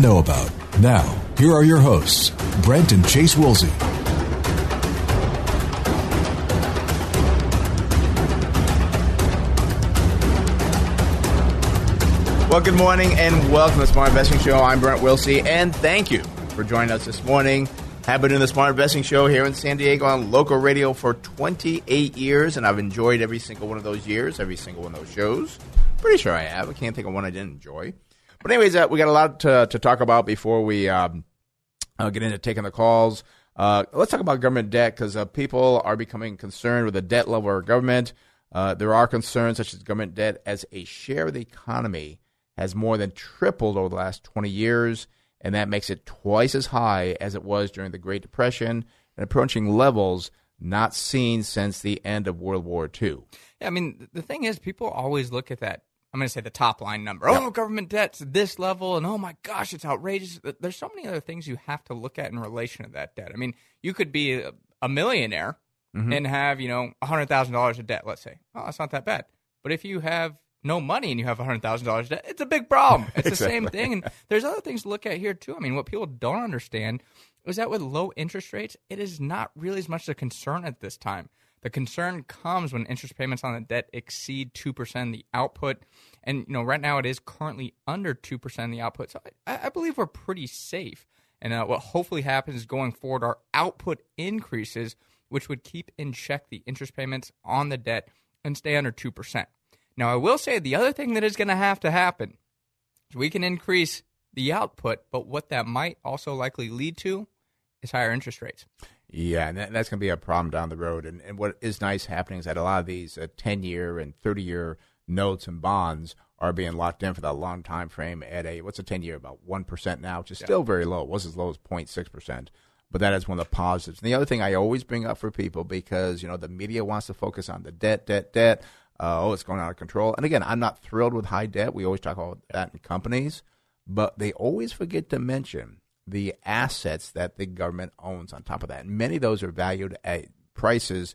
know about. Now, here are your hosts, Brent and Chase Wilsey. Well, good morning and welcome to the Smart Investing Show. I'm Brent Wilsey, and thank you for joining us this morning. Have been doing the Smart Investing Show here in San Diego on local radio for 28 years, and I've enjoyed every single one of those years, every single one of those shows. Pretty sure I have. I can't think of one I didn't enjoy. But anyways, uh, we got a lot to, to talk about before we um, uh, get into taking the calls. Uh, let's talk about government debt because uh, people are becoming concerned with the debt level of our government. Uh, there are concerns such as government debt as a share of the economy has more than tripled over the last 20 years, and that makes it twice as high as it was during the Great Depression and approaching levels not seen since the end of World War II. Yeah, I mean, the thing is, people always look at that. I'm going to say the top line number. Oh, government debt's this level, and oh my gosh, it's outrageous. There's so many other things you have to look at in relation to that debt. I mean, you could be a, a millionaire Mm-hmm. and have, you know, $100,000 of debt, let's say. Oh, that's not that bad. But if you have no money and you have $100,000 debt, it's a big problem. It's the same thing. And there's other things to look at here, too. I mean, what people don't understand is that with low interest rates, it is not really as much of a concern at this time. The concern comes when interest payments on the debt exceed 2% of the output. And, you know, right now it is currently under 2% of the output. So I, I believe we're pretty safe. And uh, what hopefully happens going forward, our output increases, which would keep in check the interest payments on the debt and stay under 2%. Now, I will say the other thing that is going to have to happen is we can increase the output, but what that might also likely lead to is higher interest rates. Yeah, and that, that's going to be a problem down the road. And, and what is nice happening is that a lot of these uh, 10 year and 30 year notes and bonds are being locked in for that long time frame at a, what's a 10 year? About 1% now, which is still very low. It was as low as 0.6%. But that is one of the positives. And the other thing I always bring up for people because, you know, the media wants to focus on the debt, debt, debt. Uh, oh, it's going out of control. And again, I'm not thrilled with high debt. We always talk about that in companies, but they always forget to mention the assets that the government owns on top of that. And many of those are valued at prices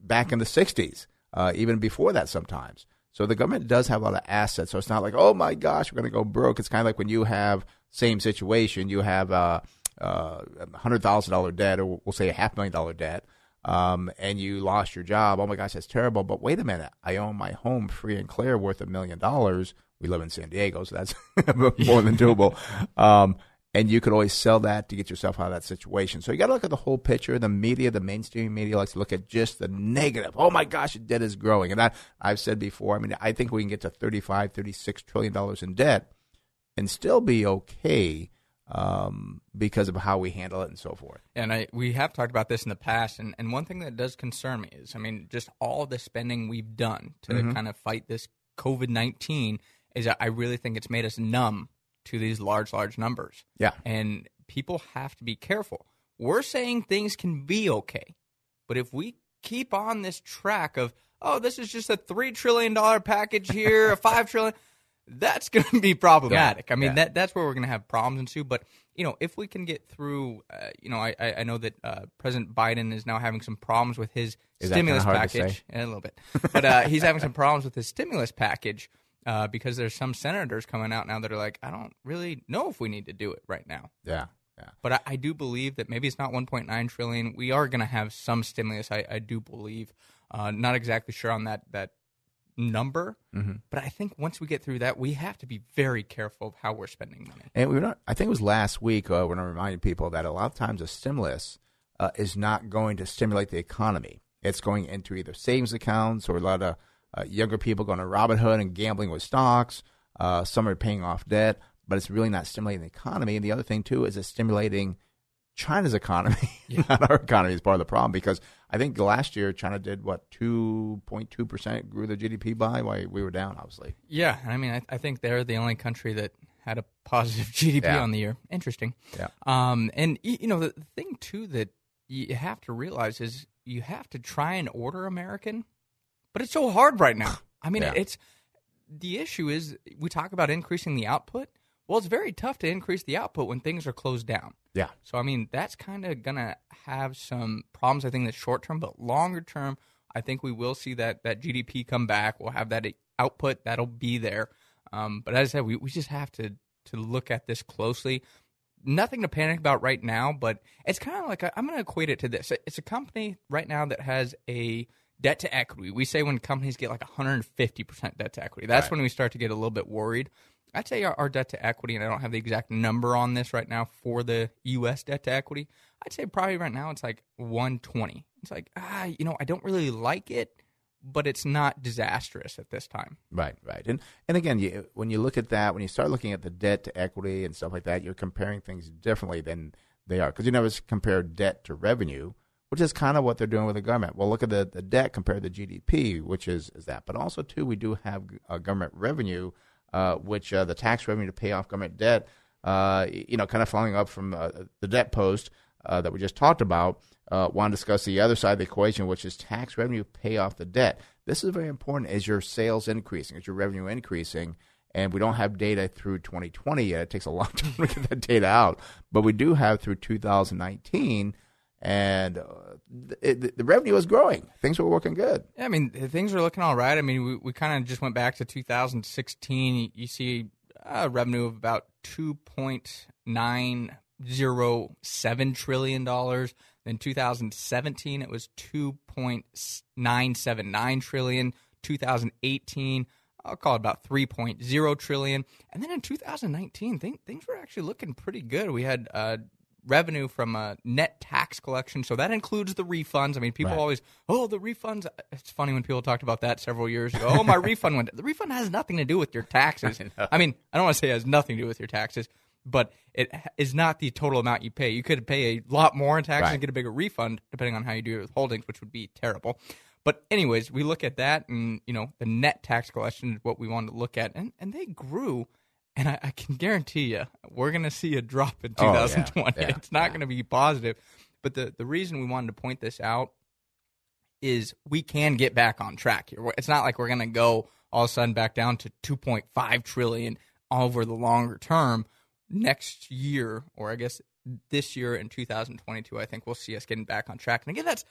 back in the 60s, uh, even before that sometimes. So the government does have a lot of assets. So it's not like, oh my gosh, we're going to go broke. It's kind of like when you have same situation, you have uh, uh, a hundred thousand dollar debt, or we'll say a half million dollar debt, um, and you lost your job. Oh my gosh, that's terrible. But wait a minute, I own my home free and clear worth a million dollars. We live in San Diego, so that's more than doable. Um, and you could always sell that to get yourself out of that situation. So you got to look at the whole picture. The media, the mainstream media, likes to look at just the negative. Oh my gosh, debt is growing. And I, I've said before, I mean, I think we can get to 35, 36 trillion dollars in debt and still be okay um, because of how we handle it and so forth. And I we have talked about this in the past, and, and one thing that does concern me is, I mean, just all the spending we've done to Mm-hmm. kind of fight this COVID nineteen is that I really think it's made us numb to these large, large numbers. Yeah. And people have to be careful. We're saying things can be okay, but if we keep on this track of, oh, this is just a three trillion dollar package here, a five trillion, that's going to be problematic. I mean, Yeah. that that's where we're going to have problems ensue. But you know, if we can get through, uh, you know, I I know that uh, President Biden is now having some problems with his Is stimulus kinda hard to package, a little bit, but uh, he's having some problems with his stimulus package. Uh, because there's some senators coming out now that are like, I don't really know if we need to do it right now. Yeah. Yeah. But I, I do believe that maybe it's not 1.9 trillion. We are going to have some stimulus. I, I do believe. Uh, not exactly sure on that that number, Mm-hmm. but I think once we get through that, we have to be very careful of how we're spending money. And we were not, I think it was last week uh, when I reminded people that a lot of times a stimulus uh, is not going to stimulate the economy. It's going into either savings accounts or a lot of uh, younger people going to Robinhood and gambling with stocks. Uh, some are paying off debt, but it's really not stimulating the economy. And the other thing too is it's stimulating China's economy, not our economy, is part of the problem because I think last year China did what two point two percent grew their GDP by. Why we were down, obviously. Yeah, I mean, I, I think they're the only country that had a positive GDP Yeah. on the year. Interesting. Yeah. Um, and you know the thing too that you have to realize is you have to try and order American, but it's so hard right now. I mean, Yeah. it's the issue is we talk about increasing the output. Well, it's very tough to increase the output when things are closed down. Yeah. So I mean, that's kind of gonna have some problems. I think that's short term, but longer term, I think we will see that that GDP come back. We'll have that output that'll be there. Um, but as I said, we, we just have to to look at this closely. Nothing to panic about right now, but it's kind of like i am going to equate it to this. It's a company right now that has a debt to equity. We say when companies get like 150 percent debt to equity, that's when we start to get a little bit worried. I'd say our, our debt to equity, and I don't have the exact number on this right now for the U.S. debt to equity. I'd say probably right now it's like 120. It's like ah, you know, I don't really like it, but it's not disastrous at this time. Right, right, and and again, you, when you look at that, when you start looking at the debt to equity and stuff like that, you're comparing things differently than they are because you never compare debt to revenue, which is kind of what they're doing with the government. Well, look at the, the debt compared to the GDP, which is is that, but also too, we do have uh, government revenue, uh, which uh, the tax revenue to pay off government debt. Uh, you know, kind of following up from uh, the debt post uh, that we just talked about. Want to discuss the other side of the equation, which is tax revenue pay off the debt. This is very important as your sales increasing, as your revenue increasing, and we don't have data through 2020 yet. It takes a long time to get that data out, but we do have through 2019, and uh, it, the revenue was growing. Things were working good. Yeah, I mean things are looking all right. I mean we, we kind of just went back to 2016. You, see uh, revenue of about 2.907 trillion dollars. Then 2017 it was 2.979 trillion. 2018 I'll call it about 3.0 trillion. And then in 2019 th- things were actually looking pretty good. We had uh, revenue from a net tax collection. So that includes the refunds. I mean, people Right. always, oh, the refunds. It's funny when people talked about that several years ago. Oh, my refund went. The refund has nothing to do with your taxes. I, mean, I don't want to say it has nothing to do with your taxes, but it is not the total amount you pay. You could pay a lot more in taxes Right. and get a bigger refund, depending on how you do your withholdings, which would be terrible. But anyways, we look at that, and you know, the net tax collection is what we wanted to look at, and and they grew. And I, I can guarantee you, we're going to see a drop in Oh, yeah. 2020. Yeah. It's not going to be positive. But the, the reason we wanted to point this out is we can get back on track here. It's not like we're going to go all of a sudden back down to 2.5 trillion over the longer term. Next year, or I guess this year in 2022, I think we'll see us getting back on track. And again, that's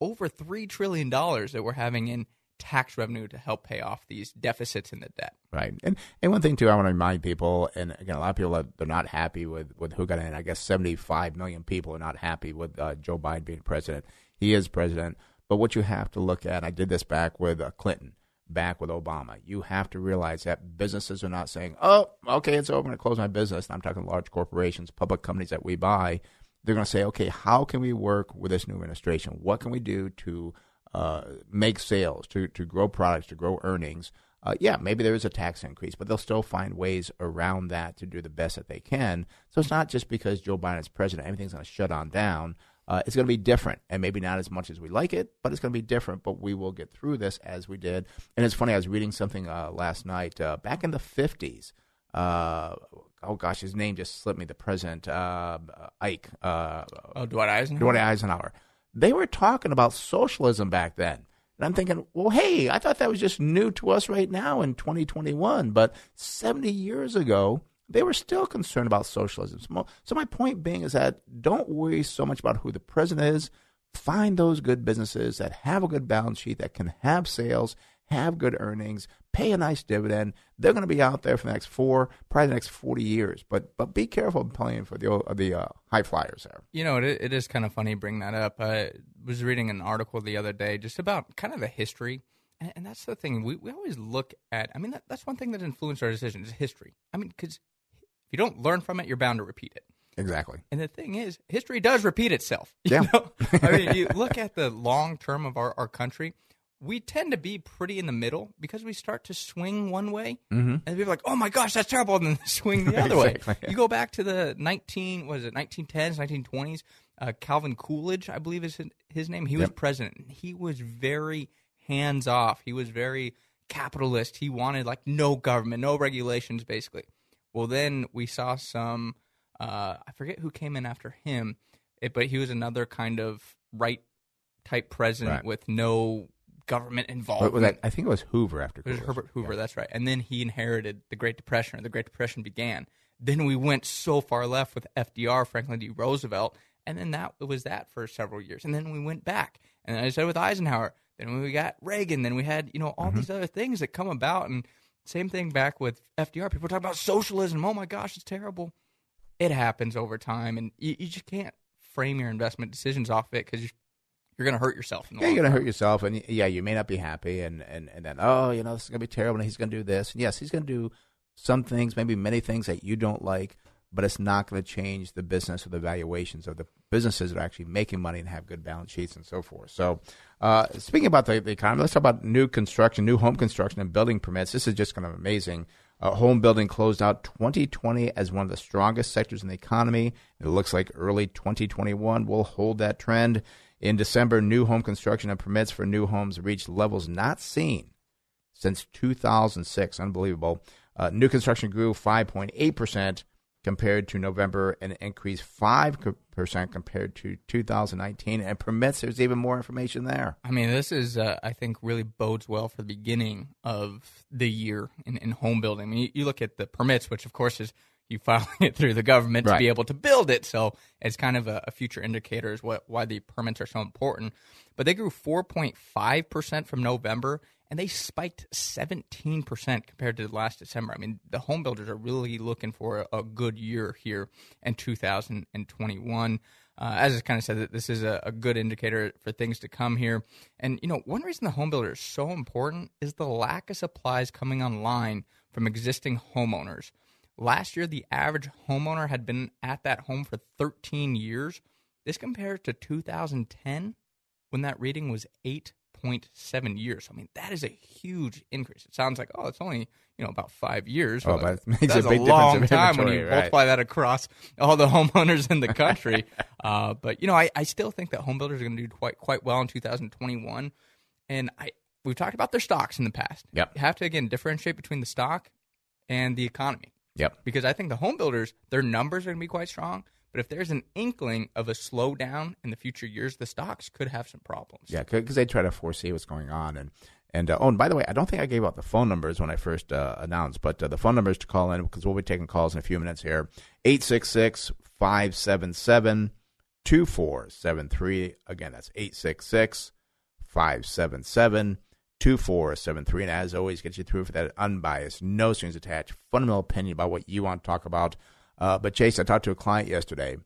over three trillion dollars that we're having in tax revenue to help pay off these deficits in the debt. Right, and and one thing too, I want to remind people, and again, a lot of people are, they're not happy with with who got in. I guess seventy five million people are not happy with uh, Joe Biden being president. He is president, but what you have to look at, I did this back with uh, Clinton, back with Obama. You have to realize that businesses are not saying, "Oh, okay, it's over. I'm going to close my business." And I'm talking large corporations, public companies that we buy. They're going to say, "Okay, how can we work with this new administration? What can we do to uh, make sales, to to grow products, to grow earnings?" Uh, yeah, maybe there is a tax increase, but they'll still find ways around that to do the best that they can. So it's not just because Joe Biden is president, everything's going to shut on down. Uh, it's going to be different, and maybe not as much as we like it, but it's going to be different. But we will get through this as we did. And it's funny, I was reading something uh, last night. Uh, back in the 50s, uh, oh gosh, his name just slipped me, the president, uh, Ike, uh, Oh, Dwight Eisenhower. Dwight Eisenhower. They were talking about socialism back then. And I'm thinking, well, hey, I thought that was just new to us right now in 2021. But 70 years ago, they were still concerned about socialism. So, my point being is that don't worry so much about who the president is. Find those good businesses that have a good balance sheet, that can have sales, have good earnings, pay a nice dividend. They're going to be out there for the next four, probably the next 40 years. But but be careful playing for the the uh, high flyers there. You know, it, it is kind of funny bring that up. I was reading an article the other day just about kind of the history. And, and that's the thing. We, we always look at, I mean, that, that's one thing that influenced our decisions is history. I mean, because if you don't learn from it, you're bound to repeat it. Exactly. And the thing is, history does repeat itself. You Yeah. know? I mean, you look at the long term of our, our country, we tend to be pretty in the middle because we start to swing one way, mm-hmm. and people are like, "Oh my gosh, that's terrible," and then swing the other Exactly. way. You go back to the nineteen, was it nineteen tens, nineteen twenties? Uh, Calvin Coolidge, I believe is his, name. He was president. He was very hands off. He was very capitalist. He wanted like no government, no regulations, basically. Well, then we saw some. Uh, I forget who came in after him, it, but he was another kind of right type president Right. with no government involvement. I think it was Hoover after. It was Herbert Hoover, that's right. And then he inherited the Great Depression, or the Great Depression began. Then we went so far left with FDR, Franklin D. Roosevelt, and then that it was that for several years. And then we went back. And then I said with Eisenhower, then we got Reagan, then we had, you know, all mm-hmm. these other things that come about. And same thing back with FDR. People talk about socialism. Oh my gosh, it's terrible. It happens over time, and you, you just can't frame your investment decisions off it because you're, going to hurt yourself. In the Yeah, you're gonna run. hurt yourself, and yeah, you may not be happy, and and and then oh, you know, this is gonna be terrible, and he's gonna do this, and yes, he's gonna do some things, maybe many things that you don't like, but it's not gonna change the business or the valuations of the businesses that are actually making money and have good balance sheets and so forth. So, uh, speaking about the, the economy, let's talk about new construction, new home construction, and building permits. This is just kind of amazing. Uh, home building closed out 2020 as one of the strongest sectors in the economy. It looks like early 2021 will hold that trend. In December, new home construction and permits for new homes reached levels not seen since 2006. Unbelievable. Uh, new construction grew 5.8% compared to November and increased 5% compared to 2019. And permits, there's even more information there. I mean, this is, uh, I think, really bodes well for the beginning of the year in, in home building. I mean, you, you look at the permits, which of course is you filing it through the government to be able to build it. So it's kind of a, a future indicator is what why the permits are so important. But they grew 4.5 percent from November, and they spiked 17 percent compared to last December. I mean, the home builders are really looking for a, a good year here in 2021. Uh, as I kind of said, that this is a, a good indicator for things to come here. And you know, one reason the home builder is so important is the lack of supplies coming online from existing homeowners. Last year, the average homeowner had been at that home for 13 years. This compares to 2010 when that reading was 8.7 years. I mean, that is a huge increase. It sounds like, oh, it's only, you know, about five years. Oh, Well, but it makes that's a a, big difference long in time when you right. multiply that across all the homeowners in the country. uh, but, you know, I, I still think that home builders are going to do quite, quite well in 2021. And I, we've talked about their stocks in the past. Yep. You have to, again, differentiate between the stock and the economy Yep. because I think the home builders, their numbers are going to be quite strong. But if there's an inkling of a slowdown in the future years, the stocks could have some problems. Yeah, because they try to foresee what's going on. And and uh, oh, and by the way, I don't think I gave out the phone numbers when I first uh, announced, but uh, the phone numbers to call in because we'll be taking calls in a few minutes here 866 577 2473. Again, that's 866 577 2473. And as always, get you through for that unbiased, no strings attached, fundamental opinion about what you want to talk about. Uh, but Chase, I talked to a client yesterday,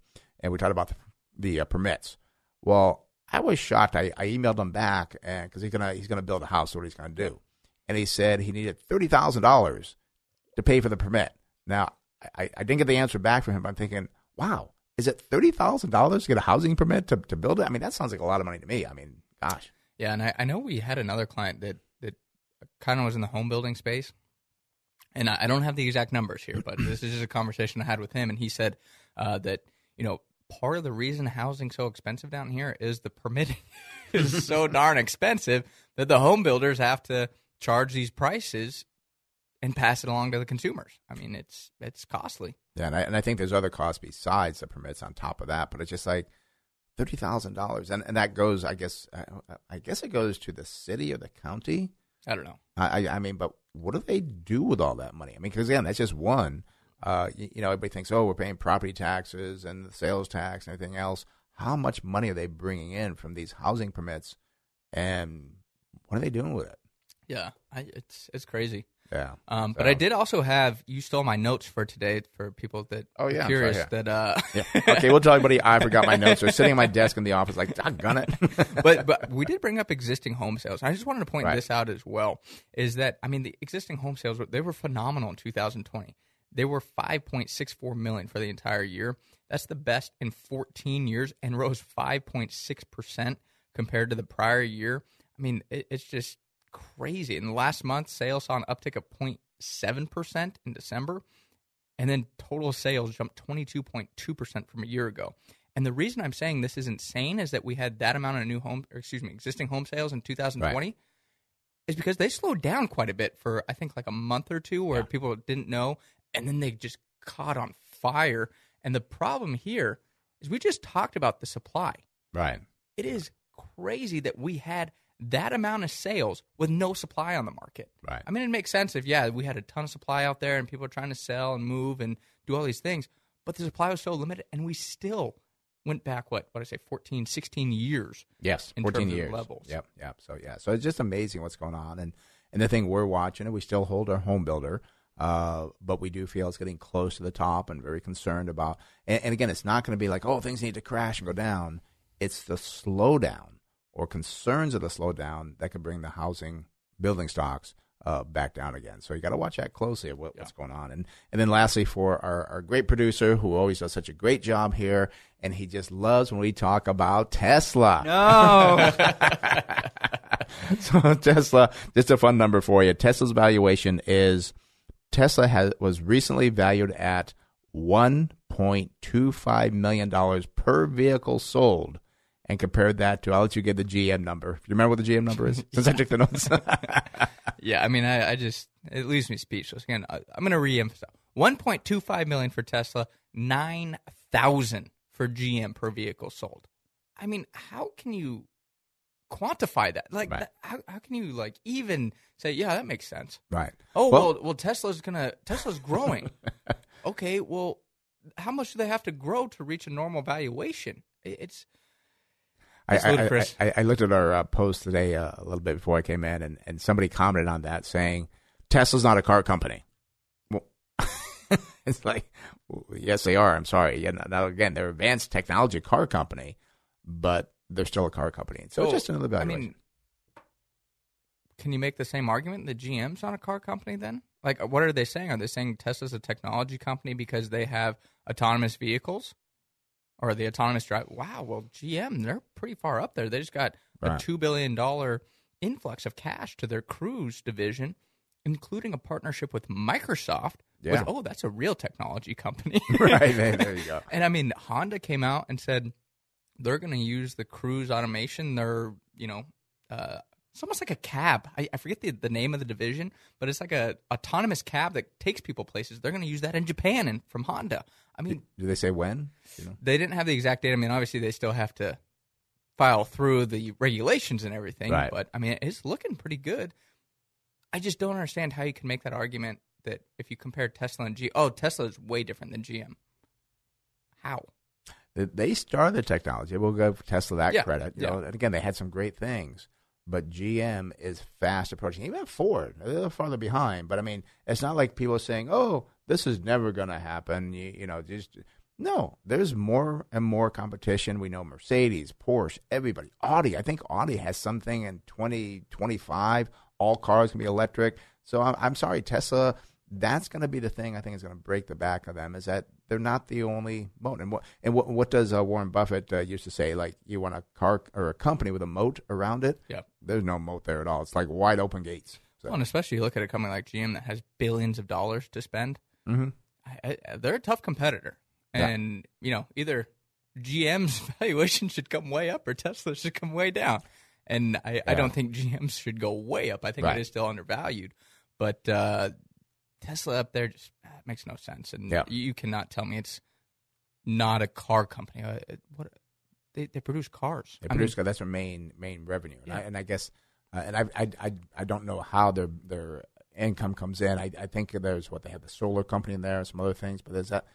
and we talked about the, the uh, permits. Well, I was shocked. I, I emailed him back because he's gonna he's gonna build a house. What he's gonna do, and he said he needed thirty thousand dollars to pay for the permit. Now, I, I didn't get the answer back from him. But I'm thinking, wow, is it thirty thousand dollars to get a housing permit to, to build it? I mean, that sounds like a lot of money to me. I mean, gosh, Yeah, and I, I know we had another client that that kind of was in the home building space, and I, I don't have the exact numbers here, but this is just a conversation I had with him, and he said uh, that you know part of the reason housing's so expensive down here is the permitting is so darn expensive that the home builders have to charge these prices and pass it along to the consumers. I mean, it's it's costly. yeah, and I, and I think there's other costs besides the permits on top of that. But it's just like thirty thousand dollars, and and that goes, I guess, I, I guess it goes to the city or the county. I don't know. I, I mean, but what do they do with all that money? I mean, because again, that's just one. Uh, you, you know, everybody thinks, oh, we're paying property taxes and the sales tax and everything else. How much money are they bringing in from these housing permits, and what are they doing with it? Yeah, I, it's it's crazy. Yeah. Um, but So- I did also have you stole my notes for today for people that Oh, yeah, are curious sorry, that uh Yeah. Okay, we'll tell everybody I forgot my notes. They're sitting at my desk in the office, like, I doggone it. but but we did bring up existing home sales. I just wanted to point Right. this out as well. Is that I mean the existing home sales they were phenomenal in 2020. They were 5.64 million for the entire year. That's the best in 14 years and rose 5.6 percent compared to the prior year. I mean it, it's just crazy. In the last month, sales saw an uptick of 0.7 percent in December. and then total sales jumped 22.2% from a year ago. And the reason I'm saying this is insane is that we had that amount of new home, or excuse me, existing home sales in 2020 is because they slowed down quite a bit for I think like a month or two where Yeah. people didn't know. and then they just caught on fire. And the problem here is we just talked about the supply. Right. It is crazy that we had that amount of sales with no supply on the market. Right. I mean, it makes sense if yeah, we had a ton of supply out there and people are trying to sell and move and do all these things, but the supply was so limited, and we still went back what what I say 14, 16 years. Yes, in 14 terms of years. levels. Yep, yep. So yeah, so it's just amazing what's going on, and and the thing we're watching, and we still hold our home builder, uh, but we do feel it's getting close to the top, and very concerned about. And, and again, it's not going to be like oh things need to crash and go down. It's the slowdown or concerns of the slowdown that could bring the housing building stocks uh, back down again. So you got to watch that closely at what, what's going on. And and then lastly, for our, our great producer who always does such a great job here, and he just loves when we talk about Tesla. No, so Tesla, just a fun number for you. Tesla's valuation is Tesla has was recently valued at one point two five million dollars per vehicle sold. And compared that to, I'll let you get the GM number. Do you remember what the GM number is? Since I took the notes. yeah, I mean, I, I just it leaves me speechless. Again, I, I'm going to reemphasize: 1.25 million for Tesla, nine thousand for GM per vehicle sold. I mean, how can you quantify that? Like, Right. that, how how can you like even say, yeah, that makes sense? right. Oh Well- well, well, Tesla's gonna Tesla's growing. okay, well, how much do they have to grow to reach a normal valuation? It's I, I- I, I, I looked at our uh, post today uh, a little bit before I came in, and, and somebody commented on that saying Tesla's not a car company. Well, it's like, yes, they are. I'm sorry. Yeah, now- again, they're an advanced technology car company, but they're still a car company. So, it's just another I valuation. mean, can you make the same argument that GM's not a car company then? Like, what are they saying? Are they saying Tesla's a technology company because they have autonomous vehicles? Or the autonomous drive? Wow, well, GM, they're pretty far up there. They just got Right. a $2 billion influx of cash to their cruise division, including a partnership with Microsoft. Yeah. oh, that's a real technology company. right there, there you go. And I mean, Honda came out and said they're going to use the cruise automation. They're, you know, uh, it's almost like a cab. I, I forget the, the name of the division, but it's like a autonomous cab that takes people places. They're going to use that in Japan and from Honda. I mean, Do they say when? You know? they didn't have the exact date. I mean, obviously they still have to file through the regulations and everything, Right. but I mean, it's looking pretty good. I just don't understand how you can make that argument that if you compare Tesla and G, oh, Tesla is way different than GM. How? They- started the technology. We'll give Tesla that Yeah, credit. You yeah. know, and again, they had some great things, but GM is fast approaching. Even Ford, they're farther behind. But I mean, it's not like people saying, "Oh, this is never going to happen." You, you know, just no. There's more and more competition. We know Mercedes, Porsche, everybody. Audi. I think Audi has something in 2025. All cars can be electric. So I'm, I'm sorry, Tesla. That's going to be the thing I think is going to break the back of them. Is that they're not the only moat. And what and what what does uh, Warren Buffett uh, used to say? Like you want a car or a company with a moat around it. Yeah. There's no moat there at all. It's like wide open gates. So, Well, and especially you look at a company like GM that has billions of dollars to spend. Mhm. I, I, they're a tough competitor, Yeah. and you know either GM's valuation should come way up or Tesla should come way down. And I, I don't think GM's should go way up. I think Right. it is still undervalued, but uh, Tesla up there just makes no sense. And Yeah. you, you cannot tell me it's not a car company. Uh, what they they produce cars. They I mean, produce that's their main main revenue, and, I, and I guess uh, and I, I I I don't know how their their income comes in. I, I think there's what they have the solar company in there, and some other things, but is that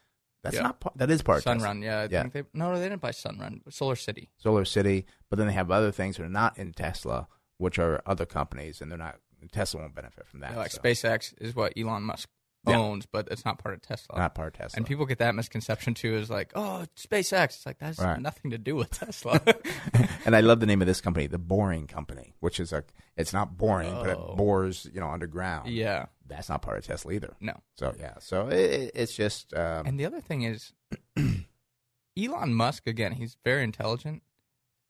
that's Yeah. not part, that is part. Sunrun, yeah, I Yeah. think they no, they didn't buy Sunrun, Solar City. Solar City, but then they have other things that are not in Tesla, which are other companies, and they're not. Tesla won't benefit from that. Yeah, like so, SpaceX is what Elon Musk Yeah. owns, but it's not part of Tesla. not part of Tesla. and people get that misconception too, is like, oh, SpaceX. It's like that's Right. nothing to do with Tesla. and I love the name of this company, the Boring Company, which is a. It's not boring, but it Oh. bores you know underground. yeah, that's not part of Tesla either. no. So yeah, so it, it, it's just. Um, And the other thing is, Elon Musk again. He's very intelligent.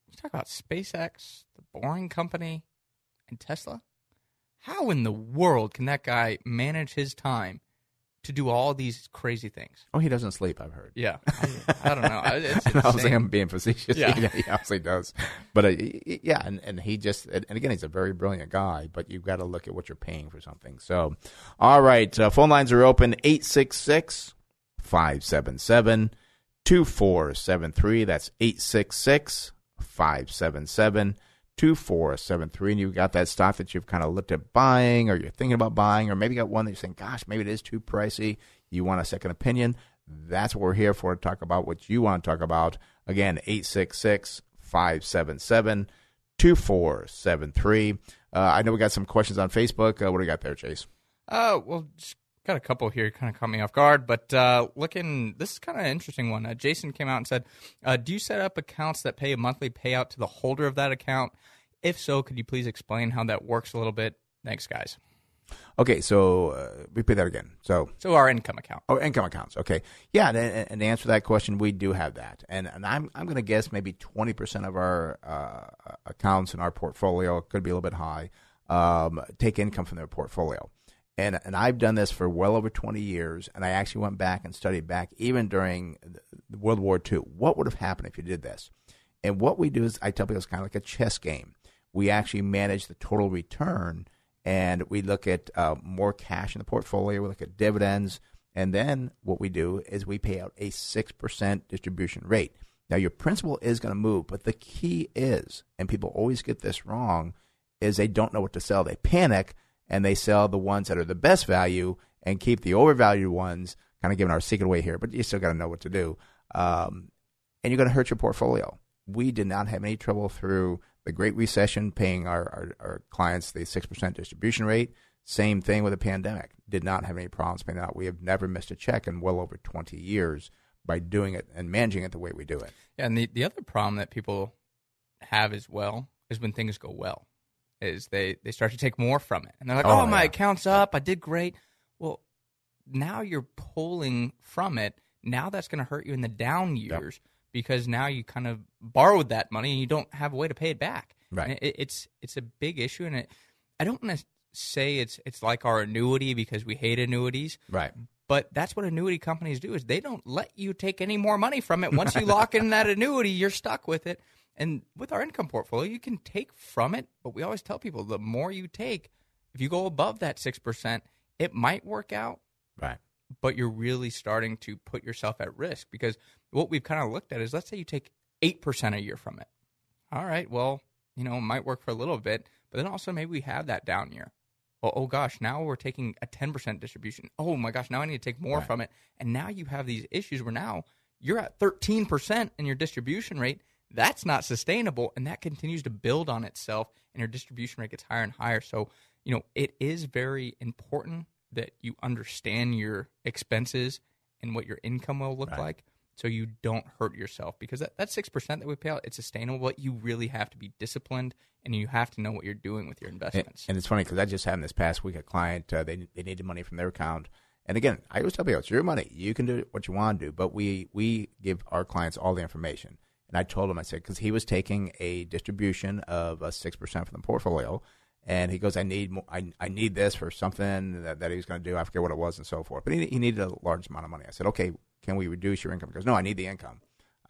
You talk about SpaceX, the Boring Company, and Tesla. How in the world can that guy manage his time to do all these crazy things. Oh, he doesn't sleep. I've heard. Yeah, I, I don't know. It's I was insane. I'm being facetious. Yeah. Yeah. he obviously does. But uh, yeah, and, and he just and and again, he's a very brilliant guy. But you've got to look at what you're paying for something. So, all right, uh, phone lines are open 866 577 2473. That's 866 577 2473. And you've got that stock that you've kind of looked at buying, or you're thinking about buying, or maybe got one that you're saying, gosh, maybe it is too pricey. You want a second opinion. That's what we're here for to talk about what you want to talk about. Again, 866 577 2473. Uh, I know we got some questions on Facebook. Uh, what do we got there, Chase? Uh, well, got a couple here, kind of caught me off guard. But uh, looking, this is kind of an interesting one. Uh, Jason came out and said, uh, "Do you set up accounts that pay a monthly payout to the holder of that account? If so, could you please explain how that works a little bit? Thanks, guys." Okay, so uh, repeat that again. So, So our income account. Oh, income accounts. Okay, yeah, and, and to answer that question, we do have that, and and I'm I'm going to guess maybe twenty percent of our uh, accounts in our portfolio could be a little bit high. Um, take income from their portfolio, and and I've done this for well over twenty years, and I actually went back and studied back even during World War II. What would have happened if you did this? And what we do is, I tell people, it's kind of like a chess game. We actually manage the total return and we look at uh, more cash in the portfolio. We look at dividends, and then what we do is we pay out a six percent distribution rate. Now your principal is going to move, but the key is, and people always get this wrong, is they don't know what to sell. They panic and they sell the ones that are the best value and keep the overvalued ones. Kind of giving our secret away here, but you still got to know what to do. Um, and you're going to hurt your portfolio. We did not have any trouble through the Great Recession paying our, our, our clients the 6% distribution rate. Same thing with the pandemic. Did not have any problems paying out. We have never missed a check in well over 20 years by doing it and managing it the way we do it. Yeah, and the, the other problem that people have as well is when things go well, is they, they start to take more from it. And they're like, Oh, oh, my yeah. account's up. I did great. Well, now you're pulling from it. Now that's going to hurt you in the down years because now you kind of borrowed that money and you don't have a way to pay it back. Right. It, it's it's a big issue, and it, I don't want to say it's it's like our annuity because we hate annuities. Right. But that's what annuity companies do is they don't let you take any more money from it. Once you lock in that annuity, you're stuck with it. And with our income portfolio, you can take from it, but we always tell people the more you take, if you go above that 6%, it might work out, Right. but you're really starting to put yourself at risk because what we've kind of looked at is let's say you take 8% a year from it. All right, well, you know, it might work for a little bit, but then also maybe we have that down year. Well, oh gosh, now we're taking a 10% distribution. Oh my gosh, now I need to take more Right. from it. And now you have these issues where now you're at 13% in your distribution rate. That's not sustainable. And that continues to build on itself, and your distribution rate gets higher and higher. So, you know, it is very important that you understand your expenses and what your income will look Right. like so you don't hurt yourself because that, that 6% that we pay out it's sustainable but you really have to be disciplined and you have to know what you're doing with your And, investments and it's funny because I just had this past week a client. Uh, they they needed money from their account, and again, I always tell people it's your money. You can do what you want to do, but we we give our clients all the information. And I told him, I said, because he was taking a distribution of a six percent from the portfolio, and he goes, I need mo- I I need this for something that, that he was going to do. I forget what it was and so forth. But he he needed a large amount of money. I said, okay, can we reduce your income? He goes, no, I need the income.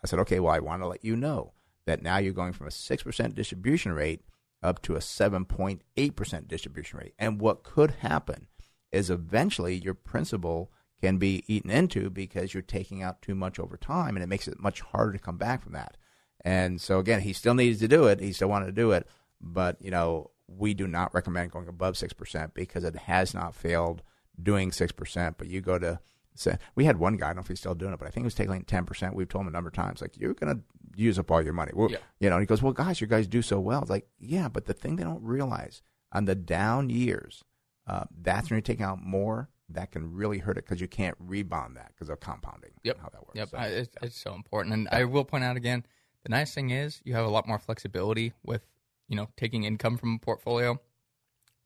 I said, okay, well, I want to let you know that now you're going from a 6% distribution rate up to a 7.8% distribution rate. And what could happen is eventually your principal can be eaten into because you're taking out too much over time and it makes it much harder to come back from that. And so again, he still needs to do it. He still wanted to do it, but you know, we do not recommend going above 6% because it has not failed doing 6%, but you go to so we had one guy, I don't know if he's still doing it, but I think he was taking ten percent. We've told him a number of times, like you're gonna use up all your money. Well, Yeah. You know, and he goes, "Well, guys, you guys do so well." It's like, yeah, but the thing they don't realize on the down years, uh, that's when you're taking out more. That can really hurt it because you can't rebound that because of compounding. Yep. how that works. Yep, So, I, it's, it's so important. And I will point out again, the nice thing is you have a lot more flexibility with you know taking income from a portfolio.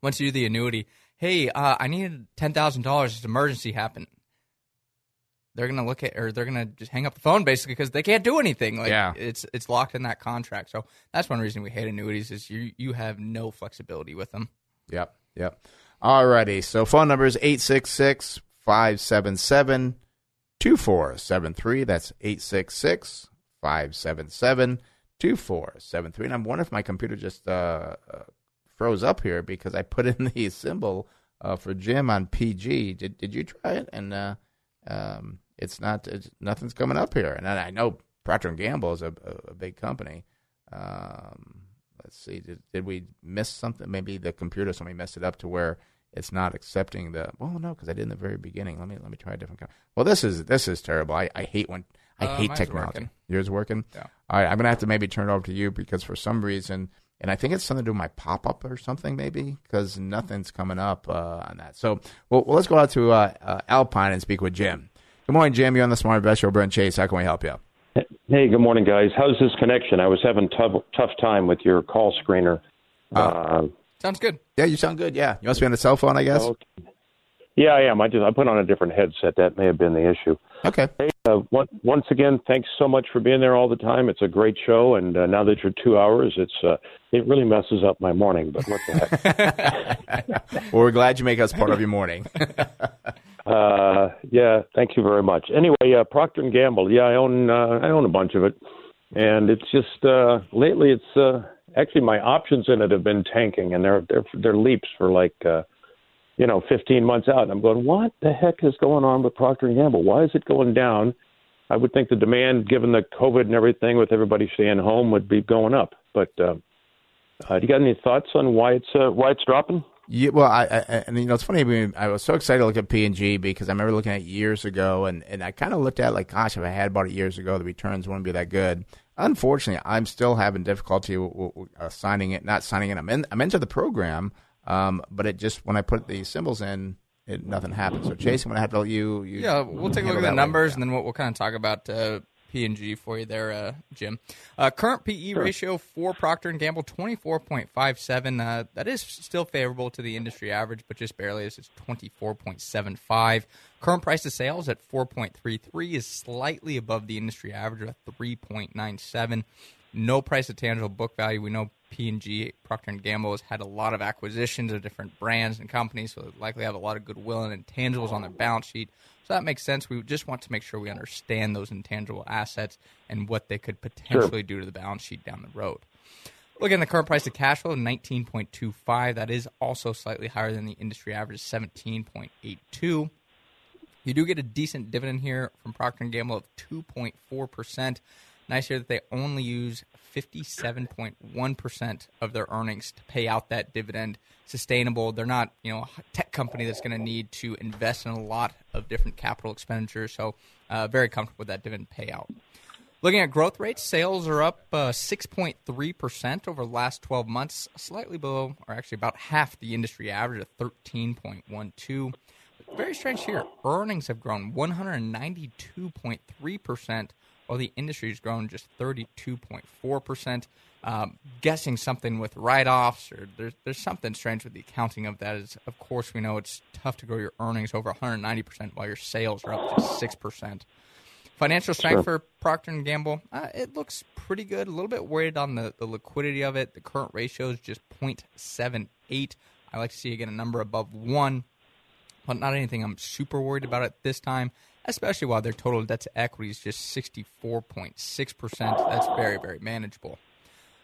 Once you do the annuity, hey, uh, I need ten thousand dollars. This emergency happened. They're gonna look at, or they're gonna just hang up the phone basically because they can't do anything. Like Yeah. it's it's locked in that contract. So that's one reason we hate annuities is you you have no flexibility with them. Yep. Yep. Alrighty. So phone number is 866 577 2473. That's 866 577 2473. And I'm wondering if my computer just uh, uh, froze up here because I put in the symbol uh, for Jim on PG. Did did you try it? And uh, um, it's not. It's, nothing's coming up here. And I know Procter Gamble is a, a, a big company. Um, let's see. Did, did we miss something? Maybe the computer somebody messed it up to where it's not accepting the. Well, no, because I did in the very beginning. Let me let me try a different. Kind. Well, this is this is terrible. I, I hate when I Uh, hate mine's technology. working. Yours working? Yeah. All right, I'm gonna have to maybe turn it over to you because for some reason, and I think it's something to do with my pop up or something maybe because nothing's coming up uh, on that. So, well, well, let's go out to uh, uh, Alpine and speak with Jim. Good morning, Jim. You're on the Smart Invest Show. Brent Chase. How can we help you? Hey, good morning, guys. How's this connection? I was having tough tough time with your call screener. Uh, Sounds good. Yeah, you sound good. Yeah, you must be on the cell phone, I guess. okay. Yeah, I am. I just I put on a different headset. That may have been the issue. Okay. Hey, uh, one, once again, thanks so much for being there all the time. It's a great show, and uh, now that you're two hours, it's uh, it really messes up my morning. But what the heck? Well, we're glad you make us part of your morning. Uh, yeah, thank you very much. Anyway, uh, Procter and Gamble. Yeah, I own uh, I own a bunch of it, and it's just uh, lately it's uh, actually my options in it have been tanking, and they're they're they're leaps for like uh, you know 15 months out. And I'm going, what the heck is going on with Procter and Gamble? Why is it going down? I would think the demand, given the COVID and everything, with everybody staying home, would be going up. But uh, uh, do you got any thoughts on why it's uh, why it's dropping? Yeah, well, I, I and you know it's funny. I, mean, I was so excited to look at P and G because I remember looking at years ago, and, and I kind of looked at it like, gosh, if I had bought it years ago, the returns wouldn't be that good. Unfortunately, I'm still having difficulty w- w- uh, signing it, not signing it. I'm in, I'm into the program, um, but it just when I put the symbols in, it nothing happens. So, Chase, I'm gonna have to let you. you Yeah, we'll take a look at the way. numbers, and then we'll, we'll kind of talk about uh, P and G for you there, uh, Jim. Uh, current PE ratio for Procter and Gamble twenty four point five seven. Uh, that is still favorable to the industry average, but just barely. As it's twenty four point seven five. Current price to sales at four point three three is slightly above the industry average of three point nine seven. No price to tangible book value. We know P and G Procter and Gamble has had a lot of acquisitions of different brands and companies, so they likely have a lot of goodwill and intangibles on their balance sheet. So that makes sense. We just want to make sure we understand those intangible assets and what they could potentially do to the balance sheet down the road. Looking at the current price to cash flow, 19.25. That is also slightly higher than the industry average, 17.82. You do get a decent dividend here from Procter and Gamble of 2.4 percent. Nice here that they only use 57.1 percent of their earnings to pay out that dividend. Sustainable. They're not, you know, a tech company that's going to need to invest in a lot of different capital expenditures. So, uh, very comfortable with that dividend payout. Looking at growth rates, sales are up uh, 6.3% over the last 12 months, slightly below, or actually about half the industry average of 13.12. Very strange here. Earnings have grown 192.3%, while the industry has grown just 32.4%. Um, guessing something with write-offs, or there's there's something strange with the accounting of that. Is of course we know it's tough to grow your earnings over 190% while your sales are up just six percent. Financial strength for Procter and Gamble, uh, it looks pretty good. A little bit worried on the, the liquidity of it. The current ratio is just 0.78. I like to see again a number above one, but not anything I'm super worried about at this time. Especially while their total debt to equity is just 64.6 percent. That's very very manageable.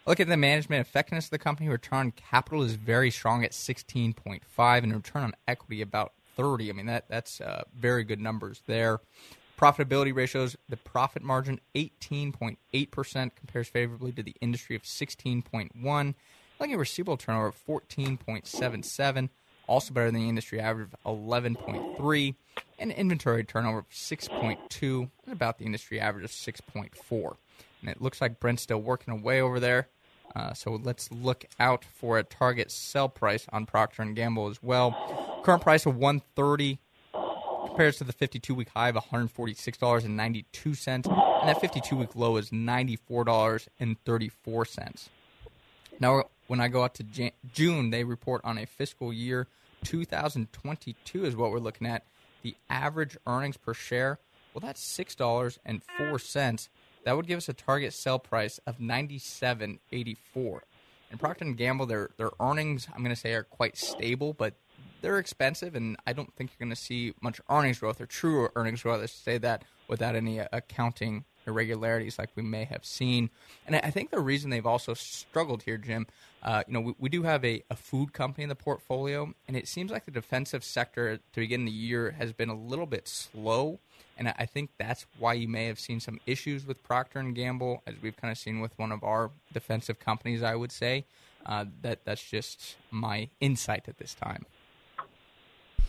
Look at the management effectiveness of the company. Return on capital is very strong at 16.5, and return on equity about 30. I mean that that's uh, very good numbers there. Profitability ratios: the profit margin 18.8 percent compares favorably to the industry of 16.1. Looking at receivable turnover of 14.77, also better than the industry average of 11.3, and inventory turnover of 6.2, and about the industry average of 6.4. And it looks like Brent's still working away over there. Uh, so let's look out for a target sell price on Procter and Gamble as well. Current price of 130 compares to the 52 week high of $146.92, and that 52 week low is $94.34. Now, when I go out to Jan- June, they report on a fiscal year 2022 is what we're looking at. The average earnings per share, well, that's six dollars and four cents. That would give us a target sell price of ninety seven eighty four. And Procter and Gamble, their their earnings, I'm going to say, are quite stable, but they're expensive, and I don't think you're going to see much earnings growth or true earnings growth. Let's say that without any uh, accounting irregularities like we may have seen. And I think the reason they've also struggled here, Jim, uh, you know, we, we do have a, a, food company in the portfolio, and it seems like the defensive sector to begin the year has been a little bit slow. And I think that's why you may have seen some issues with Procter and Gamble, as we've kind of seen with one of our defensive companies. I would say uh, that that's just my insight at this time.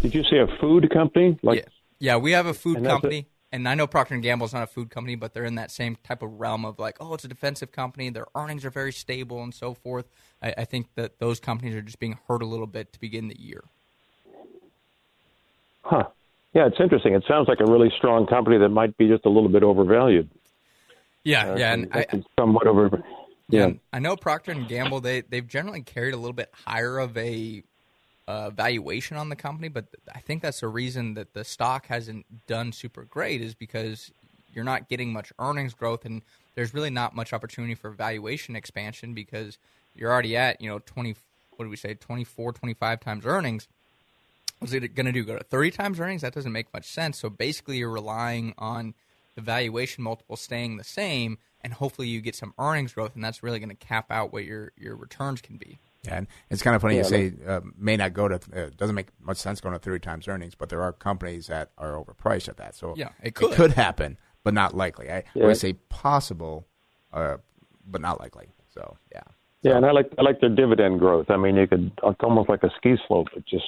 Did you say a food company? Like, yeah, yeah we have a food company and I know Procter and Gamble is not a food company, but they're in that same type of realm of like, oh, it's a defensive company. Their earnings are very stable and so forth. I, I think that those companies are just being hurt a little bit to begin the year. Huh. Yeah, it's interesting. It sounds like a really strong company that might be just a little bit overvalued. Yeah, uh, yeah, and I, somewhat over. Yeah. yeah, I know Procter and Gamble. They they've generally carried a little bit higher of a uh, valuation on the company, but I think that's the reason that the stock hasn't done super great is because you're not getting much earnings growth, and there's really not much opportunity for valuation expansion because you're already at you know 20. What do we say? 24, 25 times earnings. What's it going to do? Go to 30 times earnings? That doesn't make much sense. So basically, you're relying on the valuation multiple staying the same, and hopefully you get some earnings growth, and that's really going to cap out what your your returns can be. Yeah, and it's kind of funny yeah, you say uh, may not go to uh, doesn't make much sense going to three times earnings, but there are companies that are overpriced at that. So yeah, it could, it could happen, but not likely. I yeah. say possible, uh, but not likely. So yeah. Yeah, and I like I like their dividend growth. I mean, you could it's almost like a ski slope, but just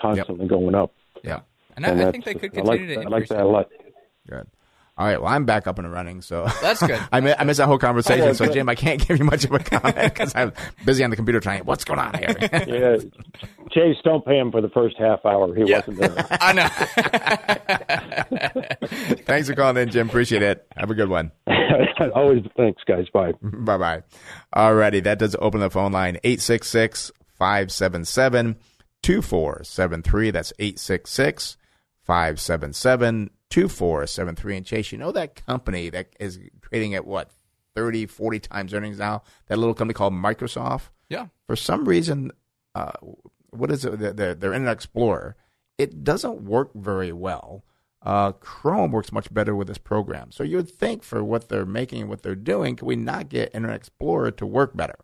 constantly yep. going up. Yeah, and, and I, I, think they could continue I like, to. I like that a lot. Good. All right. Well, I'm back up and running, so that's good. I, miss, I missed that whole conversation. Oh, so, Jim, I can't give you much of a comment because I'm busy on the computer trying. To what's going on here? yeah, Chase, don't pay him for the first half hour. He yeah. wasn't there. I know. Thanks for calling in, Jim. Appreciate it. Have a good one. Always. Thanks, guys. Bye. bye bye. All righty. That does open the phone line 866 577 2473. That's 866 577 2473. And Chase, you know that company that is trading at what, 30, 40 times earnings now? That little company called Microsoft? Yeah. For some reason, uh, what is it? Their, their Internet Explorer, it doesn't work very well. Uh, Chrome works much better with this program. So you would think for what they're making and what they're doing, can we not get Internet Explorer to work better?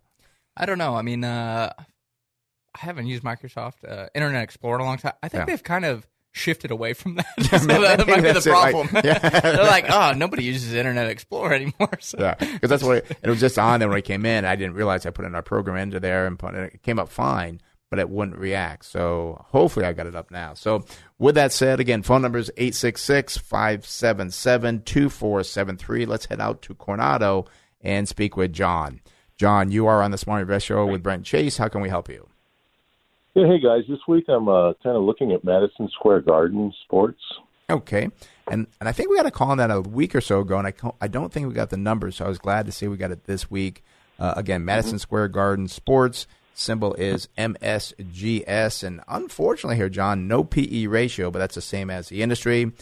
I don't know. I mean, uh, I haven't used Microsoft uh, Internet Explorer in a long time. I think yeah. they've kind of shifted away from that. so that might be the problem. Like, yeah. They're like, oh, nobody uses Internet Explorer anymore. So. Yeah, because that's what it, it, was just on there when I came in. I didn't realize I put in our program into there and put it, came up fine, but it wouldn't react. So hopefully I got it up now. So with that said, again, phone number is 866-577-2473. Let's head out to Coronado and speak with John. John, you are on the Smart Invest Show with Brent Chase. How can we help you? Yeah, hey guys, this week I'm uh, kind of looking at Madison Square Garden sports. Okay, and and I think we got a call on that a week or so ago, and I I don't think we got the numbers, so I was glad to see we got it this week. Uh, again, Madison mm-hmm. Square Garden Sports symbol is MSGS, and unfortunately here, John, no PE ratio, but that's the same as the industry.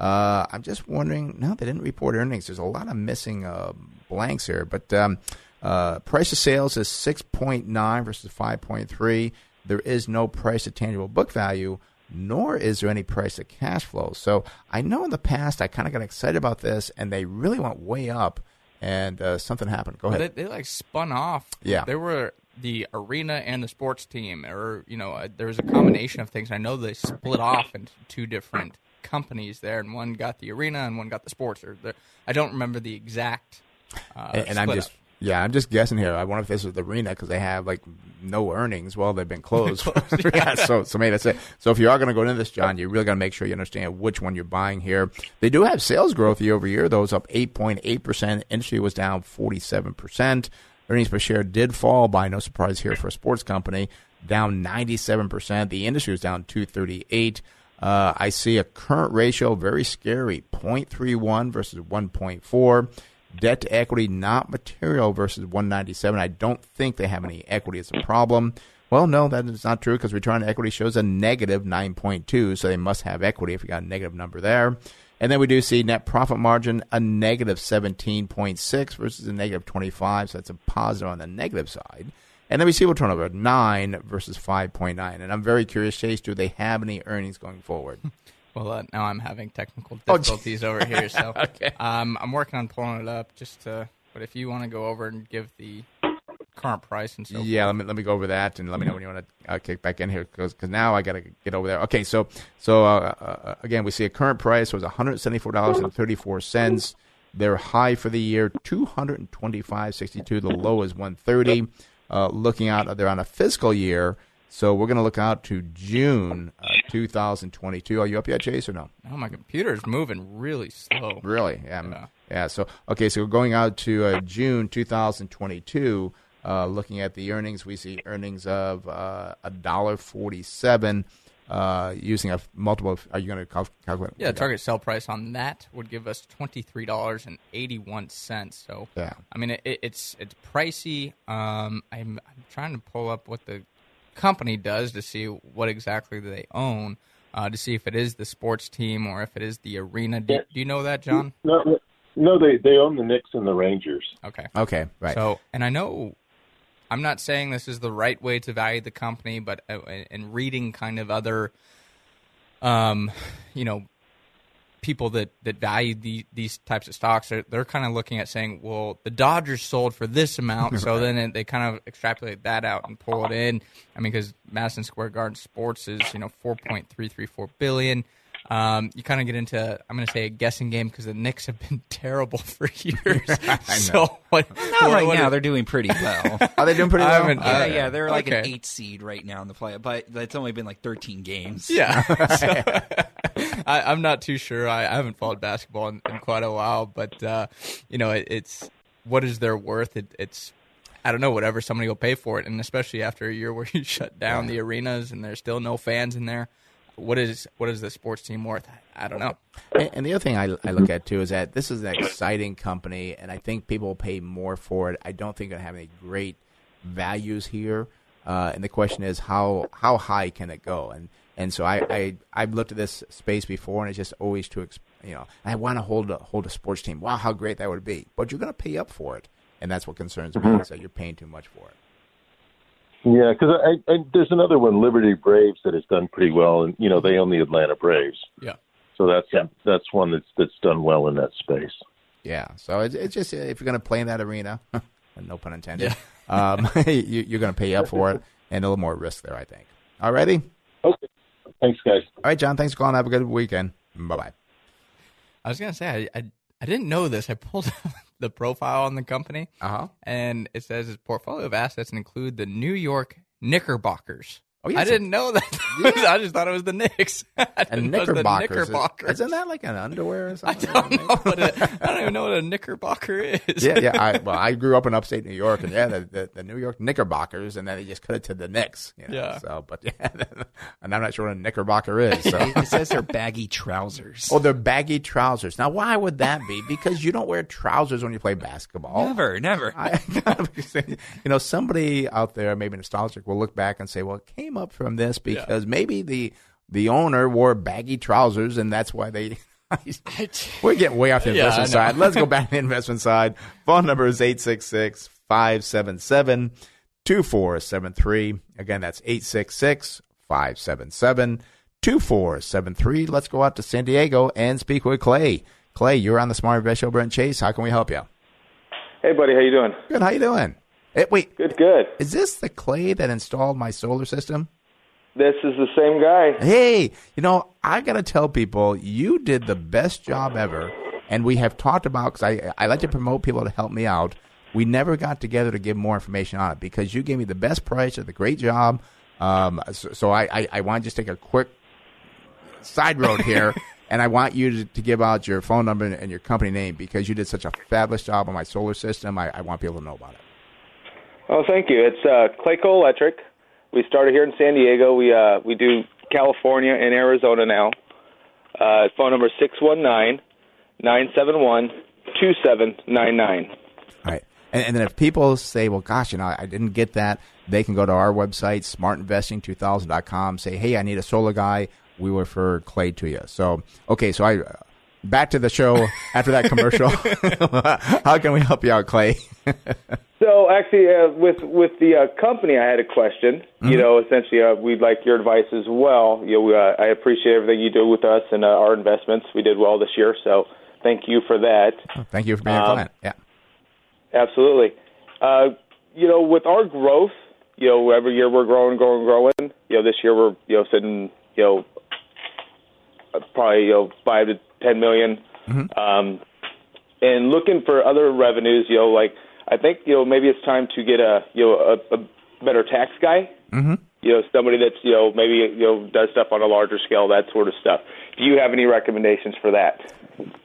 Uh, I'm just wondering. No, they didn't report earnings. There's a lot of missing uh, blanks here, but. Um, uh, price of sales is 6.9 versus 5.3 there is no price to tangible book value, nor is there any price to cash flow. So I know in the past I kind of got excited about this, and they really went way up, and uh, something happened. Go ahead. They, they, like spun off. Yeah, they were the arena and the sports team, or you know, uh, there was a combination of things. I know they split off into two different companies there, and one got the arena and one got the sports. Or the, I don't remember the exact. Uh, and, and I'm just up. Yeah, I'm just guessing here. I wonder if this is the arena because they have like no earnings. Well, they've been closed. closed yeah. yeah. so so maybe that's it. So if you are going to go into this, John, you really got to make sure you understand which one you're buying here. They do have sales growth year over year. Those up 8.8 percent. Industry was down 47 percent. Earnings per share did fall by no surprise here for a sports company, down 97 percent. The industry was down 238. Uh, I see a current ratio very scary, 0.31 versus 1.4. Debt to equity not material versus 197. I don't think they have any equity as a problem. Well, no, that is not true because return on equity shows a negative 9.2, so they must have equity if you got a negative number there. And then we do see net profit margin a negative 17.6 versus a negative 25, so that's a positive on the negative side. And then receiver turnover nine versus five point nine. And I'm very curious, Chase, do they have any earnings going forward? Well, uh, now I'm having technical Oh, difficulties over here, so Okay. um, I'm working on pulling it up. Just to, but if you want to go over and give the current price and so Yeah, let me let me go over that and let me know when you want to uh, kick back in here because now I got to get over there. Okay, so so uh, uh, again, we see a current price was one hundred seventy four dollars and thirty four cents. Their high for the year two hundred and twenty five sixty two. The low is one thirty. Uh, looking out, they're on a fiscal year, so we're going to look out to June uh, two thousand twenty two. Are you up yet, Chase, or no? Oh, my computer is moving really slow. Really? Yeah. Yeah. Yeah. So okay. So we're going out to uh, June 2022. Uh, looking at the earnings, we see earnings of uh, a dollar forty-seven. Uh, using a multiple. Are you going to cal- calculate? Yeah, target sell price on that would give us twenty three dollars and eighty one cents. So Yeah. I mean it, it's it's pricey. Um, I'm I'm trying to pull up what the company does to see what exactly they own. Uh, to see if it is the sports team or if it is the arena. Do, do you know that, John? No, no, no, they they own the Knicks and the Rangers. Okay. Okay. Right. So, and I know I'm not saying this is the right way to value the company, but uh, in reading kind of other, um, you know, people that that value the, these types of stocks, they're, they're kind of looking at saying, well, the Dodgers sold for this amount, so then it, they kind of extrapolate that out and pull it in. I mean, because Madison Square Garden Sports is you know 4.334 billion. Um, you kind of get into I'm going to say a guessing game because the Knicks have been terrible for years. so what? Not what- right what- now. They're doing pretty well. Are they doing pretty well? yeah, Uh, yeah, they're like an eight seed right now in the play, but it's only been like 13 games. Yeah. So, I, I'm not too sure. I, I haven't followed basketball in, in quite a while, but uh, you know, it, it's what is their worth? It, it's I don't know, whatever somebody will pay for it, and especially after a year where you shut down the arenas and there's still no fans in there. What is what is the sports team worth? I, I don't know. And, and the other thing I, I look at too is that this is an exciting company, and I think people will pay more for it. I don't think it'll have any great values here. Uh, and the question is how how high can it go? And and so I, I I've looked at this space before, and it's just always too ex- you know I want to hold a hold a sports team. Wow, how great that would be! But you're going to pay up for it, and that's what concerns me is that you're paying too much for it. Yeah, because I, I, there's another one, Liberty Braves, that has done pretty well, and you know they own the Atlanta Braves, Yeah. so that's that's one that's that's done well in that space. Yeah, so it's, it's just uh, if you're going to play in that arena, no pun intended, um, you, you're going to pay up for it, and a little more risk there, I think. Alrighty, Okay, thanks, guys. all right, John. Thanks for calling. Have a good weekend. Bye bye. I was gonna say I, I I didn't know this. I pulled up the profile on the company, Uh huh. and it says its portfolio of assets include the New York Knickerbockers. Oh, yeah, I didn't know that. I just thought it was the Knicks. I And didn't know it was the knickerbockers. is- Knickerbockers. Isn't that like an underwear or I don't know what a, I don't even know what a knickerbocker is. yeah, yeah. I, well, I grew up in upstate New York, and yeah, the, the, the New York Knickerbockers, and then they just cut it to the Knicks. You know? Yeah. So, but yeah, and I'm not sure what a Knickerbocker is. So. It says they're baggy trousers. Oh, they're baggy trousers. Now, why would that be? Because you don't wear trousers when you play basketball. Never, never. I, you know, somebody out there, maybe nostalgic, will look back and say, "Well, it came up from this because maybe the the owner wore baggy trousers, and that's why they." We're getting way off the Yeah, investment I know. side. Let's go back to the investment side. Phone number is 866 577 2473. Again, that's 866 577 2473. Let's go out to San Diego and speak with Clay. Clay, you're on the Smart Invest Show, Brent Chase. How can we help you? Hey, buddy, how you doing? Good. How you doing? Eh, wait, Good, good. is this the Clay that installed my solar system? This is the same guy. Hey, you know, I got to tell people you did the best job ever. And we have talked about, because I, I like to promote people to help me out. We never got together to give more information on it because you gave me the best price, did the great job. Um, so, so I, I, I want to just take a quick side road here. and I want you to, to give out your phone number and, and your company name because you did such a fabulous job on my solar system. I, I want people to know about it. Oh, thank you. It's uh, Clayco Electric. We started here in San Diego. We uh, we do California and Arizona now. Uh, phone number six one nine nine seven one two seven nine nine. All right. And, and then if people say, well, gosh, you know, I didn't get that, they can go to our website, smartinvesting2000.com, say, hey, I need a solar guy. We refer Clay to you. So, okay, so I back to the show after that commercial. How can we help you out, Clay? So actually, uh, with with the uh, company, I had a question. Mm-hmm. You know, essentially, uh, we'd like your advice as well. You know, we, uh, I appreciate everything you do with us and uh, our investments. We did well this year, so thank you for that. Thank you for being a Um, client. Yeah. Absolutely. Uh, you know, with our growth, you know, every year we're growing, growing, growing. You know, this year we're you know sitting, you know, uh, probably you know five to ten million. Um, and looking for other revenues, you know, like I think you know maybe it's time to get a you know a, a better tax guy. Mm-hmm. You know, somebody that's you know maybe you know does stuff on a larger scale, that sort of stuff. Do you have any recommendations for that?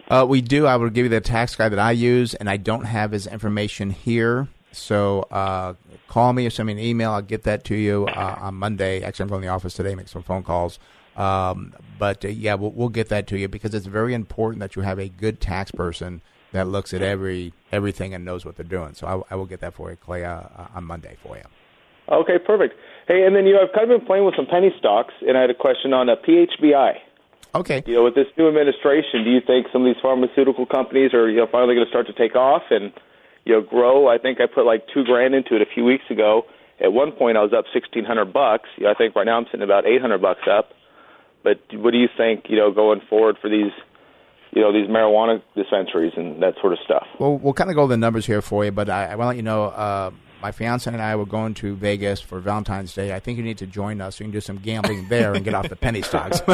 Uh, we do. I will give you the tax guy that I use, and I don't have his information here. So uh, call me or send me an email. I'll get that to you uh, on Monday. Actually, I'm going to the office today, make some phone calls. Um, but uh, yeah, we'll, we'll get that to you because it's very important that you have a good tax person that looks at every everything and knows what they're doing. So I, I will get that for you, Clay, uh, uh, on Monday for you. Okay, perfect. Hey, and then you know I've kind of been playing with some penny stocks, and I had a question on a PHBI. Okay. You know, with this new administration, do you think some of these pharmaceutical companies are you know finally going to start to take off and you know grow? I think I put like two grand into it a few weeks ago. At one point, I was up sixteen hundred bucks. You know, I think right now I'm sitting about eight hundred bucks up. But what do you think? You know, going forward for these, you know, these marijuana dispensaries and that sort of stuff. Well, we'll kind of go the numbers here for you, but I, I want to let you know uh, my fiance and I were going to Vegas for Valentine's Day. I think you need to join us you can do some gambling there and get off the penny stocks.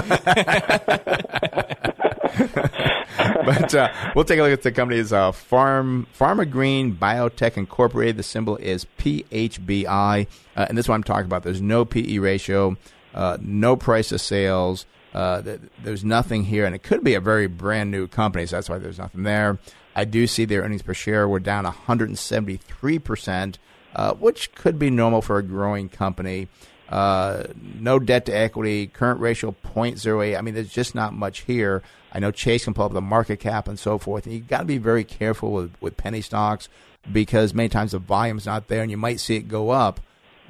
but uh, we'll take a look at the company's uh, Farm Pharma Green Biotech Incorporated. The symbol is PHBI, uh, and this is what I'm talking about. There's no PE ratio, uh, no price of sales. Uh, th- there's nothing here, and it could be a very brand new company, so that's why there's nothing there. I do see their earnings per share were down 173 percent, uh, which could be normal for a growing company. Uh, no debt to equity, current ratio 0.08. I mean, there's just not much here. I know Chase can pull up the market cap and so forth. And you got to be very careful with, with penny stocks because many times the volume's not there and you might see it go up,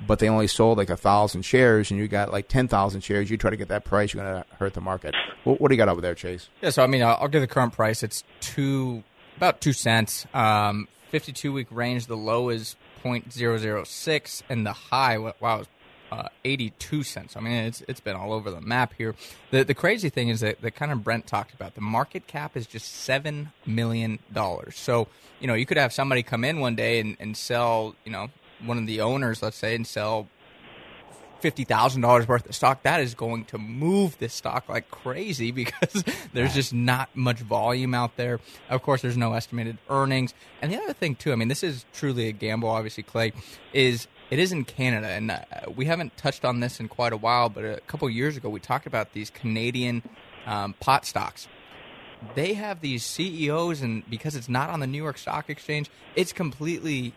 but they only sold like a thousand shares and you got like 10,000 shares. You try to get that price, you're going to hurt the market. What, what do you got over there, Chase? Yeah, so I mean, I'll, I'll give the current price. It's two, about two cents. Um, 52 week range. The low is 0.006, and the high, wow, uh, 82 cents. I mean, it's it's been all over the map here. The the crazy thing is that the kind of Brent talked about. The market cap is just seven million dollars. So you know, you could have somebody come in one day and, and sell, you know, one of the owners, let's say, and sell fifty thousand dollars worth of stock, that is going to move this stock like crazy because there's just not much volume out there. Of course, there's no estimated earnings, and the other thing too, I mean, this is truly a gamble. Obviously, Clay is it is in Canada, and uh, we haven't touched on this in quite a while. But a couple years ago, we talked about these Canadian um, pot stocks they have these CEOs, and because it's not on the New York Stock Exchange, it's completely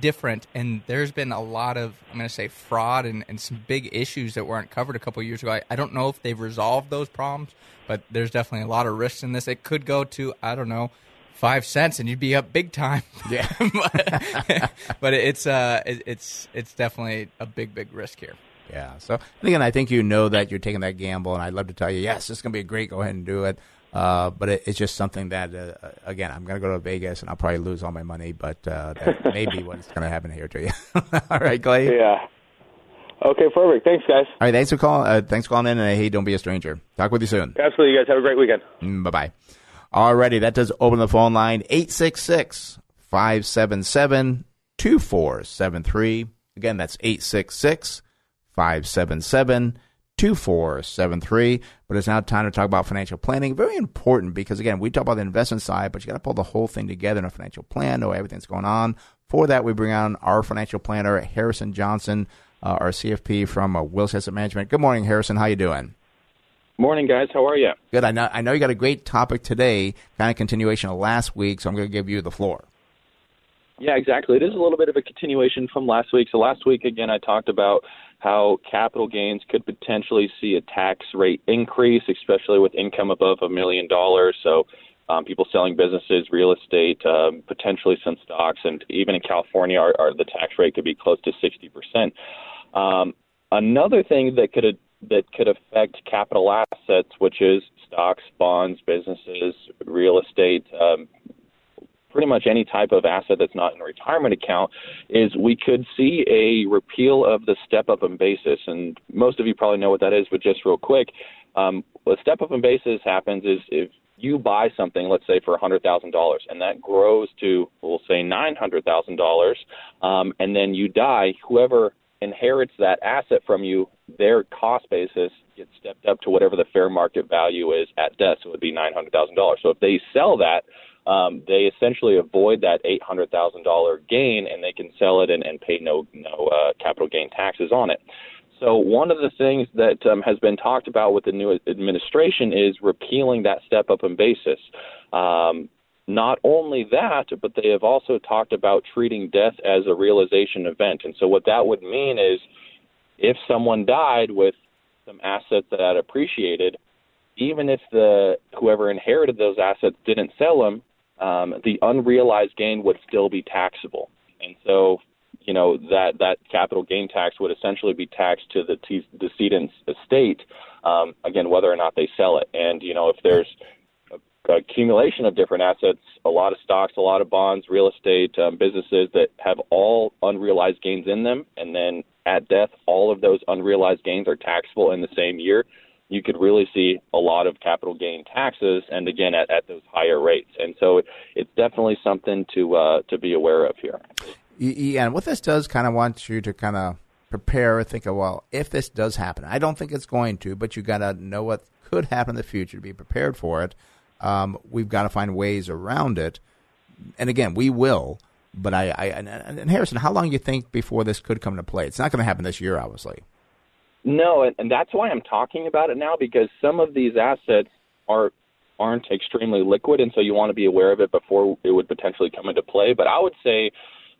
different. And there's been a lot of, I'm going to say, fraud and, and some big issues that weren't covered a couple years ago. I, I don't know if they've resolved those problems, but there's definitely a lot of risks in this. It could go to, I don't know, five cents and you'd be up big time. Yeah. but, but it's uh, it, it's it's definitely a big big risk here. Yeah. So again, I think you know that you're taking that gamble, and I'd love to tell you, yes, it's going to be great. Go ahead and do it. Uh, but it, it's just something that, uh, again, I'm going to go to Vegas and I'll probably lose all my money, but uh, that may be what's going to happen here to you. all right, Clay. Yeah. Okay, perfect. Thanks, guys. All right, thanks for calling. Uh, thanks for calling in, and hey, don't be a stranger. Talk with you soon. Absolutely, you guys have a great weekend. Bye bye. Alrighty, that does open the phone line 866 577 2473. Again, that's 866 577 2473. But it's now time to talk about financial planning. Very important because, again, we talk about the investment side, but you got to pull the whole thing together in a financial plan, know everything's going on. For that, we bring on our financial planner, Harrison Johnson, uh, our CFP from uh, Wilsey Asset Management. Good morning, Harrison. How you doing? Morning, guys. How are you? Good. I know. I know you got a great topic today, kind of continuation of last week. So I'm going to give you the floor. Yeah, exactly. It is a little bit of a continuation from last week. So last week, again, I talked about how capital gains could potentially see a tax rate increase, especially with income above a million dollars. So um, people selling businesses, real estate, um, potentially some stocks, and even in California, our, our, the tax rate could be close to 60%. Um, another thing that could that could affect capital assets, which is stocks, bonds, businesses, real estate, um, pretty much any type of asset that's not in a retirement account is we could see a repeal of the step up in basis. And most of you probably know what that is, but just real quick, um, what step up in basis happens is if you buy something, let's say for $100,000, and that grows to, we'll say $900,000, um, and then you die, whoever inherits that asset from you, their cost basis gets stepped up to whatever the fair market value is at death. So it would be $900,000. So if they sell that, um, they essentially avoid that $800,000 gain and they can sell it and, and pay no, no uh, capital gain taxes on it. So one of the things that um, has been talked about with the new administration is repealing that step up in basis. Um, not only that, but they have also talked about treating death as a realization event. And so what that would mean is if someone died with some assets that appreciated, even if the whoever inherited those assets didn't sell them, um, the unrealized gain would still be taxable. And so, you know, that, that capital gain tax would essentially be taxed to the t- decedent's estate, um, again, whether or not they sell it. And, you know, if there's accumulation of different assets, a lot of stocks, a lot of bonds, real estate, um, businesses that have all unrealized gains in them, and then at death, all of those unrealized gains are taxable in the same year. You could really see a lot of capital gain taxes, and again at, at those higher rates. And so it's definitely something to uh, to be aware of here. And what this does kind of wants you to kind of prepare, think of well, if this does happen, I don't think it's going to, but you got to know what could happen in the future to be prepared for it. Um, we've got to find ways around it. And again, we will. But I, I and, and Harrison, how long do you think before this could come to play? It's not going to happen this year, obviously. No, and, and that's why I'm talking about it now because some of these assets are aren't extremely liquid, and so you want to be aware of it before it would potentially come into play. But I would say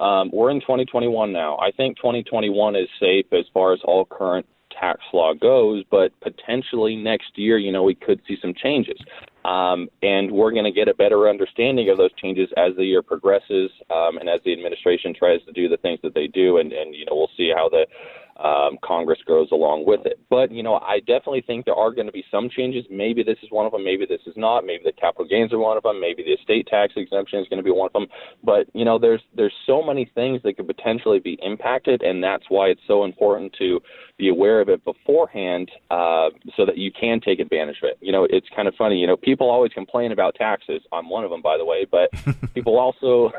um, we're in 2021 now. I think 2021 is safe as far as all current tax law goes, but potentially next year, you know, we could see some changes. Um, and we're going to get a better understanding of those changes as the year progresses um, and as the administration tries to do the things that they do. And, and you know, we'll see how the um, Congress goes along with it. But you know, I definitely think there are going to be some changes. Maybe this is one of them. Maybe this is not. Maybe the capital gains are one of them. Maybe the estate tax exemption is going to be one of them. But you know, there's there's so many things that could potentially be impacted, and that's why it's so important to be aware of it beforehand, uh, so that you can take advantage of it. You know, it's kind of funny. You know, people always complain about taxes. I'm one of them, by the way. But people also.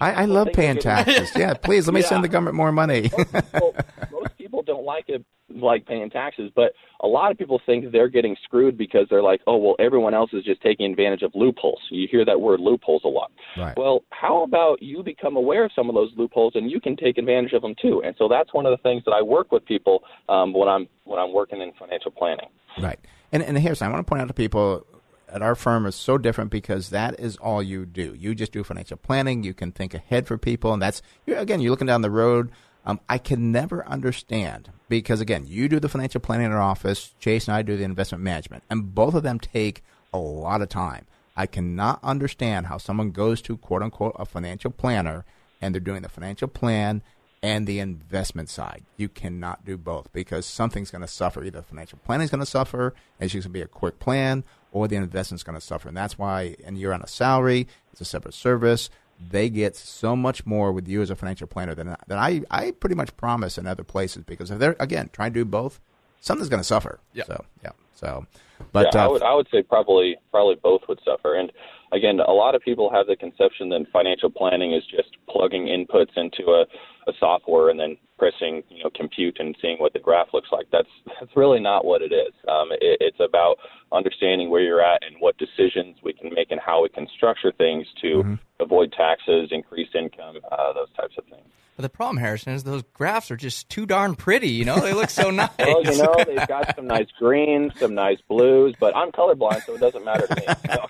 I, I love paying taxes. Yeah, please let me Yeah. send the government more money. well, people don't like it like paying taxes, but a lot of people think they're getting screwed because they're like, oh well, everyone else is just taking advantage of loopholes. You hear that word loopholes a lot. Right. Well, how about you become aware of some of those loopholes and you can take advantage of them too? And so that's one of the things that I work with people um, when I'm when I'm working in financial planning. Right. And and Harrison, I want to point out to people at our firm is so different because that is all you do. You just do financial planning. You can think ahead for people, and that's again. You're looking down the road. Um, I can never understand because again, you do the financial planning in our office. Chase and I do the investment management, and both of them take a lot of time. I cannot understand how someone goes to quote unquote a financial planner and they're doing the financial plan and the investment side. You cannot do both because something's going to suffer. Either the financial planning is going to suffer, and it's going to be a quick plan, or the investment's going to suffer. And that's why, and you're on a salary, it's a separate service. They get so much more with you as a financial planner than, than I, I pretty much promise in other places because if they're, again, trying to do both, something's going to suffer. Yeah. So, yeah. So, but yeah, I uh, would I would say probably probably both would suffer. And again, a lot of people have the conception that financial planning is just plugging inputs into a, a software and then pressing you know compute and seeing what the graph looks like. That's that's really not what it is. Um, it, it's about understanding where you're at and what decisions we can make and how we can structure things to avoid taxes, increase income, uh, those types of things. But the problem, Harrison, is those graphs are just too darn pretty. You know, they look so nice. Well, you know, they've got some nice greens, some nice blues, but I'm colorblind, so it doesn't matter to me. So.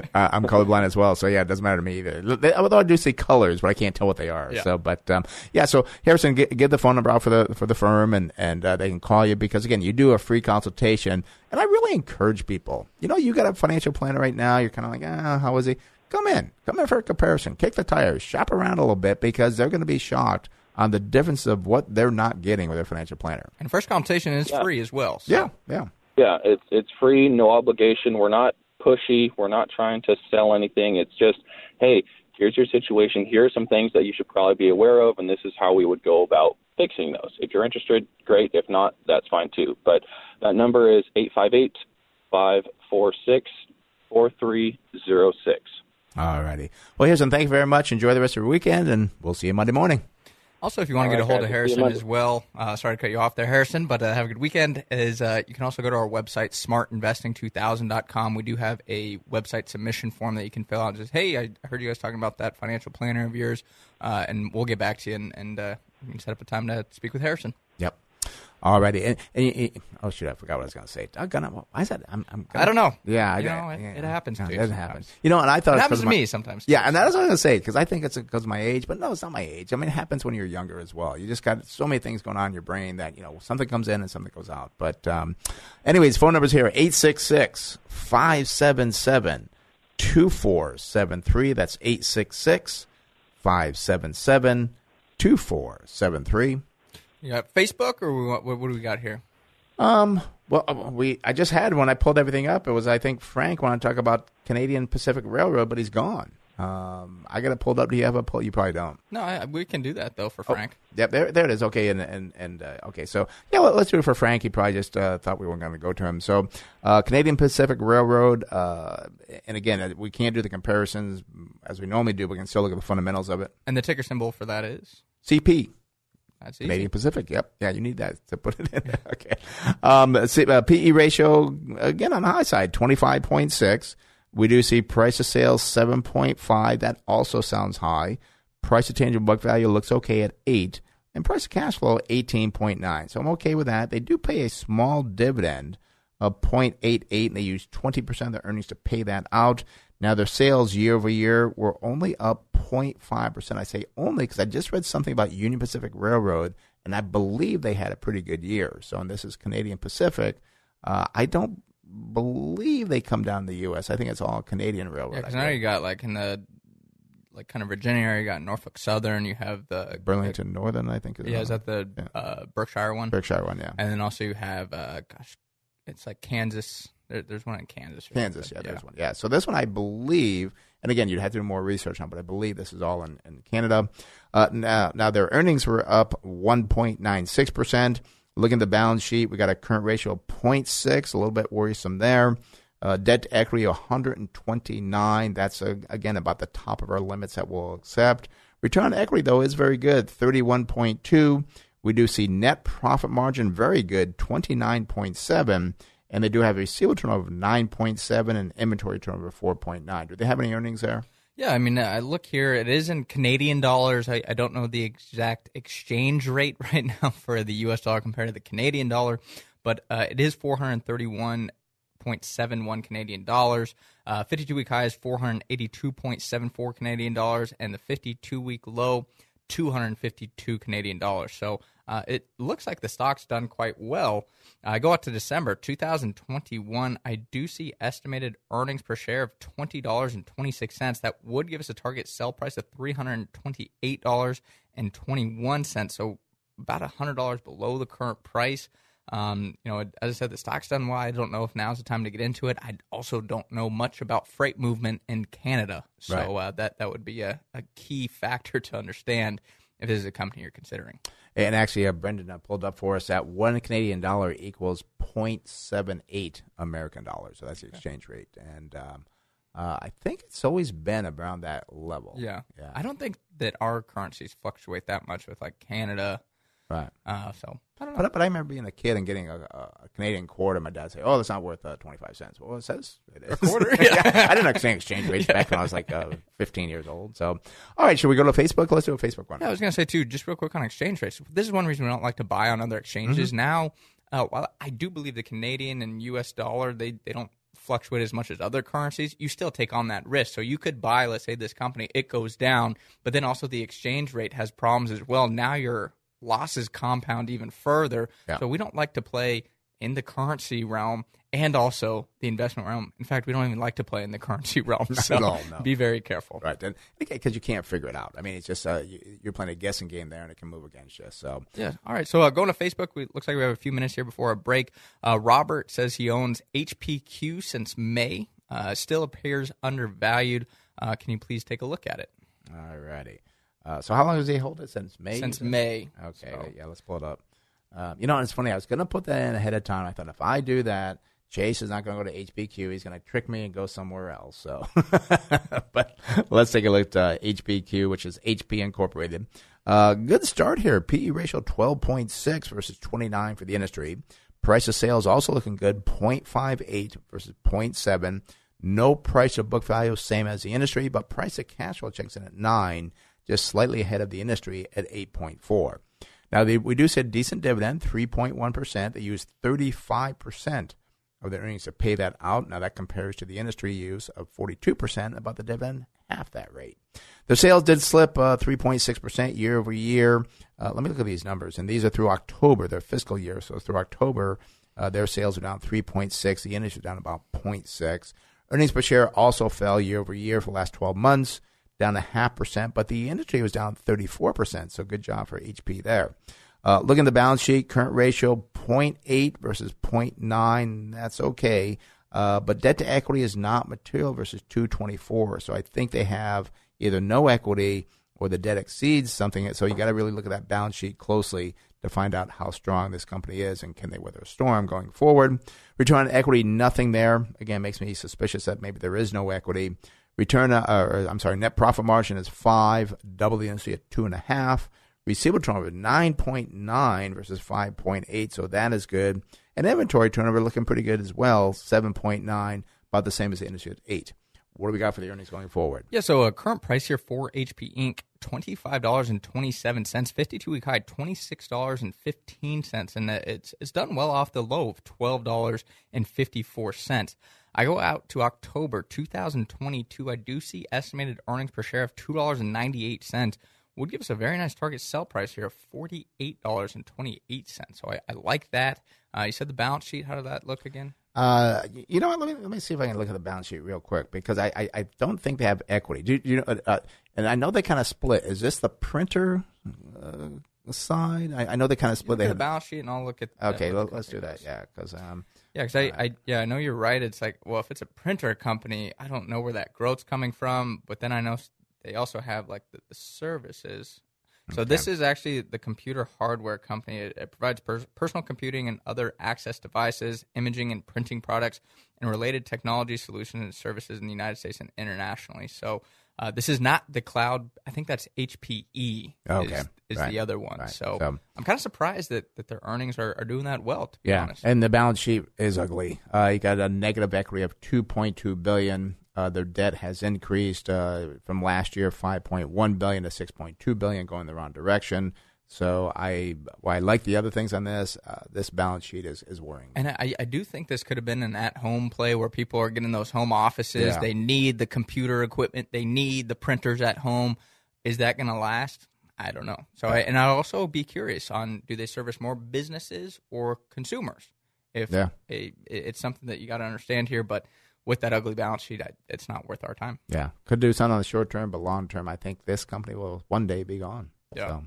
uh, I'm colorblind as well, so yeah, it doesn't matter to me either. They- Although I do see colors, but I can't tell what they are. Yeah. So, but um, yeah, so Harrison, get, get the phone number out for the for the firm, and and uh, they can call you because again, you do a free consultation, and I really encourage people. You know, you got a financial planner right now. You're kind of like, ah, how is he? Come in, come in for a comparison, kick the tires, shop around a little bit because they're going to be shocked on the difference of what they're not getting with their financial planner. and first consultation is free as well. So. Yeah, yeah. Yeah, it's it's free, no obligation. We're not pushy. We're not trying to sell anything. It's just, hey, here's your situation. Here are some things that you should probably be aware of, and this is how we would go about fixing those. If you're interested, great. If not, that's fine too. But that number is 858 546 4306. All righty. Well, some. Thank you very much. Enjoy the rest of your weekend, and we'll see you Monday morning. Also, if you want to All get a hold guys. of We'll see you Harrison as well, uh, sorry to cut you off there, Harrison, but uh, have a good weekend. Is uh, you can also go to our website, smartinvesting2000.com. We do have a website submission form that you can fill out. Just hey, I heard you guys talking about that financial planner of yours, uh, and we'll get back to you and, and uh, set up a time to speak with Harrison. Yep. All righty. And, and, and- oh shoot, I forgot what I was going to say. Why is that? I'm. I'm I don't know. Yeah, I You know, it- yeah, it happens yeah, to It you does sometimes. happen. You know, and I thought It happens to my- me sometimes, Yeah, and that's what I was going to say because I think it's because of my age, but no, it's not my age. I mean, it happens when you're younger as well. You just got so many things going on in your brain that you know something comes in and something goes out. But um, anyways, phone numbers here 866 577 2473. That's 866 577 2473. You got Facebook, or what, what do we got here? Um. Well, uh, we I just had when I pulled everything up. It was I think Frank wanted to talk about Canadian Pacific Railroad, but he's gone. Um. I got it pulled up. Do you have a pull? You probably don't. No, I, we can do that though for Oh, Frank. Yep. There, there it is. Okay. And and and uh, okay. So yeah, well, let's do it for Frank. He probably just uh, thought we weren't going to go to him. So uh, Canadian Pacific Railroad. Uh, and again, uh, we can't do the comparisons as we normally do. But we can still look at the fundamentals of it. And the ticker symbol for that is CP. That's easy. Canadian Pacific. Yep. Yeah, you need that to put it in there. Okay. Um, see, uh, PE ratio, again, on the high side, 25.6. We do see price to sales 7.5. That also sounds high. Price to tangible book value looks okay at 8. And price to cash flow, 18.9. So I'm okay with that. They do pay a small dividend of 0.88, and they use 20% of their earnings to pay that out. Now, their sales year over year were only up 0.5%. I say only because I just read something about Union Pacific Railroad, and I believe they had a pretty good year. So, and this is Canadian Pacific. Uh, I don't believe they come down the U.S. I think it's all Canadian Railroad. Yeah, because I now you got like in the like kind of Virginia area, you got Norfolk Southern, you have the Burlington Northern, I think. Is yeah, is that the uh, Berkshire one? Berkshire one? Yeah. And then also you have, uh, gosh, it's like Kansas. There, there's one in Kansas. or Kansas, yeah, something. there's one. Yeah, so this one I believe, and again, you'd have to do more research on, but I believe this is all in, in Canada. Uh, now, now their earnings were up 1.96 percent. Looking at the balance sheet, we got a current ratio of 0.6, a little bit worrisome there. Uh, debt to equity 129. That's uh, again about the top of our limits that we'll accept. Return on equity though is very good, 31.2. We do see net profit margin very good, 29.7 and they do have a receivable turnover of 9.7 and inventory turnover of 4.9. Do they have any earnings there? Yeah, I mean, I look here. It is in Canadian dollars. I, I don't know the exact exchange rate right now for the U.S. dollar compared to the Canadian dollar, but uh, it is 431.71 Canadian dollars. Uh, 52 week high is 482.74 Canadian dollars, and the 52 week low, 252 Canadian dollars. So uh, it looks like the stock's done quite well. I go out to December 2021. I do see estimated earnings per share of twenty dollars and twenty six cents. That would give us a target sell price of three hundred twenty eight dollars and twenty one cents. So about hundred dollars below the current price. Um, you know, as I said, the stock's done well. I don't know if now's the time to get into it. I also don't know much about freight movement in Canada, so Right. uh, that that would be a, a key factor to understand if this is a company you're considering. And actually, uh, Brendan uh, pulled up for us that one Canadian dollar equals 0.78 American dollars. So that's the exchange rate. And um, uh, I think it's always been around that level. Yeah. Yeah. I don't think that our currencies fluctuate that much with like Canada. Right. Uh, so I don't know. But, but I remember being a kid and getting a, a Canadian quarter. My dad say, "Oh, that's not worth uh, twenty five cents." Well, it says it is. A quarter? yeah. Yeah. I didn't understand exchange rates back when I was like uh, fifteen years old. So, all right, should we go to Facebook? Let's do a Facebook one. Yeah, I was going to say too, just real quick on exchange rates. This is one reason we don't like to buy on other exchanges. Mm-hmm. Now, uh, while I do believe the Canadian and U.S. dollar they they don't fluctuate as much as other currencies, you still take on that risk. So you could buy, let's say, this company, it goes down, but then also the exchange rate has problems as well. Now your losses compound even further. Yeah. So we don't like to play in the currency realm and also the investment realm. In fact, we don't even like to play in the currency realm. So at all, no. be very careful. Right. Then, because you can't figure it out. I mean, it's just uh, you, you're playing a guessing game there, and it can move against you. So, Yeah. All right. So uh, going to Facebook, we, looks like we have a few minutes here before a break. Uh, Robert says he owns HPQ since May. uh, still appears undervalued. Uh, can you please take a look at it? All righty. Uh, so how long does he hold it since May? Since May. Okay, So- yeah, let's pull it up. Um, you know, it's funny. I was going to put that in ahead of time. I thought if I do that, Chase is not going to go to HPQ. He's going to trick me and go somewhere else. So, but let's take a look at uh, HPQ, which is HP Incorporated. Uh, good start here. PE ratio 12.6 versus 29 for the industry. Price of sales also looking good, 0.58 versus 0.7. No price of book value, same as the industry, but price of cash flow checks in at 9, just slightly ahead of the industry at 8.4. Now, they, we do see a decent dividend, 3.1%. They use 35% of their earnings to pay that out. Now, that compares to the industry use of 42%, about the dividend, half that rate. Their sales did slip uh, 3.6% year over year. Uh, let me look at these numbers. And these are through October, their fiscal year. So through October, uh, their sales are down 3.6. The industry is down about 0.6. Earnings per share also fell year over year for the last 12 months, down a half percent. But the industry was down 34%. So good job for HP there. Uh, look at the balance sheet, current ratio 0.8 versus 0.9. That's okay. Uh, but debt to equity is not material versus 224. So I think they have either no equity or the debt exceeds something. So you got to really look at that balance sheet closely to find out how strong this company is and can they weather a storm going forward. Return on equity, nothing there. Again, makes me suspicious that maybe there is no equity. Return, uh, or, I'm sorry, net profit margin is five, double the industry at two and a half. Receivable turnover 9.9 versus 5.8, so that is good. And inventory turnover looking pretty good as well, 7.9, about the same as the industry at 8. What do we got for the earnings going forward? Yeah, so a current price here for HP Inc. twenty five dollars and twenty seven cents. Fifty two week high twenty six dollars and fifteen cents, and it's it's done well off the low of twelve dollars and fifty four cents. I go out to October two thousand twenty two. I do see estimated earnings per share of two dollars and ninety eight cents. Would give us a very nice target sell price here of forty eight dollars and twenty eight cents. So I, I like that. Uh, you said the balance sheet. How did that look again? Uh, you know what? Let me let me see if I can look at the balance sheet real quick because I I, I don't think they have equity. Do you know? Uh, and I know they kind of split. Is this the printer uh, side? I, I know they kind of split. Look at They the balance sheet, and I'll look at. Okay, let, us do that. Yeah, because um, Yeah, because I, I, yeah, I know you're right. It's like, well, if it's a printer company, I don't know where that growth's coming from. But then I know they also have like the, the services. So this is actually the computer hardware company. It, it provides pers- personal computing and other access devices, imaging and printing products, and related technology solutions and services in the United States and internationally. So uh, this is not the cloud. I think that's HPE. Okay, is, is right, the other one. right. So, So- I'm kind of surprised that, that their earnings are, are doing that well. To be Yeah, honest. and the balance sheet is ugly. Uh, you got a negative equity of two point two billion. Uh, their debt has increased uh, from last year, five point one billion to six point two billion, going the wrong direction. So I, while I like the other things on this, uh, this balance sheet is is worrying. And I, I do think this could have been an at-home play where people are getting those home offices. Yeah. They need the computer equipment. They need the printers at home. Is that going to last? I don't know. So, I, and I'll also be curious on do they service more businesses or consumers? If Yeah. a, it's something that you got to understand here, but with that ugly balance sheet, I, it's not worth our time. Yeah, could do something on the short term, but long term, I think this company will one day be gone. Yeah. So.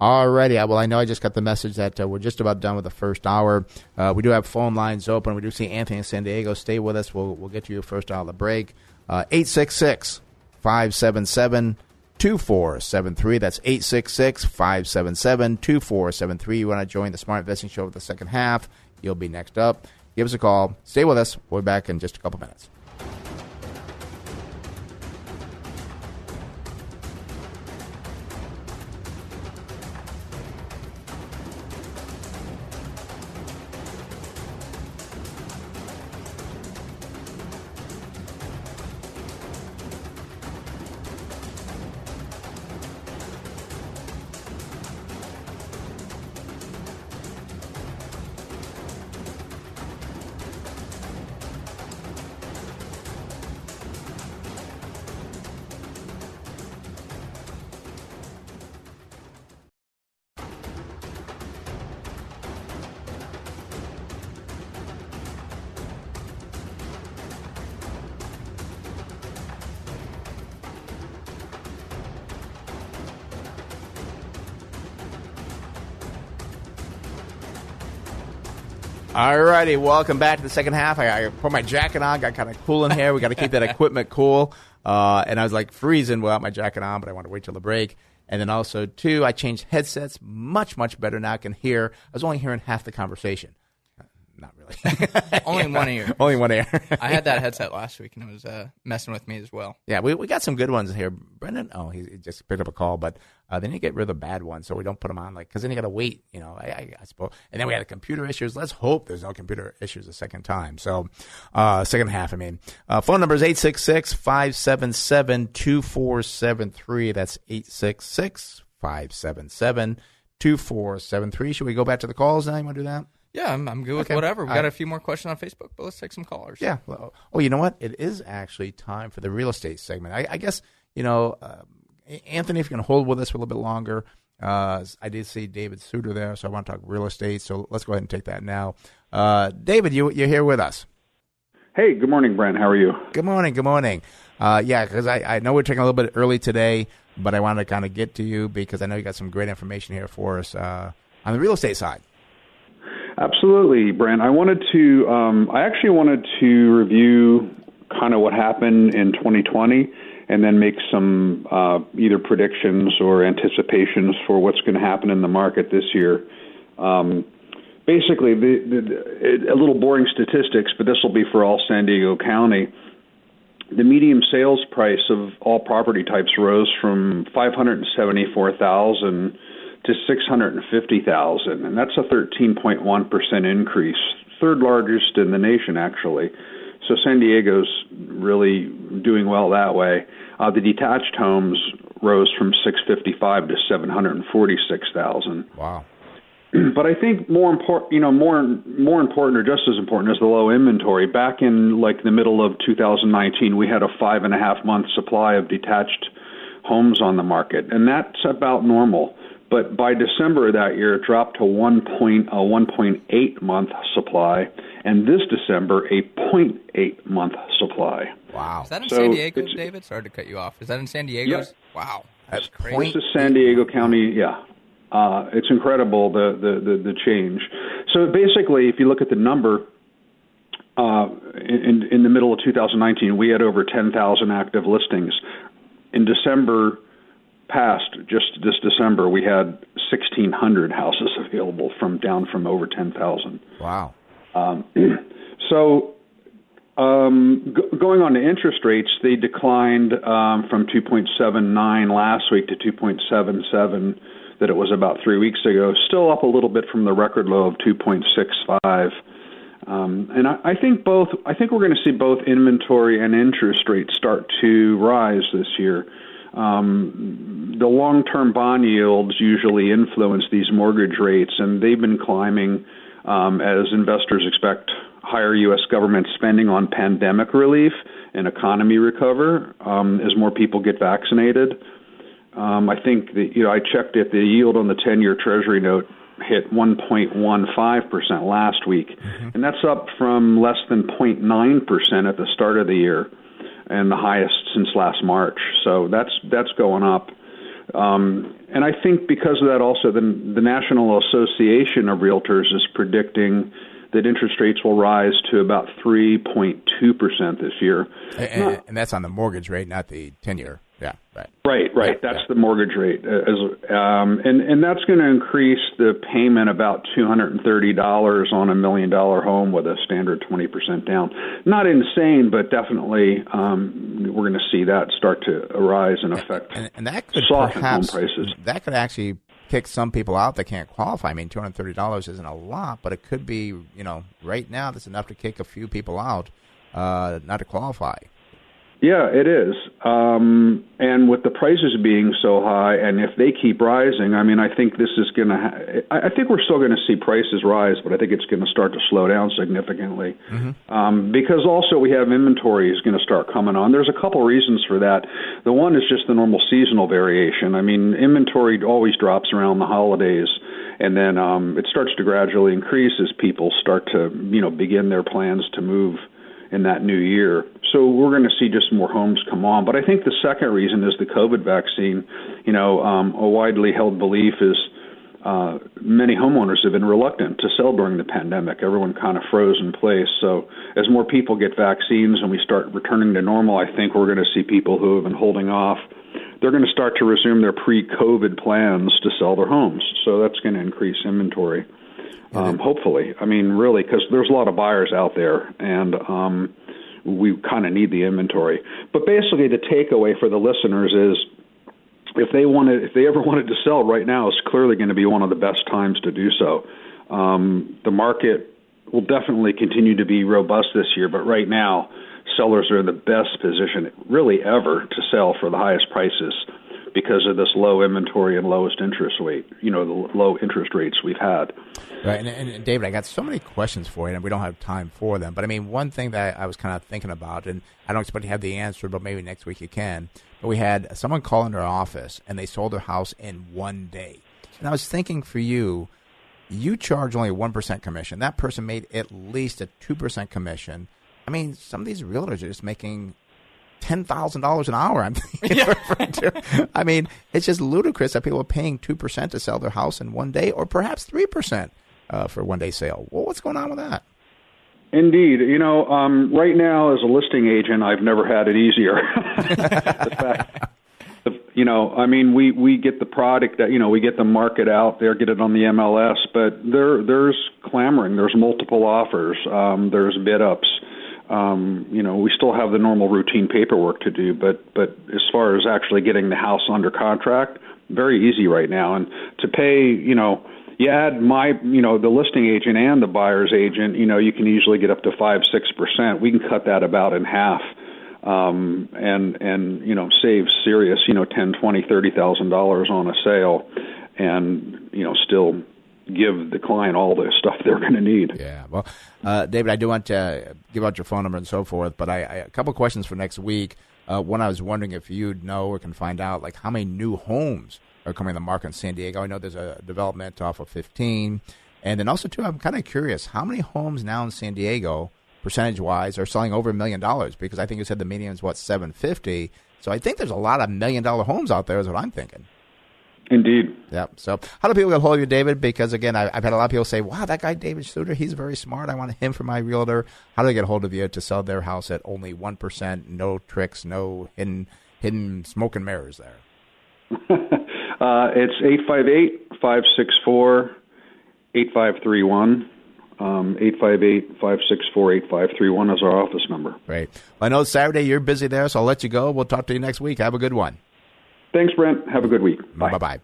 Alrighty, well, I know I just got the message that uh, we're just about done with the first hour. Uh, we do have phone lines open. We do see Anthony in San Diego. Stay with us. We'll we'll get to your first hour of the break. Uh, Eight six six five seven seven two four seven three. That's 866 577 2473. You want to join the Smart Investing Show for the second half? You'll be next up. Give us a call. Stay with us. We'll be back in just a couple minutes. All righty, welcome back to the second half. I, I put my jacket on, got kind of cool in here. We got to keep that equipment cool. Uh, and I was like freezing without my jacket on, but I want to wait till the break. And then also, two, I changed headsets, much, much better now. I can hear, I was only hearing half the conversation. Not really. Only one ear. only one ear. I had that headset last week, and it was uh, messing with me as well. Yeah, we, we got some good ones here. Brendan, oh, he, he just picked up a call, but uh, then you get rid of the bad ones, so we don't put them on, like, because then you got to wait, you know, I, I, I suppose. And then we had the computer issues. Let's hope there's no computer issues a second time. So, uh, second half, I mean. Uh, phone number is 866 577 2473. That's 866 577 2473. Should we go back to the calls now? You want to do that? Yeah, I'm, I'm good with Okay. whatever. We All got right. a few more questions on Facebook, but let's take some callers. Yeah. Well, oh, you know what? It is actually time for the real estate segment. I, I guess you know, uh, Anthony, if you can hold with us for a little bit longer. Uh, I did see David Suter there, so I want to talk real estate. So let's go ahead and take that now. Uh, David, you you're here with us. Hey, good morning, Brent. How are you? Good morning. Good morning. Uh, yeah, because I, I know we're taking a little bit early today, but I wanted to kind of get to you because I know you got some great information here for us uh, on the real estate side. Absolutely, Brent. I wanted to, um, I actually wanted to review kind of what happened in 2020 and then make some uh, either predictions or anticipations for what's going to happen in the market this year. Um, basically, the, the, a little boring statistics, but this will be for all San Diego County. The median sales price of all property types rose from 574,000 to 650,000, and that's a 13.1% increase, third largest in the nation actually. So San Diego's really doing well that way. Uh, the detached homes rose from 655 to 746,000. Wow. But I think more important, you know, more more important or just as important is the low inventory. Back in like the middle of 2019, we had a five and a half month supply of detached homes on the market, and that's about normal. But by December of that year, it dropped to 1. Point, a 1.8 month supply, and this December a 0.8 month supply. Wow. Is that in So San Diego, David? Sorry to cut you off. Is that in San Diego? Wow. That's crazy. This crazy. is San Diego County. Yeah, uh, it's incredible the, the the the change. So basically, if you look at the number. Uh, in in the middle of 2019, we had over 10,000 active listings. In December past, just this December, we had 1,600 houses available from down from over 10,000. Wow. Um, so, um, g- going on to interest rates, they declined um, from 2.79 last week to 2.77 that it was about three weeks ago. Still up a little bit from the record low of 2.65. Um, and I, I think both. I think we're going to see both inventory and interest rates start to rise this year. Um, the long-term bond yields usually influence these mortgage rates, and they've been climbing um, as investors expect higher U.S. government spending on pandemic relief and economy recover um, as more people get vaccinated. Um, I think that you know I checked it. The yield on the 10-year Treasury note hit 1.15 percent last week, and that's up from less than 0.9 percent at the start of the year, and the highest since last March. So that's that's going up. Um, and I think because of that, also the, the National Association of Realtors is predicting that interest rates will rise to about 3.2 percent this year. And, Not- and that's on the mortgage rate, not the ten-year. Yeah, right. Right, right. That's the mortgage rate, uh, as, um, and and that's going to increase the payment about two hundred and thirty dollars on a million dollar home with a standard twenty percent down. Not insane, but definitely um, we're going to see that start to arise and affect And, and that could soften home perhaps prices. that could actually kick some people out that can't qualify. I mean, two hundred thirty dollars isn't a lot, but it could be. You know, right now that's enough to kick a few people out, uh, not to qualify. Yeah, it is. Um, and with the prices being so high, and if they keep rising, I mean, I think this is going to. Ha- I I think we're still going to see prices rise, but I think it's going to start to slow down significantly. Um, because also we have inventory is going to start coming on. There's a couple reasons for that. The one is just the normal seasonal variation. I mean, inventory always drops around the holidays, and then um, it starts to gradually increase as people start to, you know, begin their plans to move in that new year. So we're going to see just more homes come on. But I think the second reason is the COVID vaccine. You know, um, a widely held belief is uh, many homeowners have been reluctant to sell during the pandemic. Everyone kind of froze in place. So as more people get vaccines and we start returning to normal, I think we're going to see people who have been holding off. They're going to start to resume their pre-COVID plans to sell their homes. So that's going to increase inventory. Um, hopefully, I mean, really, because there's a lot of buyers out there, and um, we kind of need the inventory. But basically, the takeaway for the listeners is if they wanted, if they ever wanted to sell right now, is clearly going to be one of the best times to do so. Um, the market will definitely continue to be robust this year, but right now, sellers are in the best position really ever to sell for the highest prices because of this low inventory and lowest interest rate, you know, the low interest rates we've had. Right, and, and, David, I got so many questions for you, and we don't have time for them. But I mean, one thing that I was kind of thinking about, and I don't expect to have the answer, but maybe next week you can. But we had someone call into our office, and they sold their house in one day. And I was thinking for you, you charge only a one percent commission. That person made at least a two percent commission. I mean, some of these realtors are just making ten thousand dollars an hour. I'm yeah. I mean, it's just ludicrous that people are paying two percent to sell their house in one day, or perhaps three percent uh, for one day sale. Well, what's going on with that? Indeed, you know, um, right now as a listing agent, I've never had it easier. fact, you know, I mean, we we get the product that you know we get the market out there, get it on the MLS, but there there's clamoring, there's multiple offers, um, there's bid ups. Um, you know, we still have the normal routine paperwork to do, but but as far as actually getting the house under contract, very easy right now. And to pay, you know, you add my, you know, the listing agent and the buyer's agent, you know, you can usually get up to five, six percent. We can cut that about in half, um, and and you know, save serious, you know, ten, twenty, thirty thousand dollars on a sale, and you know, still give the client all the stuff they're going to need. Yeah. Well, uh, David, I do want to give out your phone number and so forth, but I, I a couple questions for next week. Uh, one, I was wondering if you'd know or can find out, like how many new homes are coming to the market in San Diego. I know there's a development off of 15. And then also, too, I'm kind of curious how many homes now in San Diego, percentage wise, are selling over a million dollars? Because I think you said the median is what, 750 So I think there's a lot of million dollar homes out there, is what I'm thinking. Indeed. Yeah. So, how do people get hold of you, David? Because again, I, have had a lot of people say, "Wow, that guy David Suter, he's very smart. I want him for my realtor." How do they get hold of you to sell their house at only one percent? No tricks, no hidden hidden smoke and mirrors there. Uh, it's 858 564 8531. Um, 858-564-8531 is our office number. Great. Well, I know Saturday you're busy there, so I'll let you go. We'll talk to you next week. Have a good one. Thanks, Brent. Have a good week. Bye bye.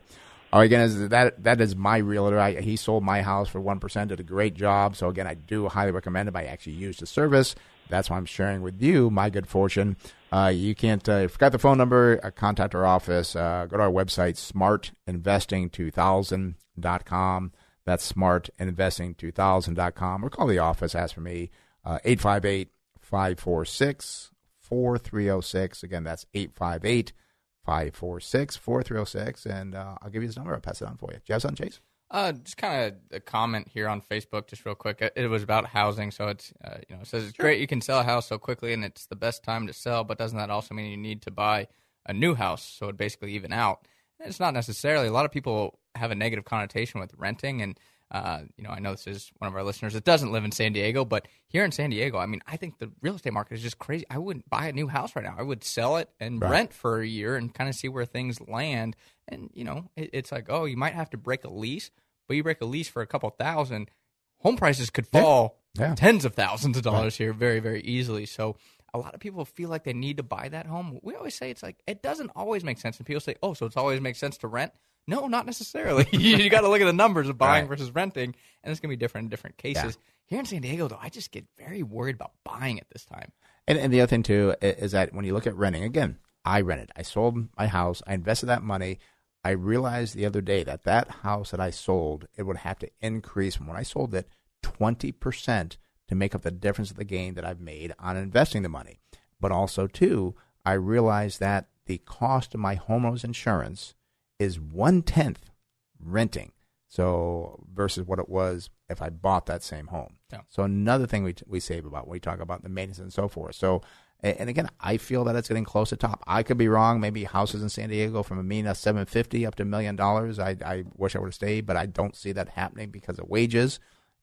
All right, again, that that is my realtor. I, he sold my house for one percent. Did a great job. So again, I do highly recommend him. I actually used the service. That's why I'm sharing with you my good fortune. Uh, you can't uh, forget the phone number. Uh, contact our office. Uh, go to our website, smartinvesting2000.com. That's smartinvesting2000.com. Or call the office. Ask for me. Uh, 858 546 4306. Again, that's 858 546 4306. And uh, I'll give you this number. I'll pass it on for you. Do you have something, Chase? Uh, just kind of a comment here on Facebook, just real quick. It was about housing, so it's uh, you know it says it's sure. great you can sell a house so quickly, and it's the best time to sell. But doesn't that also mean you need to buy a new house so it basically even out? And it's not necessarily. A lot of people have a negative connotation with renting, and uh, you know I know this is one of our listeners that doesn't live in San Diego, but here in San Diego, I mean I think the real estate market is just crazy. I wouldn't buy a new house right now. I would sell it and right. rent for a year and kind of see where things land. And you know it, it's like oh you might have to break a lease but you break a lease for a couple thousand, home prices could fall yeah. Yeah. tens of thousands of dollars right. here very, very easily. So a lot of people feel like they need to buy that home. We always say it's like it doesn't always make sense. And people say, "Oh, so it's always makes sense to rent." No, not necessarily. you got to look at the numbers of buying right. versus renting, and it's going to be different in different cases. Yeah. Here in San Diego, though, I just get very worried about buying at this time. And, and the other thing too is that when you look at renting, again, I rented. I sold my house. I invested that money. I realized the other day that that house that I sold, it would have to increase from when I sold it 20% to make up the difference of the gain that I've made on investing the money. But also, too, I realized that the cost of my homeowner's insurance is one tenth renting. So versus what it was if I bought that same home. Yeah. So another thing we, we save about when we talk about the maintenance and so forth. So And, again, I feel that it's getting close to top. I could be wrong. Maybe houses in San Diego from a mean of seven fifty up to a million dollars. I I wish I would have stayed, but I don't see that happening because of wages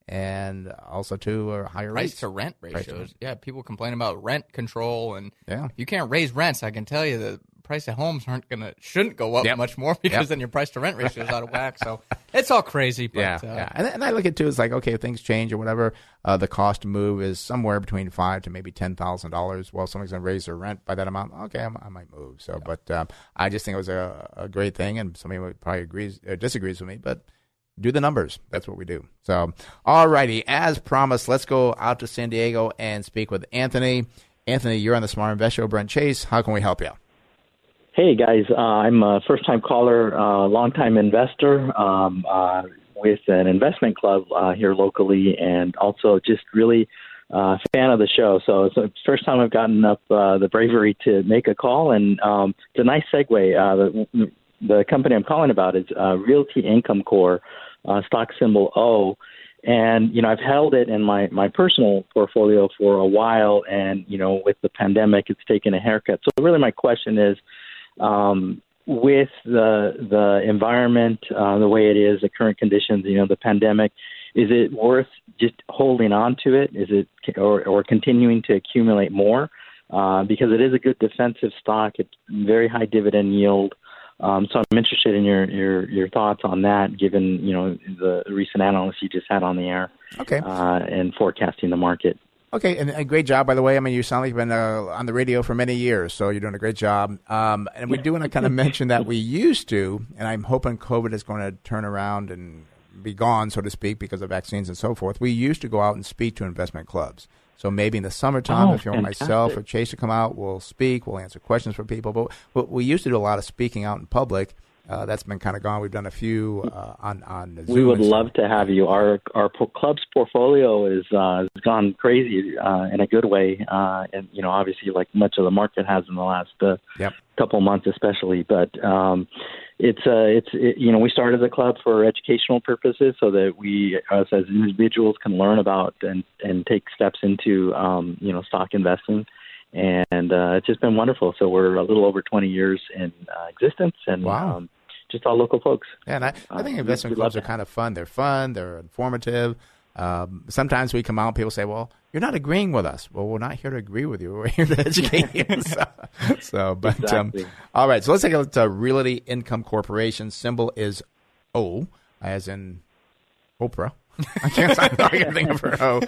and also to uh, higher price rates. to rent ratios. to rent. Yeah, people complain about rent control, and Yeah. you can't raise rents, I can tell you the price of homes aren't gonna shouldn't go up Yep. much more because Yep. then your price to rent ratio is out of whack. So it's all crazy. But, yeah, uh, yeah. And, and I look at it too. It's like okay, things change or whatever, uh, the cost to move is somewhere between five to maybe ten thousand dollars. Well, somebody's going to raise their rent by that amount. Okay, I'm, I might move. So, but um, I just think it was a, a great thing, and somebody would probably agrees uh, disagrees with me, but do the numbers. That's what we do. So, all righty. As promised, let's go out to San Diego and speak with Anthony. Anthony, you're on the Smart Invest Show. Brent Chase, how can we help you? Hey guys, uh, I'm a first-time caller, uh, long-time investor um, uh, with an investment club uh, here locally, and also just really uh, fan of the show. So it's the first time I've gotten up uh, the bravery to make a call, and um, it's a nice segue. Uh, the, the company I'm calling about is uh, Realty Income Corp, uh, stock symbol O. And you know, I've held it in my my personal portfolio for a while, and you know, with the pandemic, it's taken a haircut. So really, my question is, um, with the the environment uh, the way it is, the current conditions, you know, the pandemic, is it worth just holding on to it? Is it or or continuing to accumulate more? Uh, because it is a good defensive stock. It's very high dividend yield. Um, so I'm interested in your, your your thoughts on that, given you know the recent analysts you just had on the air, Okay. uh, and forecasting the market. Okay, and a great job, by the way. I mean, you sound like you've been uh, on the radio for many years, so you're doing a great job. Um, and we do want to kind of mention that we used to, and I'm hoping COVID is going to turn around and be gone, so to speak, because of vaccines and so forth. We used to go out and speak to investment clubs. So maybe in the summertime, Oh, if you want myself or. Chase to come out, we'll speak, we'll answer questions for people. But we used to do a lot of speaking out in public. Uh, that's been kind of gone. We've done a few uh, on on Zoom. We would love to have you. Our our po- club's portfolio is uh, has gone crazy uh, in a good way, uh, and you know, obviously, like much of the market has in the last uh, Yep. couple of months, especially. But um, it's uh, it's it, you know, we started the club for educational purposes, so that we, us as individuals, can learn about and and take steps into um, you know stock investing. And uh, it's just been wonderful. So we're a little over 20 years in uh, existence, and Wow. um, just all local folks. Yeah, and I, I think Uh, investment clubs are kind of fun. They're fun. They're informative. Um, sometimes we come out and people say, "Well, you're not agreeing with us." Well, we're not here to agree with you. We're here to educate you. so, so, but Exactly. um, all right. So let's take a look at Realty Income Corporation. Symbol is O, as in Oprah. I can't, I can't think of her O.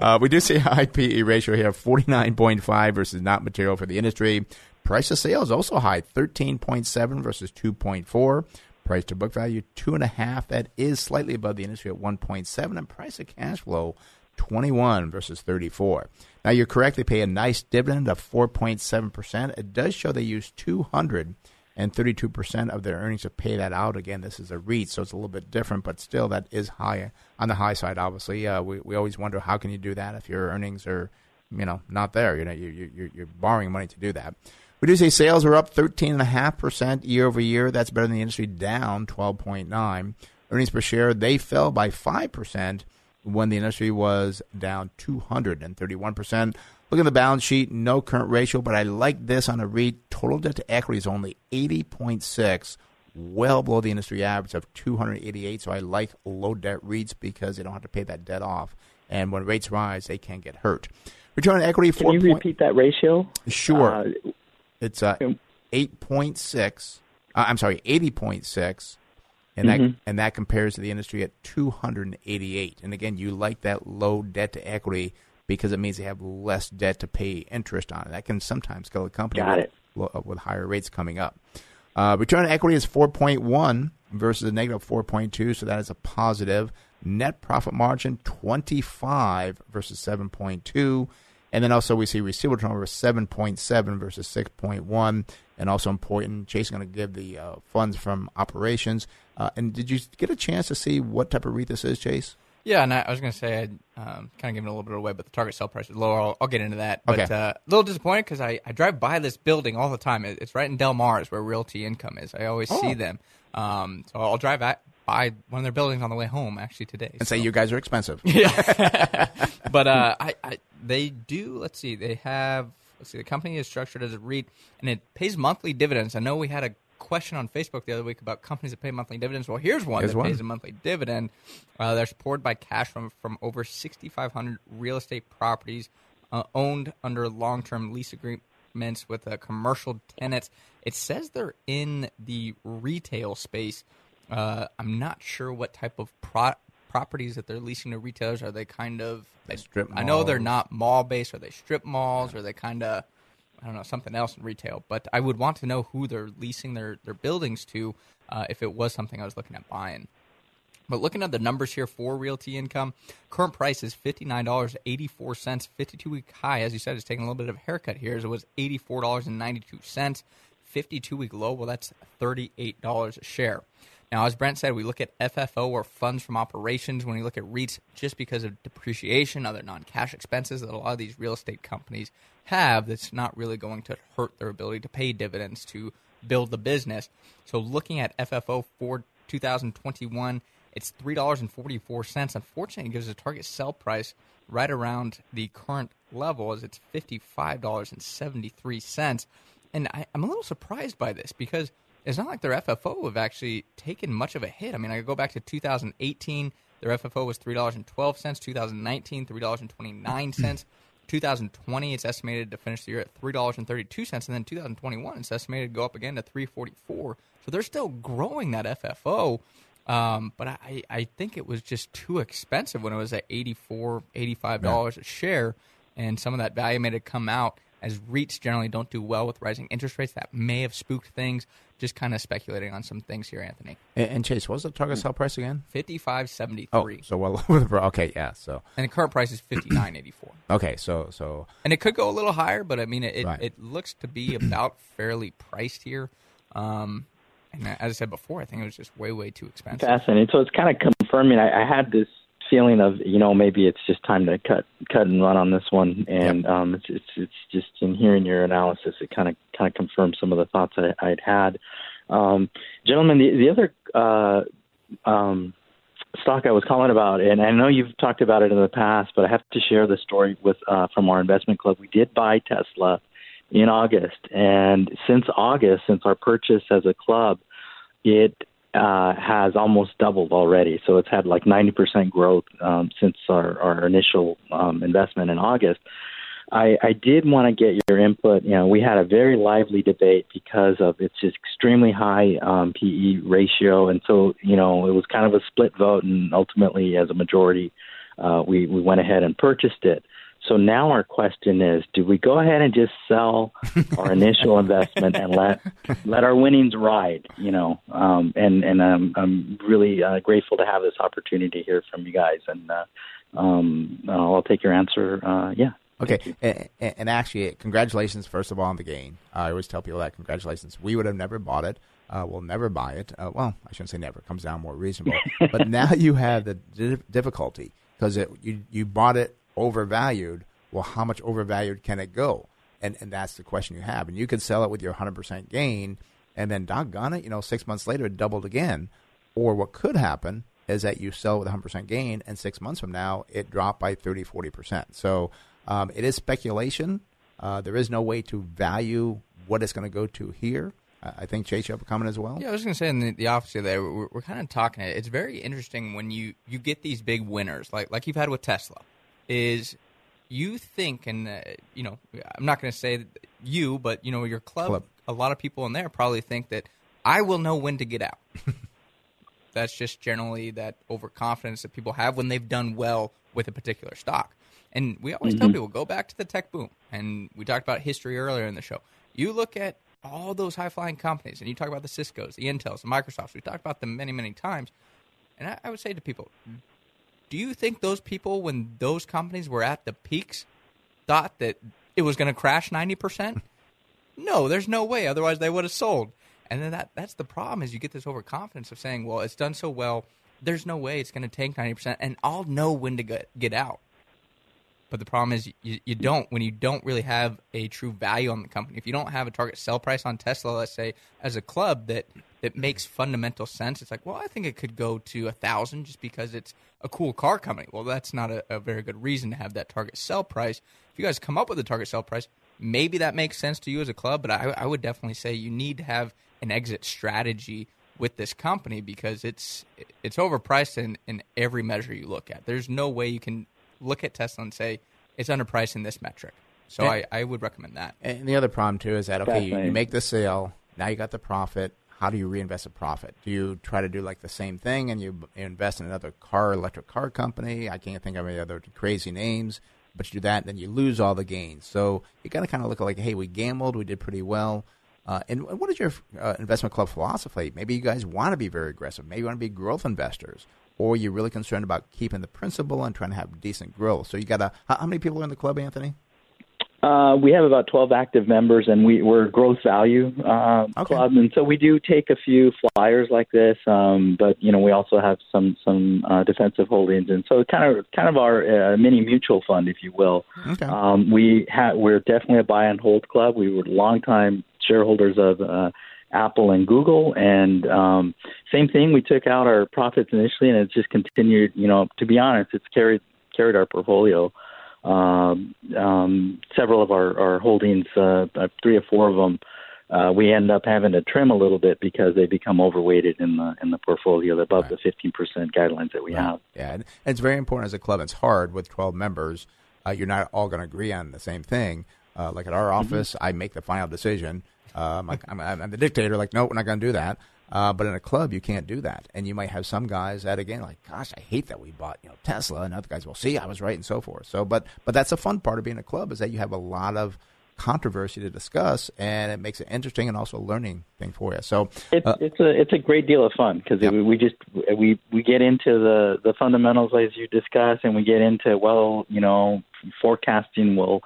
Uh, we do see a high PE ratio here, forty nine point five versus not material for the industry. Price of sales also high, thirteen point seven versus two point four. Price to book value two and a half. That is slightly above the industry at one point seven. And price of cash flow twenty one versus thirty four. Now you're correct. They pay a nice dividend of four point seven percent. It does show they use two hundred and 32% of their earnings to pay that out. Again, this is a REIT, so it's a little bit different, but still that is high on the high side. Obviously, uh, we we always wonder how can you do that if your earnings are, you know, not there. You know, you you you're borrowing money to do that. We do say sales are up 13.5% year over year. That's better than the industry, down 12.9. Earnings per share they fell by five percent when the industry was down 231%. Look at the balance sheet, no current ratio, but I like this on a REIT. Total debt to equity is only 80.6, well below the industry average of 288. So I like low debt REITs because they don't have to pay that debt off. And when rates rise, they can get hurt. Return on equity, Can you point- repeat that ratio? Sure. Uh, It's uh, 8.6. Uh, I'm sorry, 80.6. And that Mhm. and that compares to the industry at 288. And again, you like that low debt to equity because it means they have less debt to pay interest on. That can sometimes kill a company Got with, it. lo- with higher rates coming up. Uh, return on equity is 4.1 versus a negative 4.2, so that is a positive. Net profit margin 25 versus 7.2. And then also we see receivable turnover 7.7 versus 6.1. And also important, Chase is going to give the uh, funds from operations. Uh, and did you get a chance to see what type of REIT this is, Chase? Yeah, and I, I was going to say, I um, kind of giving it a little bit away, but the target sell price is lower. I'll, I'll get into that. But Okay. uh, a little disappointed because I, I drive by this building all the time. It, it's right in Del Mar, is where Realty Income is. I always Oh. see them. Um, so I'll drive at, by one of their buildings on the way home, actually, today. And say you guys are expensive. Yeah. but uh, I, I, they do, let's see, they have let's see, the company is structured as a REIT and it pays monthly dividends. I know we had a question on Facebook the other week about companies that pay monthly dividends. Well, here's one Here's that one. pays a monthly dividend. Uh, they're supported by cash from from over 6,500 real estate properties uh, owned under long-term lease agreements with uh, commercial tenants. It says they're in the retail space. Uh, I'm not sure what type of pro- properties that they're leasing to retailers. Are they kind of They strip I know they're not mall based. Are they strip malls? Are they kind of I don't know something else in retail? But I would want to know who they're leasing their their buildings to uh, if it was something I was looking at buying. But looking at the numbers here for realty income, current price is fifty nine dollars eighty four cents. Fifty two week high, as you said, is taking a little bit of a haircut here. As it was eighty four dollars and ninety two cents. Fifty two week low, well, that's thirty eight dollars a share. Now, as Brent said, we look at FFO or funds from operations when we look at REITs just because of depreciation, other non cash expenses that a lot of these real estate companies have that's not really going to hurt their ability to pay dividends to build the business. So, looking at FFO for 2021, it's $3.44. Unfortunately, it gives a target sell price right around the current level as it's $55.73. And I, I'm a little surprised by this because it's not like their FFO have actually taken much of a hit. I mean, I go back to 2018, their FFO was $3.12, 2019, $3.29. 2020, it's estimated to finish the year at $3.32, and then 2021, it's estimated to go up again to 344 So they're still growing that FFO. Um, but I, I think it was just too expensive when it was at 84 $85 a share, and some of that value made it come out as REITs generally don't do well with rising interest rates. That may have spooked things. Just kind of speculating on some things here, Anthony. And, and Chase, what's the target sell price again? Fifty five seventy Oh, three, so well over the okay, yeah. So and the current price is fifty nine eighty four. okay, so so And it could go a little higher, but I mean, it, Right. it looks to be about fairly priced here. Um, and as I said before, I think it was just way, way too expensive. Fascinating. So it's kind of confirming. I, I had this feeling of you know maybe it's just time to cut cut and run on this one, and um, it's, it's it's just in hearing your analysis, it kind of kind of confirms some of the thoughts I, I'd had. Um, gentlemen, the the other uh, um, stock I was calling about, and I know you've talked about it in the past, but I have to share the story with uh, from our investment club. We did buy Tesla in August, and since August, since our purchase as a club, it uh, has almost doubled already. So it's had like 90% growth um, since our, our initial um, investment in August. I, I did want to get your input. You know, we had a very lively debate because of its extremely high um, PE ratio, and so you know it was kind of a split vote, and ultimately, as a majority, uh, we we went ahead and purchased it. So now our question is: Do we go ahead and just sell our initial investment and let let our winnings ride? You know, um, and and I'm I'm really uh, grateful to have this opportunity to hear from you guys, and uh, um, I'll take your answer. Uh, yeah. Okay, and, and actually, congratulations first of all on the gain. I always tell people that congratulations. We would have never bought it. Uh, we'll never buy it. Uh, well, I shouldn't say never. It comes down more reasonable. but now you have the di- difficulty because you you bought it overvalued. Well, how much overvalued can it go? And and that's the question you have. And you could sell it with your 100% gain, and then doggone it, you know, six months later it doubled again. Or what could happen is that you sell with 100% gain, and six months from now it dropped by 30, 40%. So um, it is speculation. Uh, there is no way to value what it's going to go to here. I think Chase, you have a comment as well. Yeah, I was going to say in the, the opposite there, we're, we're kind of talking. It's very interesting when you, you get these big winners, like like you've had with Tesla. Is you think, and uh, you know, I'm not going to say you, but you know, your club, Club. a lot of people in there probably think that I will know when to get out. That's just generally that overconfidence that people have when they've done well with a particular stock. And we always tell Mhm. people go back to the tech boom. And we talked about history earlier in the show. You look at all those high flying companies, and you talk about the Cisco's, the Intels, the Microsofts. We talked about them many, many times. And I, I would say to people, do you think those people, when those companies were at the peaks, thought that it was going to crash ninety percent? No, there's no way. Otherwise, they would have sold. And then that that's the problem is you get this overconfidence of saying, well, it's done so well. There's no way it's going to tank ninety percent, and I'll know when to get get out. But the problem is you, you don't when you don't really have a true value on the company. If you don't have a target sell price on Tesla, let's say as a club that that makes fundamental sense, it's like, well, I think it could go to a thousand just because it's a cool car company. Well, that's not a, a very good reason to have that target sell price. If you guys come up with a target sell price, maybe that makes sense to you as a club, but I, I would definitely say you need to have an exit strategy with this company because it's it's overpriced in, in every measure you look at. There's no way you can look at Tesla and say it's underpriced in this metric. So I, I would recommend that. And the other problem too is that okay, you, you make the sale, now you got the profit. How do you reinvest the profit? Do you try to do like the same thing and you invest in another car, electric car company? I can't think of any other crazy names, but you do that, and then you lose all the gains. So you got to kind of look like, hey, we gambled, we did pretty well. Uh, and what is your uh, investment club philosophy? Maybe you guys want to be very aggressive. Maybe you want to be growth investors, or you're really concerned about keeping the principal and trying to have decent growth. So you got to. How, how many people are in the club, Anthony? Uh, we have about 12 active members, and we, we're a growth value uh, club, and so we do take a few flyers like this. Um, but you know, we also have some some uh, defensive holdings, and so kind of kind of our uh, mini mutual fund, if you will. Okay. Um, we ha- we're definitely a buy and hold club. We were longtime shareholders of uh, Apple and Google, and um, same thing. We took out our profits initially, and it's just continued. You know, to be honest, it's carried carried our portfolio. Um, um, several of our, our holdings, uh, uh, three or four of them, uh, we end up having to trim a little bit because they become overweighted in the in the portfolio above the 15% guidelines that we have. Yeah, and it's very important as a club. It's hard with 12 members. Uh, you're not all going to agree on the same thing. Uh, like at our office, I make the final decision. Um, like I'm, I'm the dictator. Like, no, we're not going to do that. Uh, but in a club, you can't do that. And you might have some guys that again, like, gosh, I hate that we bought you know Tesla, and other guys will see I was right and so forth. So, but but that's a fun part of being a club is that you have a lot of controversy to discuss, and it makes it interesting and also a learning thing for you. So, It's uh, it's a it's a great deal of fun because we just we we get into the the fundamentals as you discuss, and we get into well, you know, forecasting will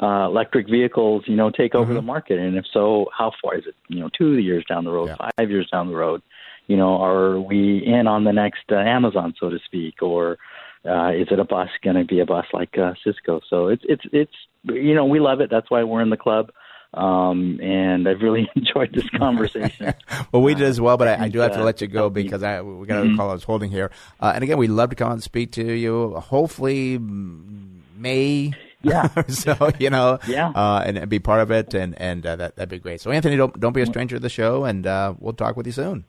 uh, electric vehicles, you know, take over the market, and if so, how far is it? You know, two years down the road, five years down the road. You know, are we in on the next uh, Amazon, so to speak, or uh, is it a bus going to be a bus like uh, Cisco? So it's it's it's you know we love it. That's why we're in the club. Um, and I've really enjoyed this conversation. Well, we did as well, but I, I do have to uh, let you go because I we got a call I was holding here. Uh, and again, we'd love to come and speak to you. Hopefully, May. Yeah. so you know. Yeah. Uh, and, and be part of it, and and uh, that that'd be great. So Anthony, don't don't be a stranger to the show, and uh, we'll talk with you soon.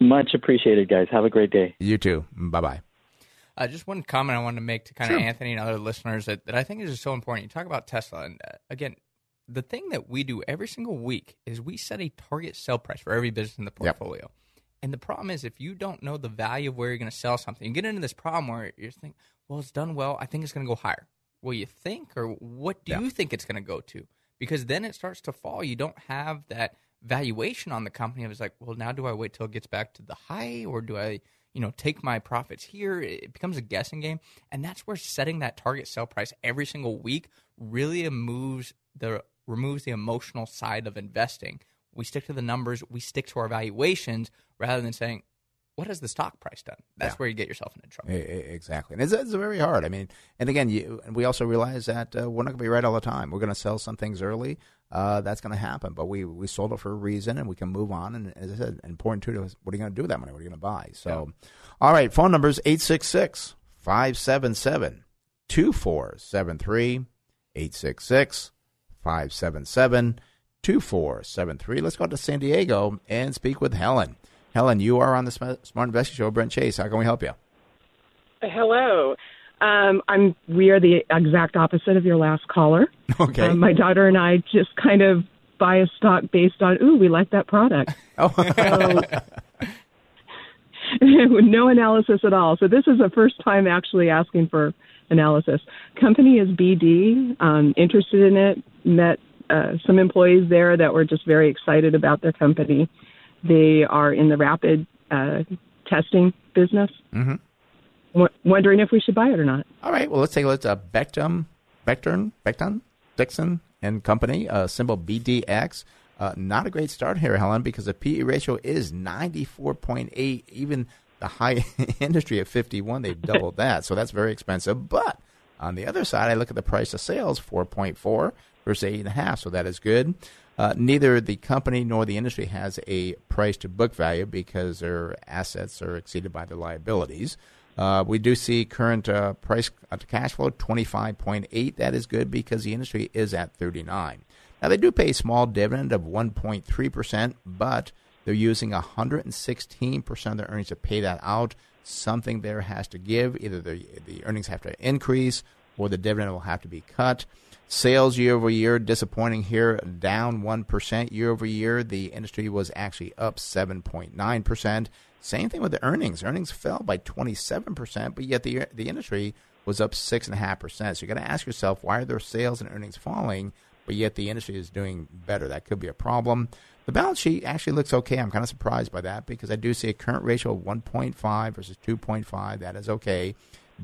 Much appreciated, guys. Have a great day. You too. Bye bye. Uh, just one comment I wanted to make to kind Sure. of Anthony and other listeners that, that I think is just so important. You talk about Tesla, and uh, again, the thing that we do every single week is we set a target sell price for every business in the Yep. portfolio. And the problem is, if you don't know the value of where you're going to sell something, you get into this problem where you're thinking, well, it's done well. I think it's going to go higher. Well, you think, or what do you think it's going to go to? Because then it starts to fall. You don't have that valuation on the company. It was like, well, now do I wait till it gets back to the high, or do I, you know, take my profits here? It becomes a guessing game, and that's where setting that target sell price every single week really moves the removes the emotional side of investing. We stick to the numbers. We stick to our valuations rather than saying, "What has the stock price done?" That's where you get yourself into trouble. Exactly, and it's, it's very hard. I mean, and again, you, and we also realize that uh, we're not going to be right all the time. We're going to sell some things early. Uh, that's going to happen, but we we sold it for a reason, and we can move on. And as I said, important too is what are you going to do with that money? What are you going to buy? So, all right, phone numbers 866 577 2473 866 577 2473. Let's go to San Diego and speak with Helen. Helen, you are on the Smart Investing Show. Brent Chase, how can we help you? Hello. Um, I'm. We are the exact opposite of your last caller. Okay. Um, my daughter and I just kind of buy a stock based on, ooh, we like that product. Oh. So, with no analysis at all. So this is the first time actually asking for analysis. Company is BD. Um, interested in it. Met uh, some employees there that were just very excited about their company. They are in the rapid uh, testing business. Mm-hmm. W- wondering if we should buy it or not. All right. Well, let's take a look at Bectum, Becton, Becton, Dickinson and Company, uh, symbol BDX. Uh, not a great start here, Helen, because the PE ratio is 94.8. Even the high industry at 51, they've doubled that. So that's very expensive. But on the other side, I look at the price of sales, 4.4 versus 8.5. So that is good. Uh, neither the company nor the industry has a price to book value because their assets are exceeded by their liabilities. Uh, we do see current uh, price to cash flow 25.8. That is good because the industry is at 39. Now they do pay a small dividend of 1.3 percent, but they're using 116 percent of their earnings to pay that out. Something there has to give. Either the the earnings have to increase, or the dividend will have to be cut. Sales year over year disappointing here, down one percent year over year. The industry was actually up 7.9 percent. Same thing with the earnings. Earnings fell by 27%, but yet the the industry was up 6.5%. So you got to ask yourself, why are their sales and earnings falling, but yet the industry is doing better? That could be a problem. The balance sheet actually looks okay. I'm kind of surprised by that because I do see a current ratio of 1.5 versus 2.5. That is okay.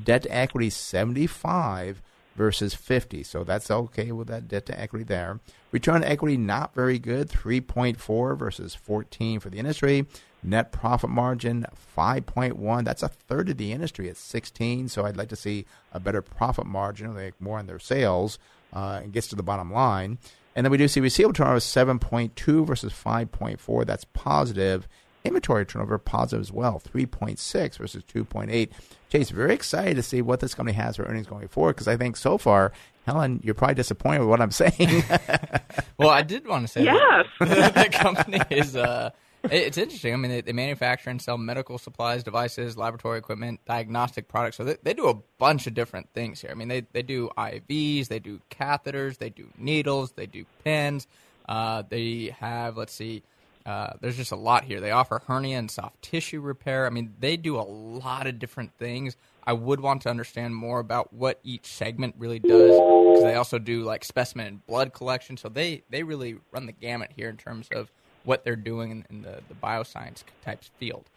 Debt to equity 75 versus 50. So that's okay with that debt to equity there. Return on equity not very good, 3.4 versus 14 for the industry. Net profit margin 5.1. That's a third of the industry at 16. So I'd like to see a better profit margin, like more on their sales, uh, and gets to the bottom line. And then we do see receivable turnover 7.2 versus 5.4. That's positive. Inventory turnover positive as well, 3.6 versus 2.8. Chase, very excited to see what this company has for earnings going forward because I think so far, Helen, you're probably disappointed with what I'm saying. well, I did want to say yes. that the company is. Uh, it's interesting. I mean, they, they, manufacture and sell medical supplies, devices, laboratory equipment, diagnostic products. So they, they do a bunch of different things here. I mean, they, they do IVs, they do catheters, they do needles, they do pins. Uh, they have, let's see, uh, there's just a lot here. They offer hernia and soft tissue repair. I mean, they do a lot of different things. I would want to understand more about what each segment really does because they also do like specimen and blood collection. So they, they really run the gamut here in terms of what they're doing in, in the, the bioscience types field.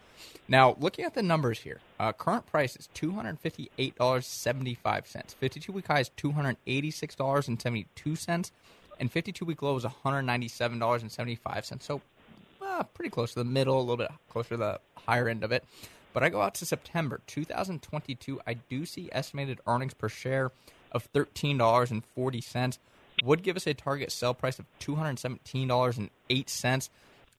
Now, looking at the numbers here, uh, current price is two hundred fifty-eight dollars seventy-five cents. Fifty-two week high is two hundred eighty-six dollars and seventy-two cents, and fifty-two week low is one hundred ninety-seven dollars and seventy-five cents. So, pretty close to the middle, a little bit closer to the higher end of it. But I go out to September 2022. I do see estimated earnings per share of thirteen dollars and forty cents would give us a target sell price of $217.08.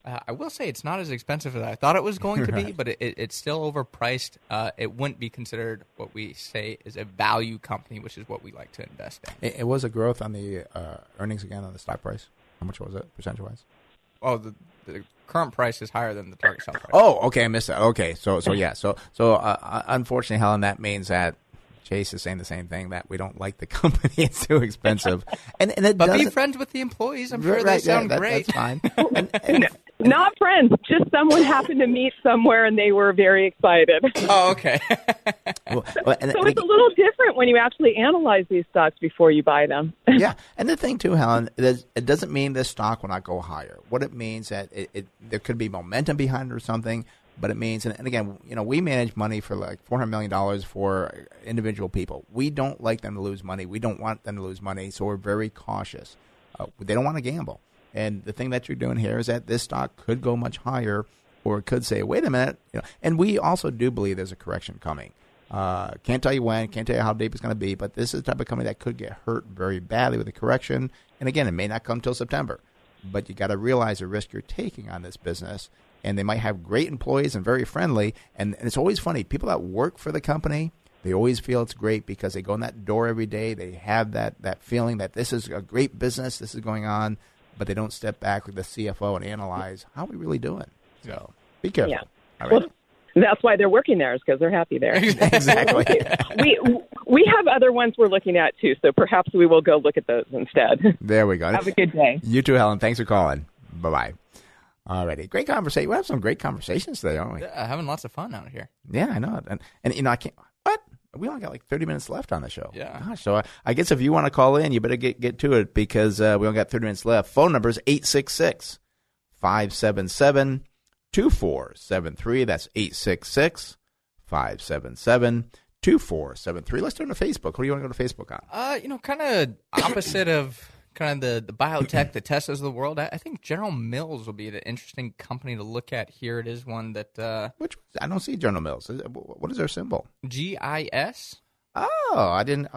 Uh, I will say it's not as expensive as I thought it was going to be, but it, it, it's still overpriced. Uh, it wouldn't be considered what we say is a value company, which is what we like to invest in. It, it was a growth on the uh, earnings again on the stock price. How much was it percentage wise? Oh, the, the current price is higher than the target sell price. Oh, okay, I missed that. Okay, so so yeah, so so uh, unfortunately, Helen, that means that Chase is saying the same thing that we don't like the company; it's too expensive. And and it but be friends with the employees. I'm sure right, they sound yeah, that, great. That's fine. and, and, not friends, just someone happened to meet somewhere and they were very excited. Oh, okay. well, well, so it's a little different when you actually analyze these stocks before you buy them. yeah, and the thing too, Helen, it doesn't mean this stock will not go higher. What it means that it, it there could be momentum behind it or something but it means, and, again, you know, we manage money for like four hundred million dollars for individual people. We don't like them to lose money. We don't want them to lose money, so we're very cautious. Uh, they don't want to gamble, and the thing that you're doing here is that this stock could go much higher, or it could say, "Wait a minute," you know. And we also do believe there's a correction coming. Uh, can't tell you when, can't tell you how deep it's going to be, but this is the type of company that could get hurt very badly with a correction. And again, it may not come till September, but you got to realize the risk you're taking on this business and they might have great employees and very friendly. And, and, it's always funny. People that work for the company, they always feel it's great because they go in that door every day. They have that, that feeling that this is a great business, this is going on, but they don't step back with the CFO and analyze how are we really doing. So be careful. Yeah. All right. Well, that's why they're working there is because they're happy there. exactly. we we have other ones we're looking at too, so perhaps we will go look at those instead. There we go. Have a good day. You too, Helen. Thanks for calling. Bye bye. Alrighty, great conversation. We have some great conversations today, aren't we? Yeah, having lots of fun out here. Yeah, I know. And and you know, I can't. What? We only got like thirty minutes left on the show. Yeah. Gosh, so I, I guess if you want to call in, you better get get to it because uh, we only got thirty minutes left. Phone number is 866 577 2473. That's 866 577 2473. Let's turn to Facebook. Who do you want to go to Facebook on? Uh, you know, kind of opposite of kind of the, the biotech, the Teslas of the world, I, I, think General Mills will be an interesting company to look at here. It is one that. Uh, Which I don't see General Mills. What is their symbol? GIS. Oh, I didn't.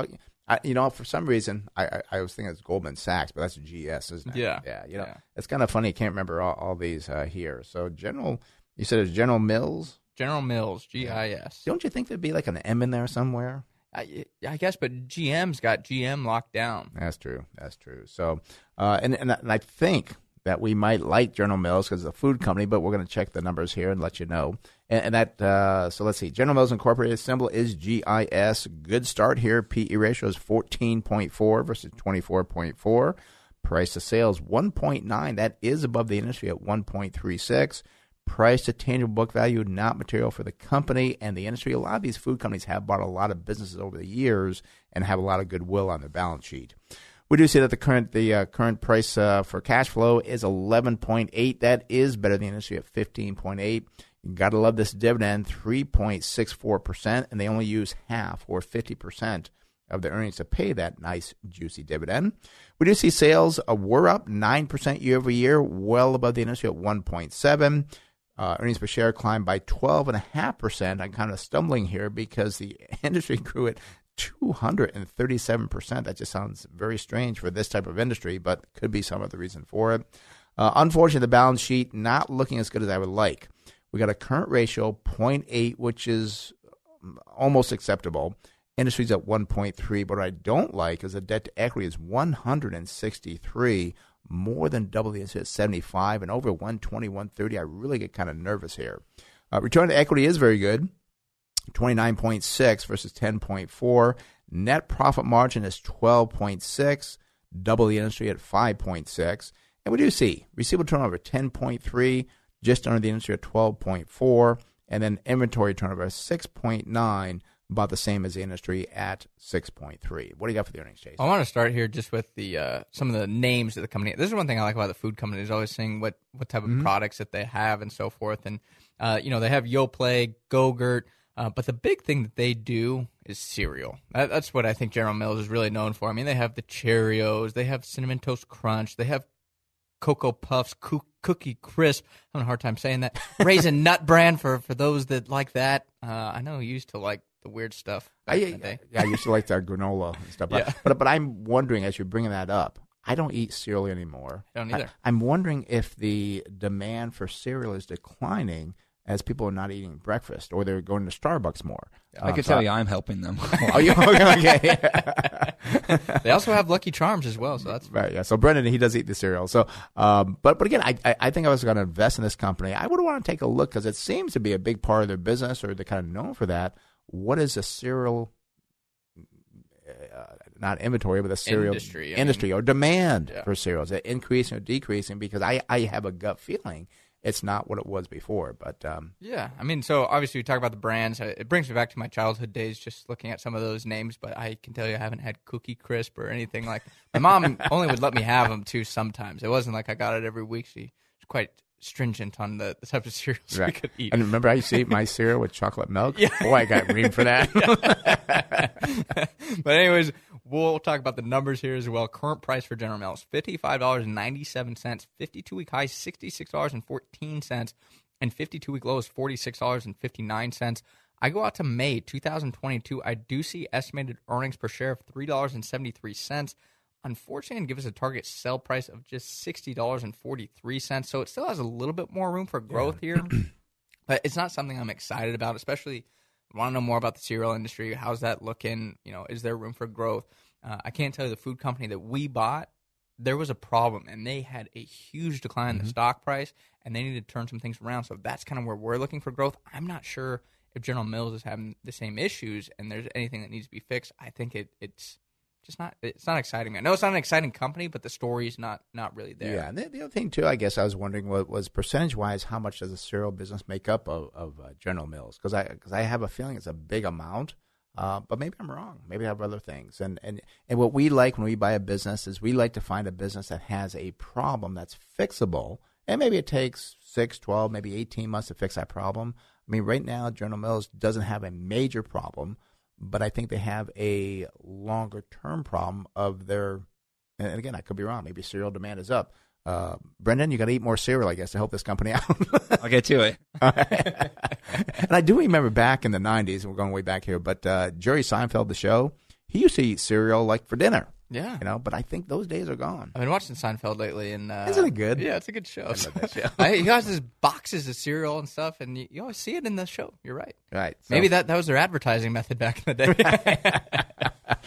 I, you know, for some reason, I, I, I, was thinking it's Goldman Sachs, but that's GS, isn't it? Yeah. Yeah. You know, yeah. it's kind of funny. I can't remember all, all these uh, here. So, General, you said it's General Mills? General Mills, GIS. Don't you think there'd be like an M in there somewhere? I, I guess, but GM's got GM locked down. That's true. That's true. So, uh, and, and and I think that we might like General Mills because it's a food company, but we're going to check the numbers here and let you know. And, and that uh, so let's see. General Mills Incorporated symbol is GIS. Good start here. PE ratio is fourteen point four versus twenty four point four. Price to sales one point nine. That is above the industry at one point three six. Price to tangible book value not material for the company and the industry. A lot of these food companies have bought a lot of businesses over the years and have a lot of goodwill on their balance sheet. We do see that the current the uh, current price uh, for cash flow is 11.8. That is better than the industry at 15.8. You got to love this dividend, 3.64 percent, and they only use half or 50 percent of the earnings to pay that nice juicy dividend. We do see sales uh, were up 9 percent year over year, well above the industry at 1.7. Uh, earnings per share climbed by 12.5%. I'm kind of stumbling here because the industry grew at 237%. That just sounds very strange for this type of industry, but could be some other reason for it. Uh, unfortunately, the balance sheet not looking as good as I would like. We got a current ratio 0.8, which is almost acceptable. Industry's at 1.3, but what I don't like is the debt to equity is 163 more than double the at 75 and over 120, 130. I really get kind of nervous here. Uh, return to equity is very good, 29.6 versus 10.4. Net profit margin is 12.6, double the industry at 5.6. And we do see receivable turnover 10.3, just under the industry at 12.4, and then inventory turnover 6.9 about the same as the industry at 6.3. What do you got for the earnings, Chase? I want to start here just with the uh, some of the names of the company. This is one thing I like about the food company is always seeing what what type of Mm-hmm. products that they have and so forth. And uh, you know they have Yoplait, Gogurt, uh, but the big thing that they do is cereal. That, that's what I think General Mills is really known for. I mean, they have the Cheerios, they have Cinnamon Toast Crunch, they have Cocoa Puffs, coo- Cookie Crisp. I'm having a hard time saying that. Raisin Nut Bran for for those that like that. Uh, I know you used to like the weird stuff I, in the day. yeah, I used to like that granola and stuff. Yeah. but but I'm wondering as you're bringing that up, I don't eat cereal anymore. I don't either. I, am wondering if the demand for cereal is declining as people are not eating breakfast or they're going to Starbucks more. I Um, can so tell you, I'm helping them. oh, you okay? okay. They also have Lucky Charms as well, so that's Right, yeah. So Brendan, he does eat the cereal. So, um, but but again, I I, I think I was going to invest in this company. I would want to take a look because it seems to be a big part of their business, or they're kind of known for that. What is a cereal? Uh, not inventory, but a cereal Industry, industry or demand Yeah. for cereals, Is it increasing or decreasing? Because I, I have a gut feeling it's not what it was before. But um, Yeah, I mean, so obviously we talk about the brands. It brings me back to my childhood days, just looking at some of those names. But I can tell you, I haven't had Cookie Crisp or anything like. My mom only would let me have them too. Sometimes it wasn't like I got it every week. She was quite stringent on the, the type of cereals we could eat. and remember, I used to eat my cereal with chocolate milk. Yeah. Boy, I got green for that. but anyways, we'll talk about the numbers here as well. Current price for General Mills: fifty-five dollars and ninety-seven cents. Fifty-two week high: sixty-six dollars and fourteen cents, and fifty-two week low is forty-six dollars and fifty-nine cents. I go out to May 2022. I do see estimated earnings per share of three dollars and seventy-three cents. Unfortunately, and give us a target sell price of just sixty dollars and forty-three cents. So it still has a little bit more room for growth here, but it's not something I'm excited about, especially want to know more about the cereal industry. How's that looking? You know, is there room for growth? Uh, I can't tell you the food company that we bought. There was a problem, and they had a huge decline in the stock price, and they needed to turn some things around. So that's kind of where we're looking for growth. I'm not sure if General Mills is having the same issues, and there's anything that needs to be fixed. I think it it's just not it's not exciting. I know it's not an exciting company, but the story is not not really there. Yeah, and the, the other thing too, I guess I was wondering was, was percentage wise, how much does the cereal business make up of, of uh, General Mills? Because I because I have a feeling it's a big amount, uh, but maybe I'm wrong. Maybe I have other things. And and and what we like when we buy a business is we like to find a business that has a problem that's fixable, and maybe it takes six, twelve, maybe eighteen months to fix that problem. I mean, right now General Mills doesn't have a major problem, but I think they have a longer term problem of their and again, I could be wrong. Maybe cereal demand is up. Uh, Brendan, you got to eat more cereal, I guess, to help this company out. I'll get to it. and I do remember back in the '90s, we're going way back here, but uh, Jerry Seinfeld, the show, he used to eat cereal like for dinner. Yeah. You know, but I think those days are gone. I've been watching Seinfeld lately, and uh, Isn't it good? Yeah, it's a good show. I love that show. I, he has his boxes of cereal and stuff, and you, you always see it in the show. You're right. Right. so- Maybe that, that was their advertising method back in the day.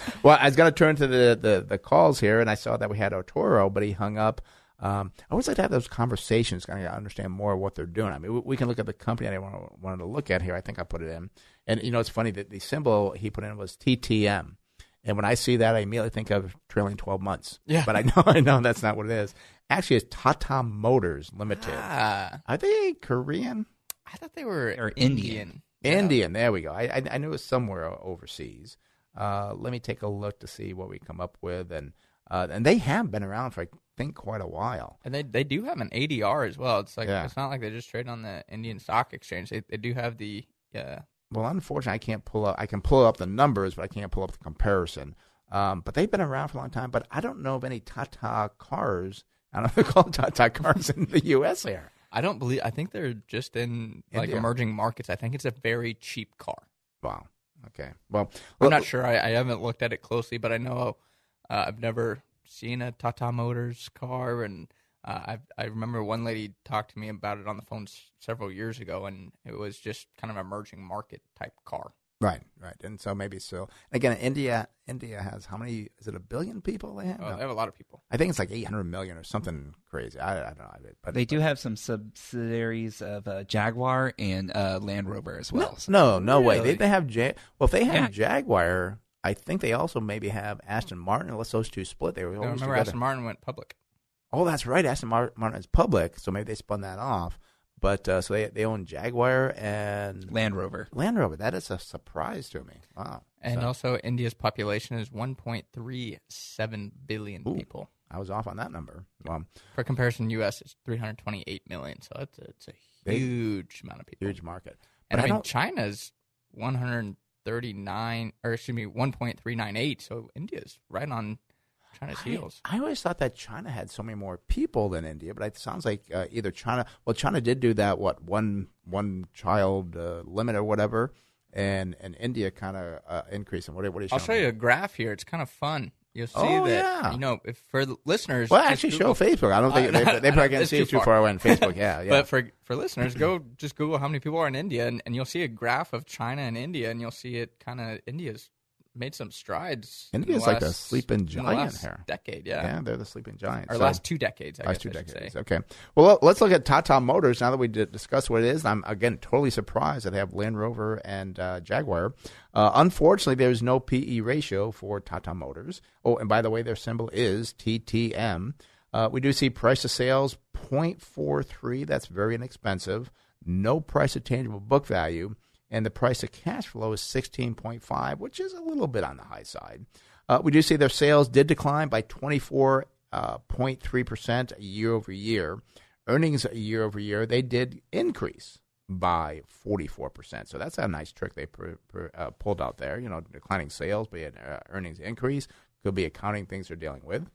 well, I was going to turn to the, the, the calls here, and I saw that we had Otoro, but he hung up. Um, I always like to have those conversations, kind of understand more of what they're doing. I mean, we, we can look at the company I want wanted to look at here. I think I put it in, and you know, it's funny that the symbol he put in was TTM, and when I see that, I immediately think of trailing twelve months. Yeah. but I know, I know that's not what it is. Actually, it's Tata Motors Limited. Ah. Are they Korean? I thought they were Or Indian. Indian. There we go. I, I I knew it was somewhere overseas. Uh, let me take a look to see what we come up with, and uh, and they have been around for I think quite a while. And they they do have an ADR as well. It's like Yeah. it's not like they just trade on the Indian Stock Exchange. They they do have the uh, Well, unfortunately, I can't pull up. I can pull up the numbers, but I can't pull up the comparison. Um, but they've been around for a long time. But I don't know of any Tata cars. I don't know if they're called Tata cars in the U.S. here. I don't believe. I think they're just in like India. emerging markets. I think it's a very cheap car. Wow. Okay. Well, I'm not sure. I, I haven't looked at it closely, but I know uh, I've never seen a Tata Motors car, and uh, I I remember one lady talked to me about it on the phone s- several years ago, and it was just kind of a emerging market type car. Right, right, and so maybe so. Again, India, India has how many? Is it a billion people they have? Oh, No. they have a lot of people. I think it's like eight hundred million or something crazy. I, I don't know, but They do have some subsidiaries of uh, Jaguar and uh, Land Rover as well. So- No, no way. They, they have ja- well, if they have Yeah. Jaguar, I think they also maybe have Aston Martin. Unless those two split, they were I remember together. Aston Martin went public. Oh, that's right. Aston Mar- Martin is public, so maybe they spun that off. But uh, so they they own Jaguar and Land Rover. Land Rover. That is a surprise to me. Wow. And So, also, India's population is 1.37 billion Ooh. people. I was off on that number. Well, For comparison, U.S. is 328 million, so it's a, it's a Big. huge amount of people. huge market. And But I, I mean, don't- China's 139, or excuse me, 1.398. So India's right on China's heels. I always thought that China had so many more people than India, but it sounds like uh, either China. Well, China did do that. What one one child uh, limit or whatever, and and India kind of uh. What, are- what are you I'll show me? you a graph here. It's kind of fun. You'll see Oh, that, yeah. you know, if for the listeners. Well, actually, Google- show Facebook. I don't think Uh, they, they probably can't see it too far away on Facebook. Yeah, yeah. But for for listeners, go just Google how many people are in India, and, and you'll see a graph of China and India, and you'll see it kind of India's made some strides. in the India's like the last- sleeping giant here. Decade, yeah, yeah, they're the sleeping giant. Or So- last two decades, I last two I decades. Okay. Well, let- let's look at Tata Motors now that we did discuss what it is. I'm again totally surprised that they have Land Rover and uh, Jaguar. Uh, unfortunately, there's no PE ratio for Tata Motors. Oh, and by the way, their symbol is TTM. Uh, we do see price to sales 0.43. That's very inexpensive. No price to tangible book value. And the price of cash flow is 16.5, which is a little bit on the high side. Uh, we do see their sales did decline by 24 uh, 0.3% year over year. Earnings year over year, they did increase by 44%. So that's a nice trick they uh, pulled out there. You know, declining sales, but uh, earnings increase. Could be accounting things they're dealing with.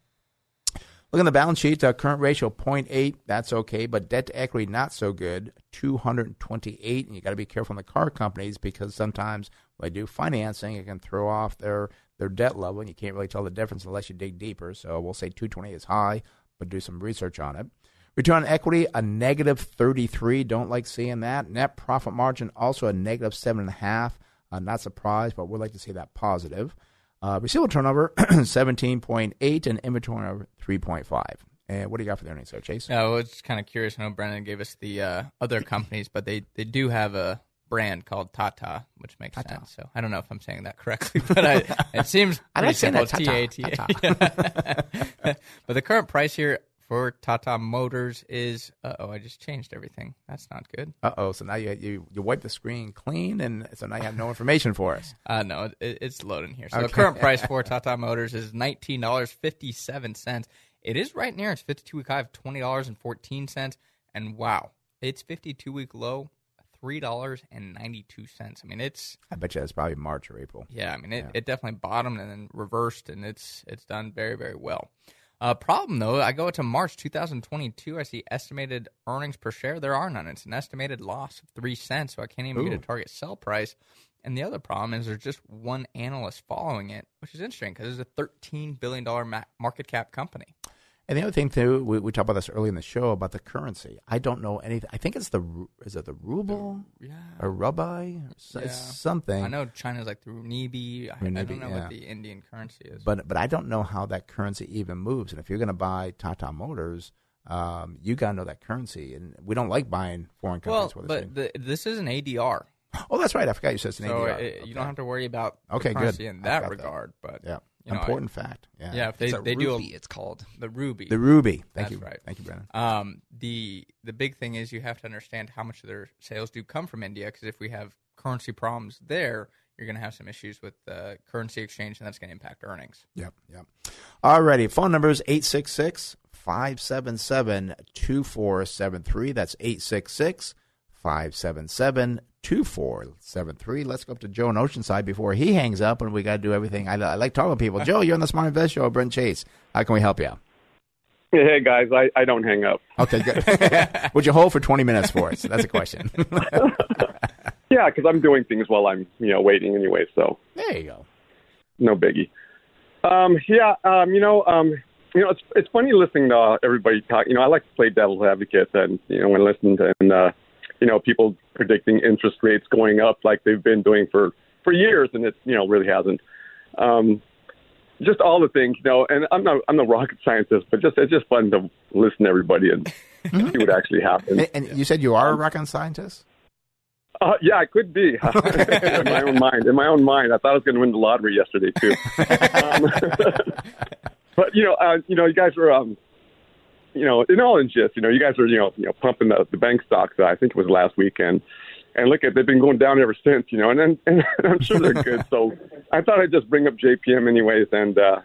Look at the balance sheet. Uh, current ratio 0.8. That's okay, but debt to equity not so good. 228. And you got to be careful in the car companies because sometimes when they do financing, it can throw off their their debt level, and you can't really tell the difference unless you dig deeper. So we'll say 220 is high, but do some research on it. Return on equity a negative 33. Don't like seeing that. Net profit margin also a negative seven and a half. Uh, not surprised, but we'd like to see that positive. Uh, receivable turnover 17.8 and inventory turnover 3.5. And what do you got for the earnings there, Chase? Yeah, I was kind of curious. I know Brennan gave us the uh, other companies, but they, they do have a brand called Tata, which makes sense. So I don't know if I'm saying that correctly, but I, it seems I like simple. that, Tata, But the current price here for Tata Motors is. Uh oh, I just changed everything. That's not good. Uh oh. So now you, you you wipe the screen clean, and so now you have no information for us. Uh, no, it, it's loading here. So the current price for Tata Motors is nineteen dollars fifty seven cents. It is right near its fifty two week high of twenty dollars and fourteen cents. And wow, its fifty two week low three dollars and ninety two cents. I mean, it's I bet you that's probably March or April. yeah. I mean, it, Yeah. it definitely bottomed and then reversed, and it's it's done very very well. Uh, problem though, I go to March 2022. I see estimated earnings per share. There are none. It's an estimated loss of three cents, so I can't even get a target sell price. And the other problem is there's just one analyst following it, which is interesting because it's a thirteen billion dollar market cap company. And the other thing too, we, we talked about this early in the show about the currency. I don't know anything. I think it's the is it the ruble Yeah. or rubai? Yeah. it's something. I know China's like the Runibi. I, I don't know yeah. what the Indian currency is. But but I don't know how that currency even moves. And if you're going to buy Tata Motors, um, you got to know that currency. And we don't like buying foreign well, companies. with but the, this is an ADR. oh, that's right. I forgot you said it's an so ADR. it- you don't have to worry about the Okay, good. currency in that forgot that. regard. But Yeah. You know, Important I- fact. Yeah. yeah. If they It's a they do a, it's called. the ruby. The ruby. Thank That's you. right. Thank you, Brennan. Um, the the big thing is you have to understand how much of their sales do come from India because if we have currency problems there, you're going to have some issues with the currency exchange, and that's going to impact earnings. Yep, yep. Alrighty, phone number is 866 577 2473. That's 866 577 2473. Let's go up to Joe in Oceanside before he hangs up and we got to do everything. I, I like talking to people. Joe, you're on the Smart Invest Show, Brent Chase. How can we help you? Hey guys, I, I don't hang up. Okay, good. Would you hold for 20 minutes for us? That's a question. Yeah, because I'm doing things while I'm you know waiting anyway, so there you go. no biggie. Um, yeah, um, you know, um, you know, it's it's funny listening to everybody talk. You know, I like to play devil's advocate, and you know, when listening to and uh, you know people predicting interest rates going up like they've been doing for for years, and it you know really hasn't. Um, just all the things, you know, and I'm not I'm no rocket scientist, but just it's just fun to listen to everybody and see what actually happens. And, and you said you are a rocket scientist? Uh, yeah, I could be. in my own mind. In my own mind, I thought I was going to win the lottery yesterday too. um, but you know, uh, you know, you guys were, um, you know, in all in gist, you know, you guys are, you know, you know, pumping the, the bank stocks. I think it was last weekend, and look at they've been going down ever since. You know, and then and I'm sure they're good. So I thought I'd just bring up JPM anyways, and uh,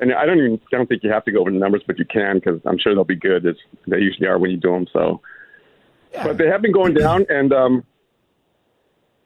and I don't even I don't think you have to go over the numbers, but you can because I'm sure they'll be good as they usually are when you do them. So but they have been going down, and um,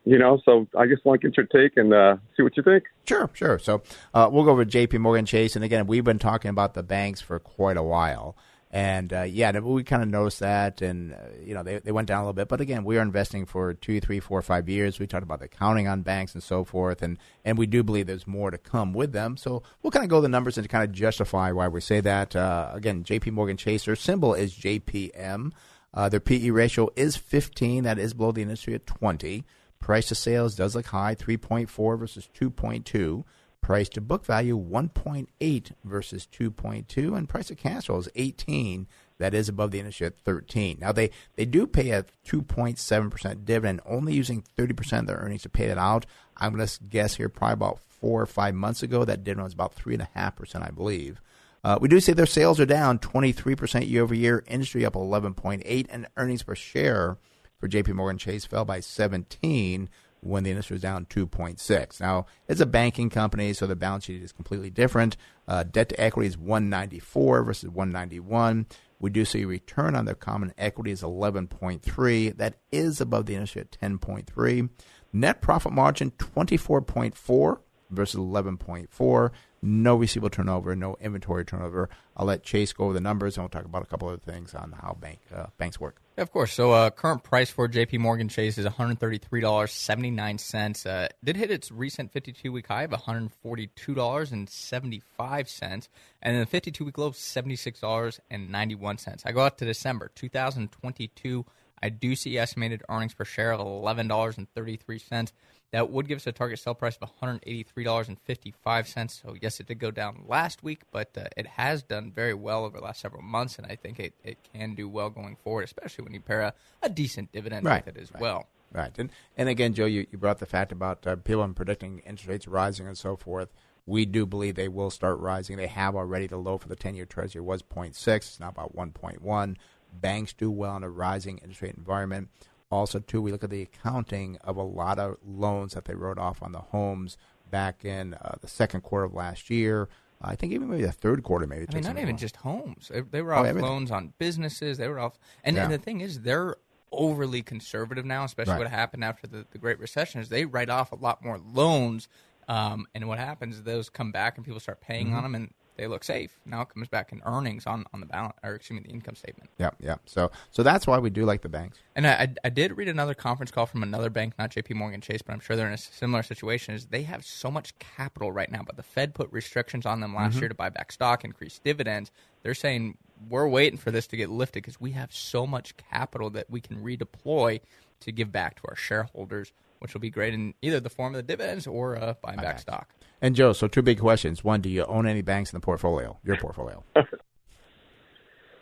you know, so I just want to get your take and uh, see what you think. Sure, sure. So uh, we'll go over to JP Morgan Chase. And again, we've been talking about the banks for quite a while. And uh, yeah, we kind of noticed that, and uh, you know they they went down a little bit. But again, we are investing for two, three, four, five years. We talked about the counting on banks and so forth, and and we do believe there's more to come with them. So we'll kind of go the numbers and kind of justify why we say that. Uh, again, J.P. Morgan Chase, their symbol is JPM. Uh, their PE ratio is 15. That is below the industry at 20. Price to sales does look high, 3.4 versus 2.2. Price to book value 1.8 versus 2.2, and price to cash flow is 18. That is above the industry at 13. Now they they do pay a 2.7 percent dividend, only using 30 percent of their earnings to pay that out. I'm going to guess here probably about four or five months ago that dividend was about three and a half percent, I believe. Uh, we do say their sales are down 23% year over year, industry up 11.8, and earnings per share for JP Morgan Chase fell by 17 when the industry was down 2.6. Now, it's a banking company, so the balance sheet is completely different. Uh, debt to equity is 194 versus 191. We do see return on their common equity is 11.3. That is above the industry at 10.3. Net profit margin 24.4 versus 11.4. No receivable turnover, no inventory turnover. I'll let Chase go over the numbers, and we'll talk about a couple other things on how bank uh, banks work. Yeah, of course. So, uh, current price for J.P. Morgan Chase is one hundred thirty-three dollars seventy-nine cents. Uh, did hit its recent fifty-two week high of one hundred forty-two dollars and seventy-five cents, and then the fifty-two week low of seventy-six dollars and ninety-one cents. I go out to December two thousand twenty-two. I do see estimated earnings per share of eleven dollars and thirty-three cents. That would give us a target sell price of one hundred eighty-three dollars and fifty-five cents. So yes, it did go down last week, but uh, it has done very well over the last several months, and I think it, it can do well going forward, especially when you pair a, a decent dividend Right, with it as right. well. Right. And and again, Joe, you, you brought the fact about uh, people predicting interest rates rising and so forth. We do believe they will start rising. They have already. The low for the 10 year Treasury was 0.6. It's now about 1.1. Banks do well in a rising interest rate environment. Also, too, we look at the accounting of a lot of loans that they wrote off on the homes back in uh, the second quarter of last year. I think even maybe the third quarter, maybe. I mean, not even loans. just homes. They, they were Oh, off everything. loans on businesses. They were off, and, Yeah. and the thing is, they're overly conservative now. Especially Right. what happened after the, the Great Recession is they write off a lot more loans, um, and what happens is those come back and people start paying Mhm. on them, and they look safe. Now it comes back in earnings on on the balance, or excuse me, the income statement. Yeah, yeah. So so that's why we do like the banks. And I, I, I did read another conference call from another bank, not J.P. Morgan Chase, but I'm sure they're in a similar situation. Is they have so much capital right now, but the Fed put restrictions on them last Mhm. year to buy back stock, increase dividends. They're saying we're waiting for this to get lifted because we have so much capital that we can redeploy to give back to our shareholders, which will be great in either the form of the dividends or uh, buying back stock. And Joe, so two big questions. One, do you own any banks in the portfolio? Your portfolio?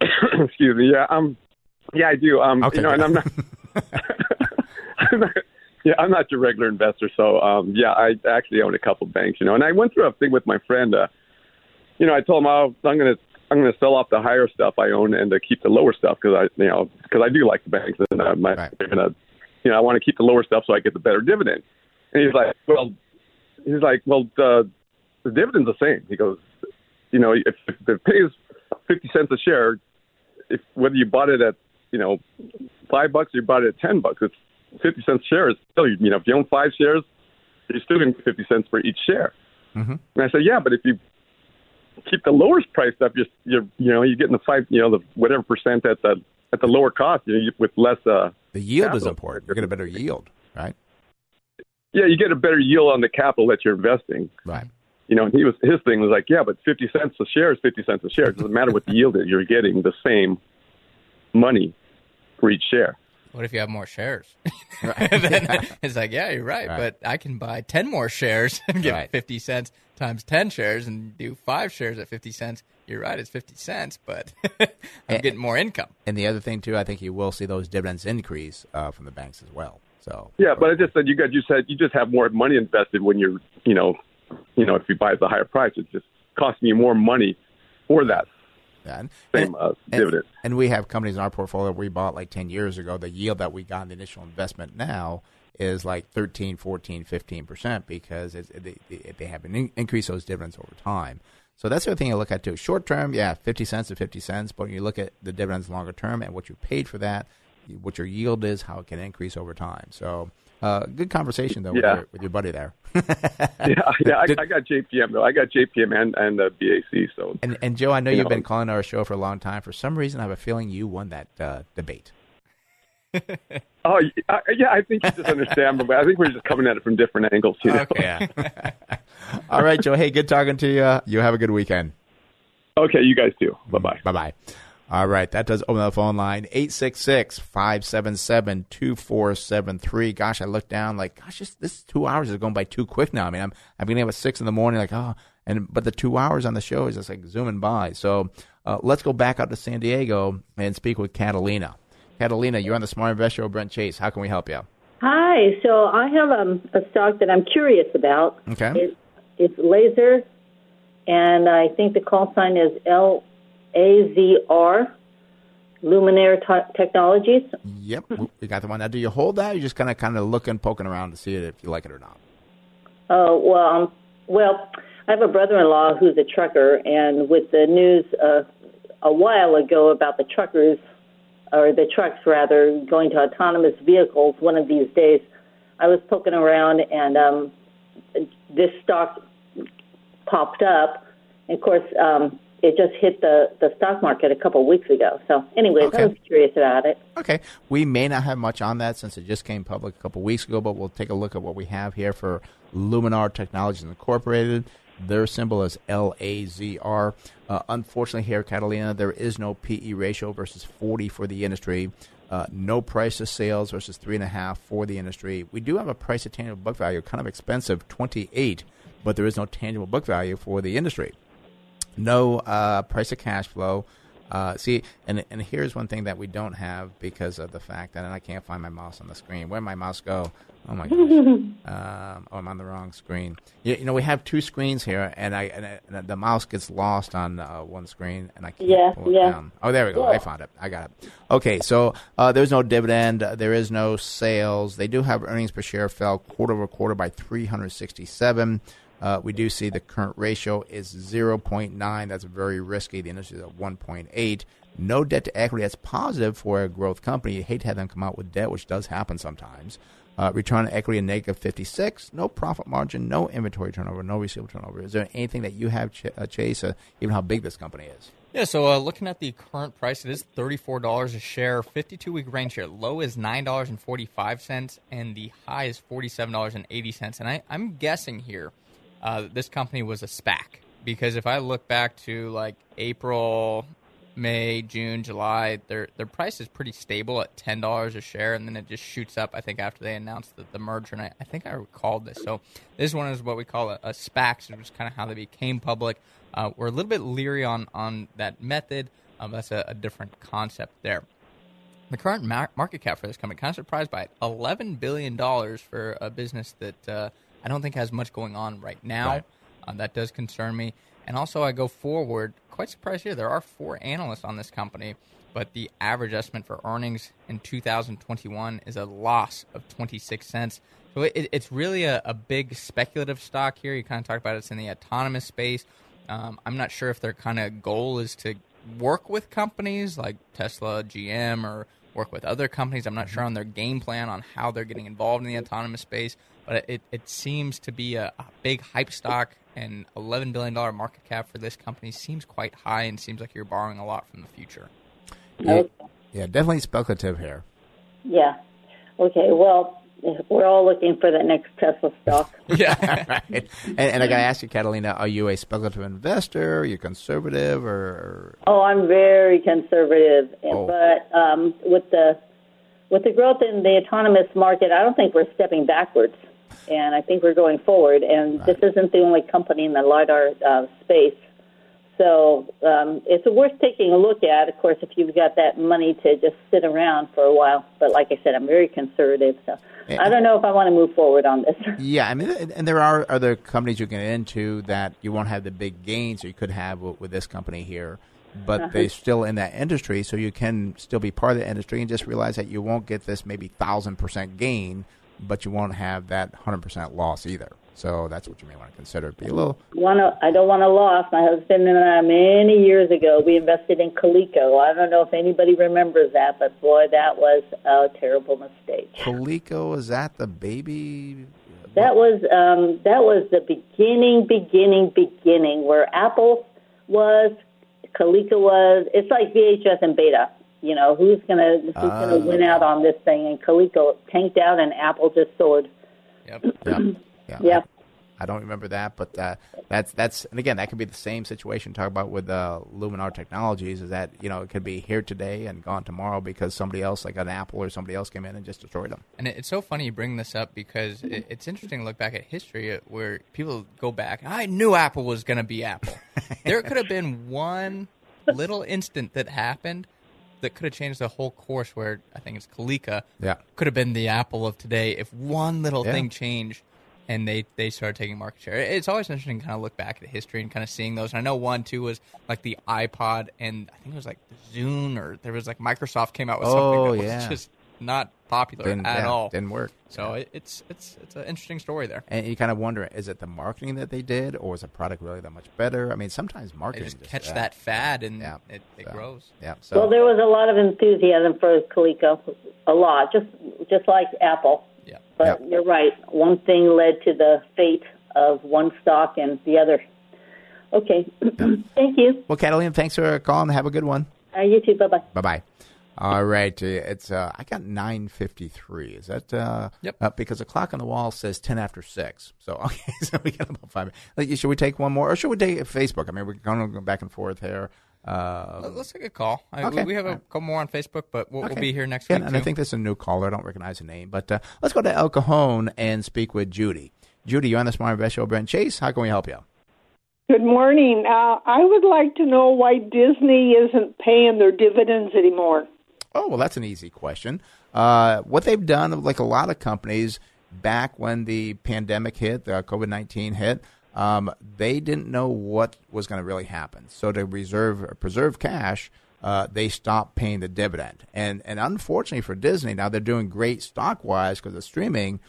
Excuse me. Yeah, um, yeah, I do. Um, Okay, you know, and I'm not, I'm not. Yeah, I'm not your regular investor, so um, yeah, I actually own a couple banks, you know. And I went through a thing with my friend. Uh, you know, I told him oh, I'm gonna I'm gonna sell off the higher stuff I own and to keep the lower stuff because I you know because I do like the banks and I'm not gonna you know I want to keep the lower stuff so I get the better dividend. And he's like, well, he's like, well, the the dividend's the same. He goes, you know, if, if it pays fifty cents a share, if whether you bought it at you know five bucks or you bought it at ten bucks, it's fifty cents a share. Is still you know if you own five shares, you're still getting fifty cents for each share. Mm-hmm. And I said, yeah, but if you keep the lowest price up, you're you're you know you're getting the five you know the whatever percent at the at the lower cost you know, you- with less uh The yield is important. You get a better yield, right? Yeah you get a better yield on the capital that you're investing. Right. You know, and he was his thing was like, yeah, but fifty cents a share is fifty cents a share. It doesn't matter what the yield is. You're getting the same money for each share. What if you have more shares? Then it's like, yeah, you're right, Right. but I can buy 10 more shares and get Right. 50 cents times 10 shares and do five shares at 50 cents. You're right, it's 50 cents, but I'm getting more income. And the other thing too, I think you will see those dividends increase uh, from the banks as well. So Yeah, but I just said you got you said you just have more money invested when you're you know you know if you buy at the higher price, it's just costing you more money for that and, same uh, and, dividend. and we have companies in our portfolio we bought like 10 years ago. The yield that we got in the initial investment now is like 13, 14, 15% because it's, they, they- they have in, increased those dividends over time. So that's the other thing you look at too. Short term, yeah, 50 cents to 50 cents. But when you look at the dividends longer term and what you paid for that, what your yield is, how it can increase over time. So uh, good conversation though with, your, with your buddy there. yeah, yeah. I, I got JPM though. I got JPM and and uh, BAC. So And, and Joe, I know You you've been calling our show for a long time. For some reason, I have a feeling you won that uh, debate. oh yeah, I think you just understand, but I think we're just coming at it from different angles. You know? Okay. All right, Joe. Hey, good talking to you. You have a good weekend. Okay, you guys too. Bye bye. Bye bye. All right, that does open up the phone line 866 577 2473. Gosh, I looked down like, gosh, this, this two hours is going by too quick now. I mean, I'm, I'm beginning at 6 in the morning, like, oh, and but the two hours on the show is just like zooming by. So uh, let's go back out to San Diego and speak with Catalina. Catalina, you're on the Smart Investor Brent Chase. How can we help you? Hi. So I have um, a stock that I'm curious about. Okay. It, it's Laser, and I think the call sign is L A Z R, Luminar Te- Technologies. Yep, we got the one. Now, do you hold that? Or you just kind of kind of looking, poking around to see it if you like it or not. Oh well, um, well, I have a brother-in-law who's a trucker, and with the news uh, a while ago about the truckers, or the trucks rather, going to autonomous vehicles one of these days, I was poking around, and um, this stock popped up. And of course, um, it just hit the the stock market a couple of weeks ago. So, anyways, Okay. I was curious about it. Okay, we may not have much on that since it just came public a couple weeks ago, but we'll take a look at what we have here for Luminar Technologies Incorporated. Their symbol is LAZR. Uh, unfortunately, here, Catalina, there is no PE ratio versus 40 for the industry. Uh, no price to sales versus three and a half for the industry. We do have a price to tangible book value, kind of expensive, 28, but there is no tangible book value for the industry no uh, price of cash flow. Uh, see, and and here's one thing that we don't have because of the fact that and I can't find my mouse on the screen. Where'd my mouse go? Oh my gosh! um, oh, I'm on the wrong screen. You, you know, we have two screens here, and I and, I, and the mouse gets lost on uh, one screen, and I can't Yeah, pull it yeah. down. Oh, there we go. I found it. I got it. Okay, so uh, there's no dividend. uh, There is no sales. They do have earnings per share fell quarter over quarter by 367. Uh, we do see the current ratio is 0.9. That's very risky. The industry is at 1.8. No debt to equity. That's positive for a growth company. You hate to have them come out with debt, which does happen sometimes. Uh, return on equity a negative 56. No profit margin, no inventory turnover, no receivable turnover. Is there anything that you have, Ch- uh, Chase, uh, even how big this company is? Yeah, so uh, looking at the current price, it is thirty-four dollars a share. Fifty-two week range here. Low is nine dollars and the high is forty-seven dollars and eighty cents. And I, I'm guessing here, uh, this company was a SPAC because if I look back to like April, May, June, July, their their price is pretty stable at ten dollars a share, and then it just shoots up. I think after they announced the, the merger, and I, I think I recalled this. So this one is what we call a, a SPAC, which is kind of how they became public. Uh, we're a little bit leery on on that method. Um, that's a, a different concept there. The current mar- market cap for this company, kind of surprised by it, eleven billion dollars for a business that uh, I don't think has much going on right now. Right. Uh, that does concern me. And also, I go forward. Quite surprised here. There are four analysts on this company, but the average estimate for earnings in 2021 is a loss of 26 cents. So it, it's really a, a big speculative stock here. You kind of talk about it's in the autonomous space. Um, I'm not sure if their kind of goal is to work with companies like Tesla, GM, or work with other companies. I'm not sure on their game plan on how they're getting involved in the autonomous space, but it, it seems to be a, a big hype stock. And $11 billion market cap for this company seems quite high and seems like you're borrowing a lot from the future. Yeah, yeah definitely speculative here. Yeah. Okay. Well, we're all looking for the next Tesla stock. yeah, right. And, and I got to ask you, Catalina, are you a speculative investor? Are you conservative, or? or... Oh, I'm very conservative, Oh. but um, with the with the growth in the autonomous market, I don't think we're stepping backwards, and I think we're going forward. And this isn't the only company in the lidar uh, space. So um, it's worth taking a look at. Of course, if you've got that money to just sit around for a while. But like I said, I'm very conservative, so I don't know if I want to move forward on this. Yeah, I mean, and and there are other companies you can get into that you won't have the big gains you could have with, with this company here, but Uh-huh. they're still in that industry, so you can still be part of the industry and just realize that you won't get this maybe thousand percent gain, but you won't have that hundred percent loss either. So that's what you may want to consider. Be a little Want to? I don't want to loss. My husband and I, many years ago, we invested in Coleco. I don't know if anybody remembers that, but boy, that was a terrible mistake. Coleco. Is that the baby? That was um, that was the beginning, beginning, beginning where Apple was, Coleco was. It's like VHS and Beta. You know who's gonna who's gonna Ah. win out on this thing? And Coleco tanked out, and Apple just soared. Yep. Yeah. Yeah. Yeah. I don't remember that, but uh, that's that's and again that could be the same situation. Talk about with uh, Luminar Technologies is that you know it could be here today and gone tomorrow because somebody else, like an Apple or somebody else, came in and just destroyed them. And it's so funny you bring this up because it, it's interesting to look back at history uh, where people go back. I knew Apple was going to be Apple. there could have been one little instant that happened that could have changed the whole course. Where I think it's Coleco. Yeah. could have been the Apple of today if one little Yeah. thing changed and they they started taking market share. It's always interesting to kind of look back at history and kind of seeing those. And I know one too was like the iPod, and I think it was like Zune or there was like Microsoft came out with something Oh, that was yeah. just not popular Didn't- at yeah, all. didn't work. So it, it's it's it's an interesting story there. And you kind of wonder, is it the marketing that they did, or is the product really that much better? I mean, sometimes They marketing just just catch yeah. that fad and Yeah. it, it So, grows. Yeah. So Well, there was a lot of enthusiasm for Coleco, a lot, just just like Apple. Yeah. But you're right. One thing led to the fate of one stock and the other. Okay. Thank you. well, Catalina, thanks for calling. Have a good one. Uh, you too. Bye bye. Bye bye. All right, it's uh, I got nine fifty three. Is that uh, Yep. Uh, because the clock on the wall says ten after six. So okay, so we got about five. Like, should we take one more, or should we take Facebook? I mean, we're going to go back and forth here. Uh, Let- Let's take a call. I, Okay. We have a All right. couple more on Facebook, but we'll, we'll be here next Yeah, week. and I think this is a new caller. I don't recognize the name, but uh, let's go to El Cajon and speak with Judy. Judy, you're on the Smart Invest Show. Brent Chase, how can we help you? Good morning. Uh, I would like to know why Disney isn't paying their dividends anymore. Oh, well, that's an easy question. Uh, what they've done, like a lot of companies, back when the pandemic hit, the COVID 19 hit, um, they didn't know what was going to really happen. So to reserve preserve cash, uh, they stopped paying the dividend. And and unfortunately for Disney, now they're doing great stock wise because of streaming,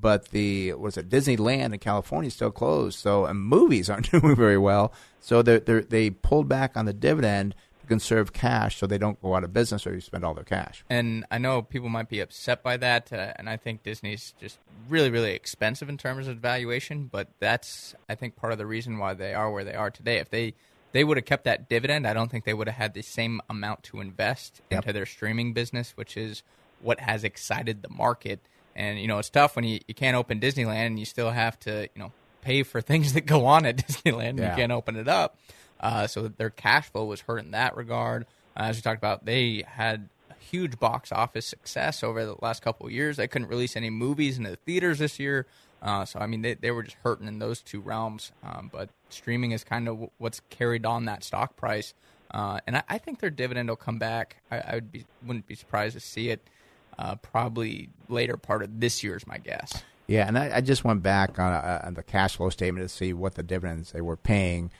but the was it Disneyland in California is still closed. So and movies aren't doing very well. So they they they pulled back on the dividend conserve cash so they don't go out of business or you spend all their cash. And I know people might be upset by that, uh, and I think Disney's just really, really expensive in terms of valuation. But that's, I think, part of the reason why they are where they are today. If they they would have kept that dividend, I don't think they would have had the same amount to invest Yep. into their streaming business, which is what has excited the market. And you know, it's tough when you, you can't open Disneyland and you still have to, you know, pay for things that go on at Disneyland. Yeah. You can't open it up. Uh, so their cash flow was hurt in that regard. Uh, as we talked about, they had a huge box office success over the last couple of years. They couldn't release any movies in the theaters this year. Uh, so I mean, they, they were just hurting in those two realms. Um, but streaming is kind of what's carried on that stock price. Uh, and I, I think their dividend will come back. I, I would be wouldn't be surprised to see it uh, probably later part of this year is my guess. Yeah, and I, I just went back on, uh, on the cash flow statement to see what the dividends they were paying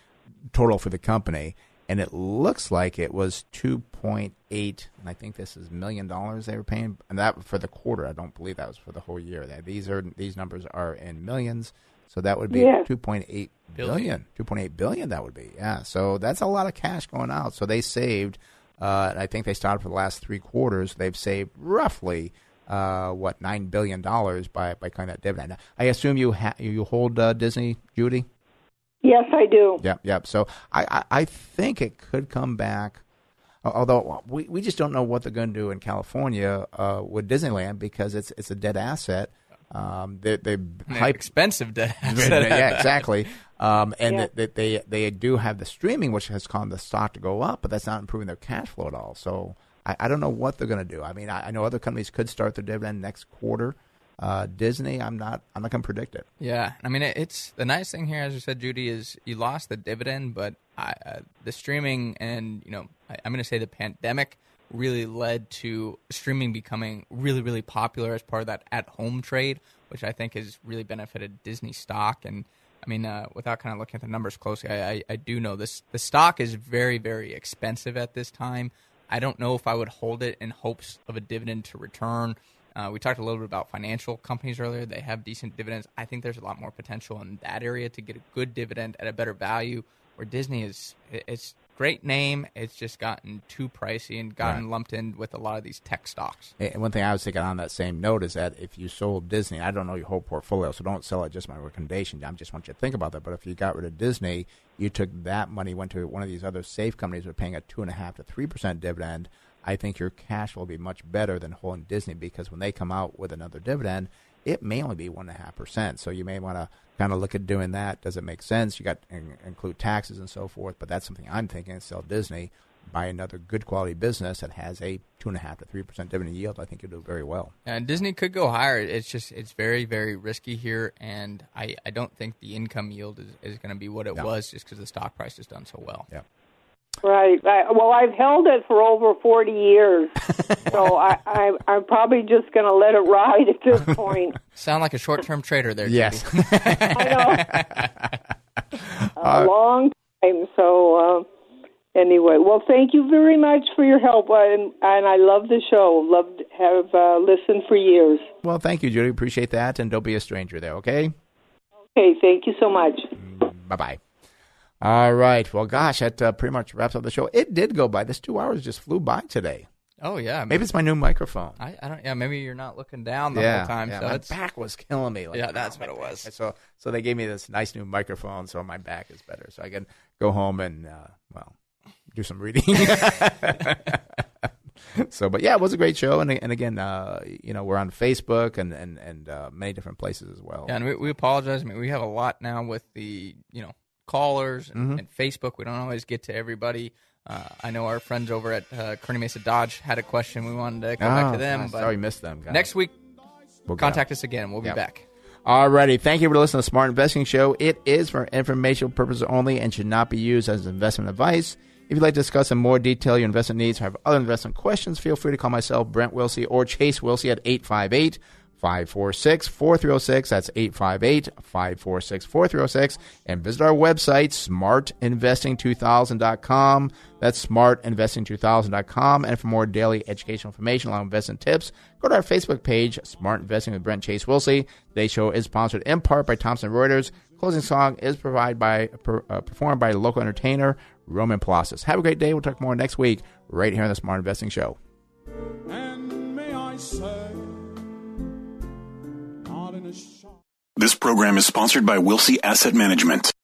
total for the company, and it looks like it was two point eight, and I think this is million dollars they were paying, and that for the quarter. I don't believe that was for the whole year. That these are these numbers are in millions, so that would be Yes. two point eight Billion. billion. Two point eight billion. That would be yeah. So that's a lot of cash going out. So they saved. Uh, I think they started for the last three quarters. They've saved roughly uh, what nine billion dollars by by cutting that dividend. I assume you ha- you hold uh, Disney, Judy. Yes, I do. Yep, yep. So I, I, I think it could come back. Although we, we just don't know what they're going to do in California uh, with Disneyland because it's it's a dead asset. Um, they they An hype expensive dead asset at yeah, exactly. Um, and Yeah. they, they they do have the streaming, which has caused the stock to go up, but that's not improving their cash flow at all. So I, I don't know what they're going to do. I mean, I, I know other companies could start their dividend next quarter. Uh, Disney, I'm not I'm not to predict it. Yeah, I mean, it's the nice thing here, as you said, Judy, is you lost the dividend, but I, uh, the streaming and you know, I, I'm to say the pandemic really led to streaming becoming really, really popular as part of that at-home trade, which I think has really benefited Disney stock. And I mean, uh, without kind of looking at the numbers closely, I, I, I do know this: the stock is very, very expensive at this time. I don't know if I would hold it in hopes of a dividend to return. Uh, we talked a little bit about financial companies earlier. They have decent dividends. I think there's a lot more potential in that area to get a good dividend at a better value. Where Disney is, it's great name. It's just gotten too pricey and gotten Right. lumped in with a lot of these tech stocks. And one thing I was thinking on that same note is that if you sold Disney, I don't know your whole portfolio, so don't sell it. Just my recommendation. I just want you to think about that. But if you got rid of Disney, you took that money, went to one of these other safe companies, that are paying a two and a half to three percent dividend. I think your cash will be much better than holding Disney because when they come out with another dividend, it may only be one and a half percent. So you may want to kind of look at doing that. Does it make sense? You got to in- include taxes and so forth. But that's something I'm thinking: sell Disney, buy another good quality business that has a two and a half to three percent dividend yield. I think you'll do very well. And Disney could go higher. It's just it's very very risky here, and I, I don't think the income yield is, is going to be what it No. was just because the stock price has done so well. Yeah. Right. I, well, I've held it for over 40 years, so I, I, I'm probably just going to let it ride at this point. Sound like a short term trader there. Yes. Judy. a long time. So uh, anyway, well, thank you very much for your help, and, and I love the show. Loved have uh, listened for years. Well, thank you, Judy. Appreciate that, and don't be a stranger there. Okay. Okay, thank you so much. Bye bye. All right. Well, gosh, that uh, pretty much wraps up the show. It did go by. This two hours just flew by today. Oh yeah, Maybe it's my new microphone. I, I don't. Yeah, maybe you're not looking down the yeah, whole time. yeah, so my it's back was killing me. Like, yeah, that's oh, what it was. back. So, so they gave me this nice new microphone, so my back is better. So I can go home and uh, well, do some reading. so, but yeah, it was a great show, and and again, uh, you know, we're on Facebook and and and uh, many different places as well. Yeah, and we, we apologize. I mean, we have a lot now with the you know callers and, Mhm. and Facebook. We don't always get to everybody. Uh, I know our friends over at uh, Kearney Mesa Dodge had a question. We wanted to come back Oh, to them. gosh, but sorry, missed them, guys. Next week, We'll contact us again. We'll be Yep. back. Alrighty, thank you for listening to the Smart Investing Show. It is for informational purposes only and should not be used as investment advice. If you'd like to discuss in more detail your investment needs or have other investment questions, feel free to call myself, Brent Wilsey, or Chase Wilsey at 858 546 4306. That's 858 546 4306. And visit our website, smartinvesting2000.com. That's smartinvesting2000.com. And for more daily educational information along investment tips, go to our Facebook page, Smart Investing with Brent Chase Wilsey. Today's show is sponsored in part by Thomson Reuters. Closing song is provided by uh, performed by local entertainer, Roman Palacios. Have a great day. We'll talk more next week right here on the Smart Investing Show. This program is sponsored by Wilsey Asset Management.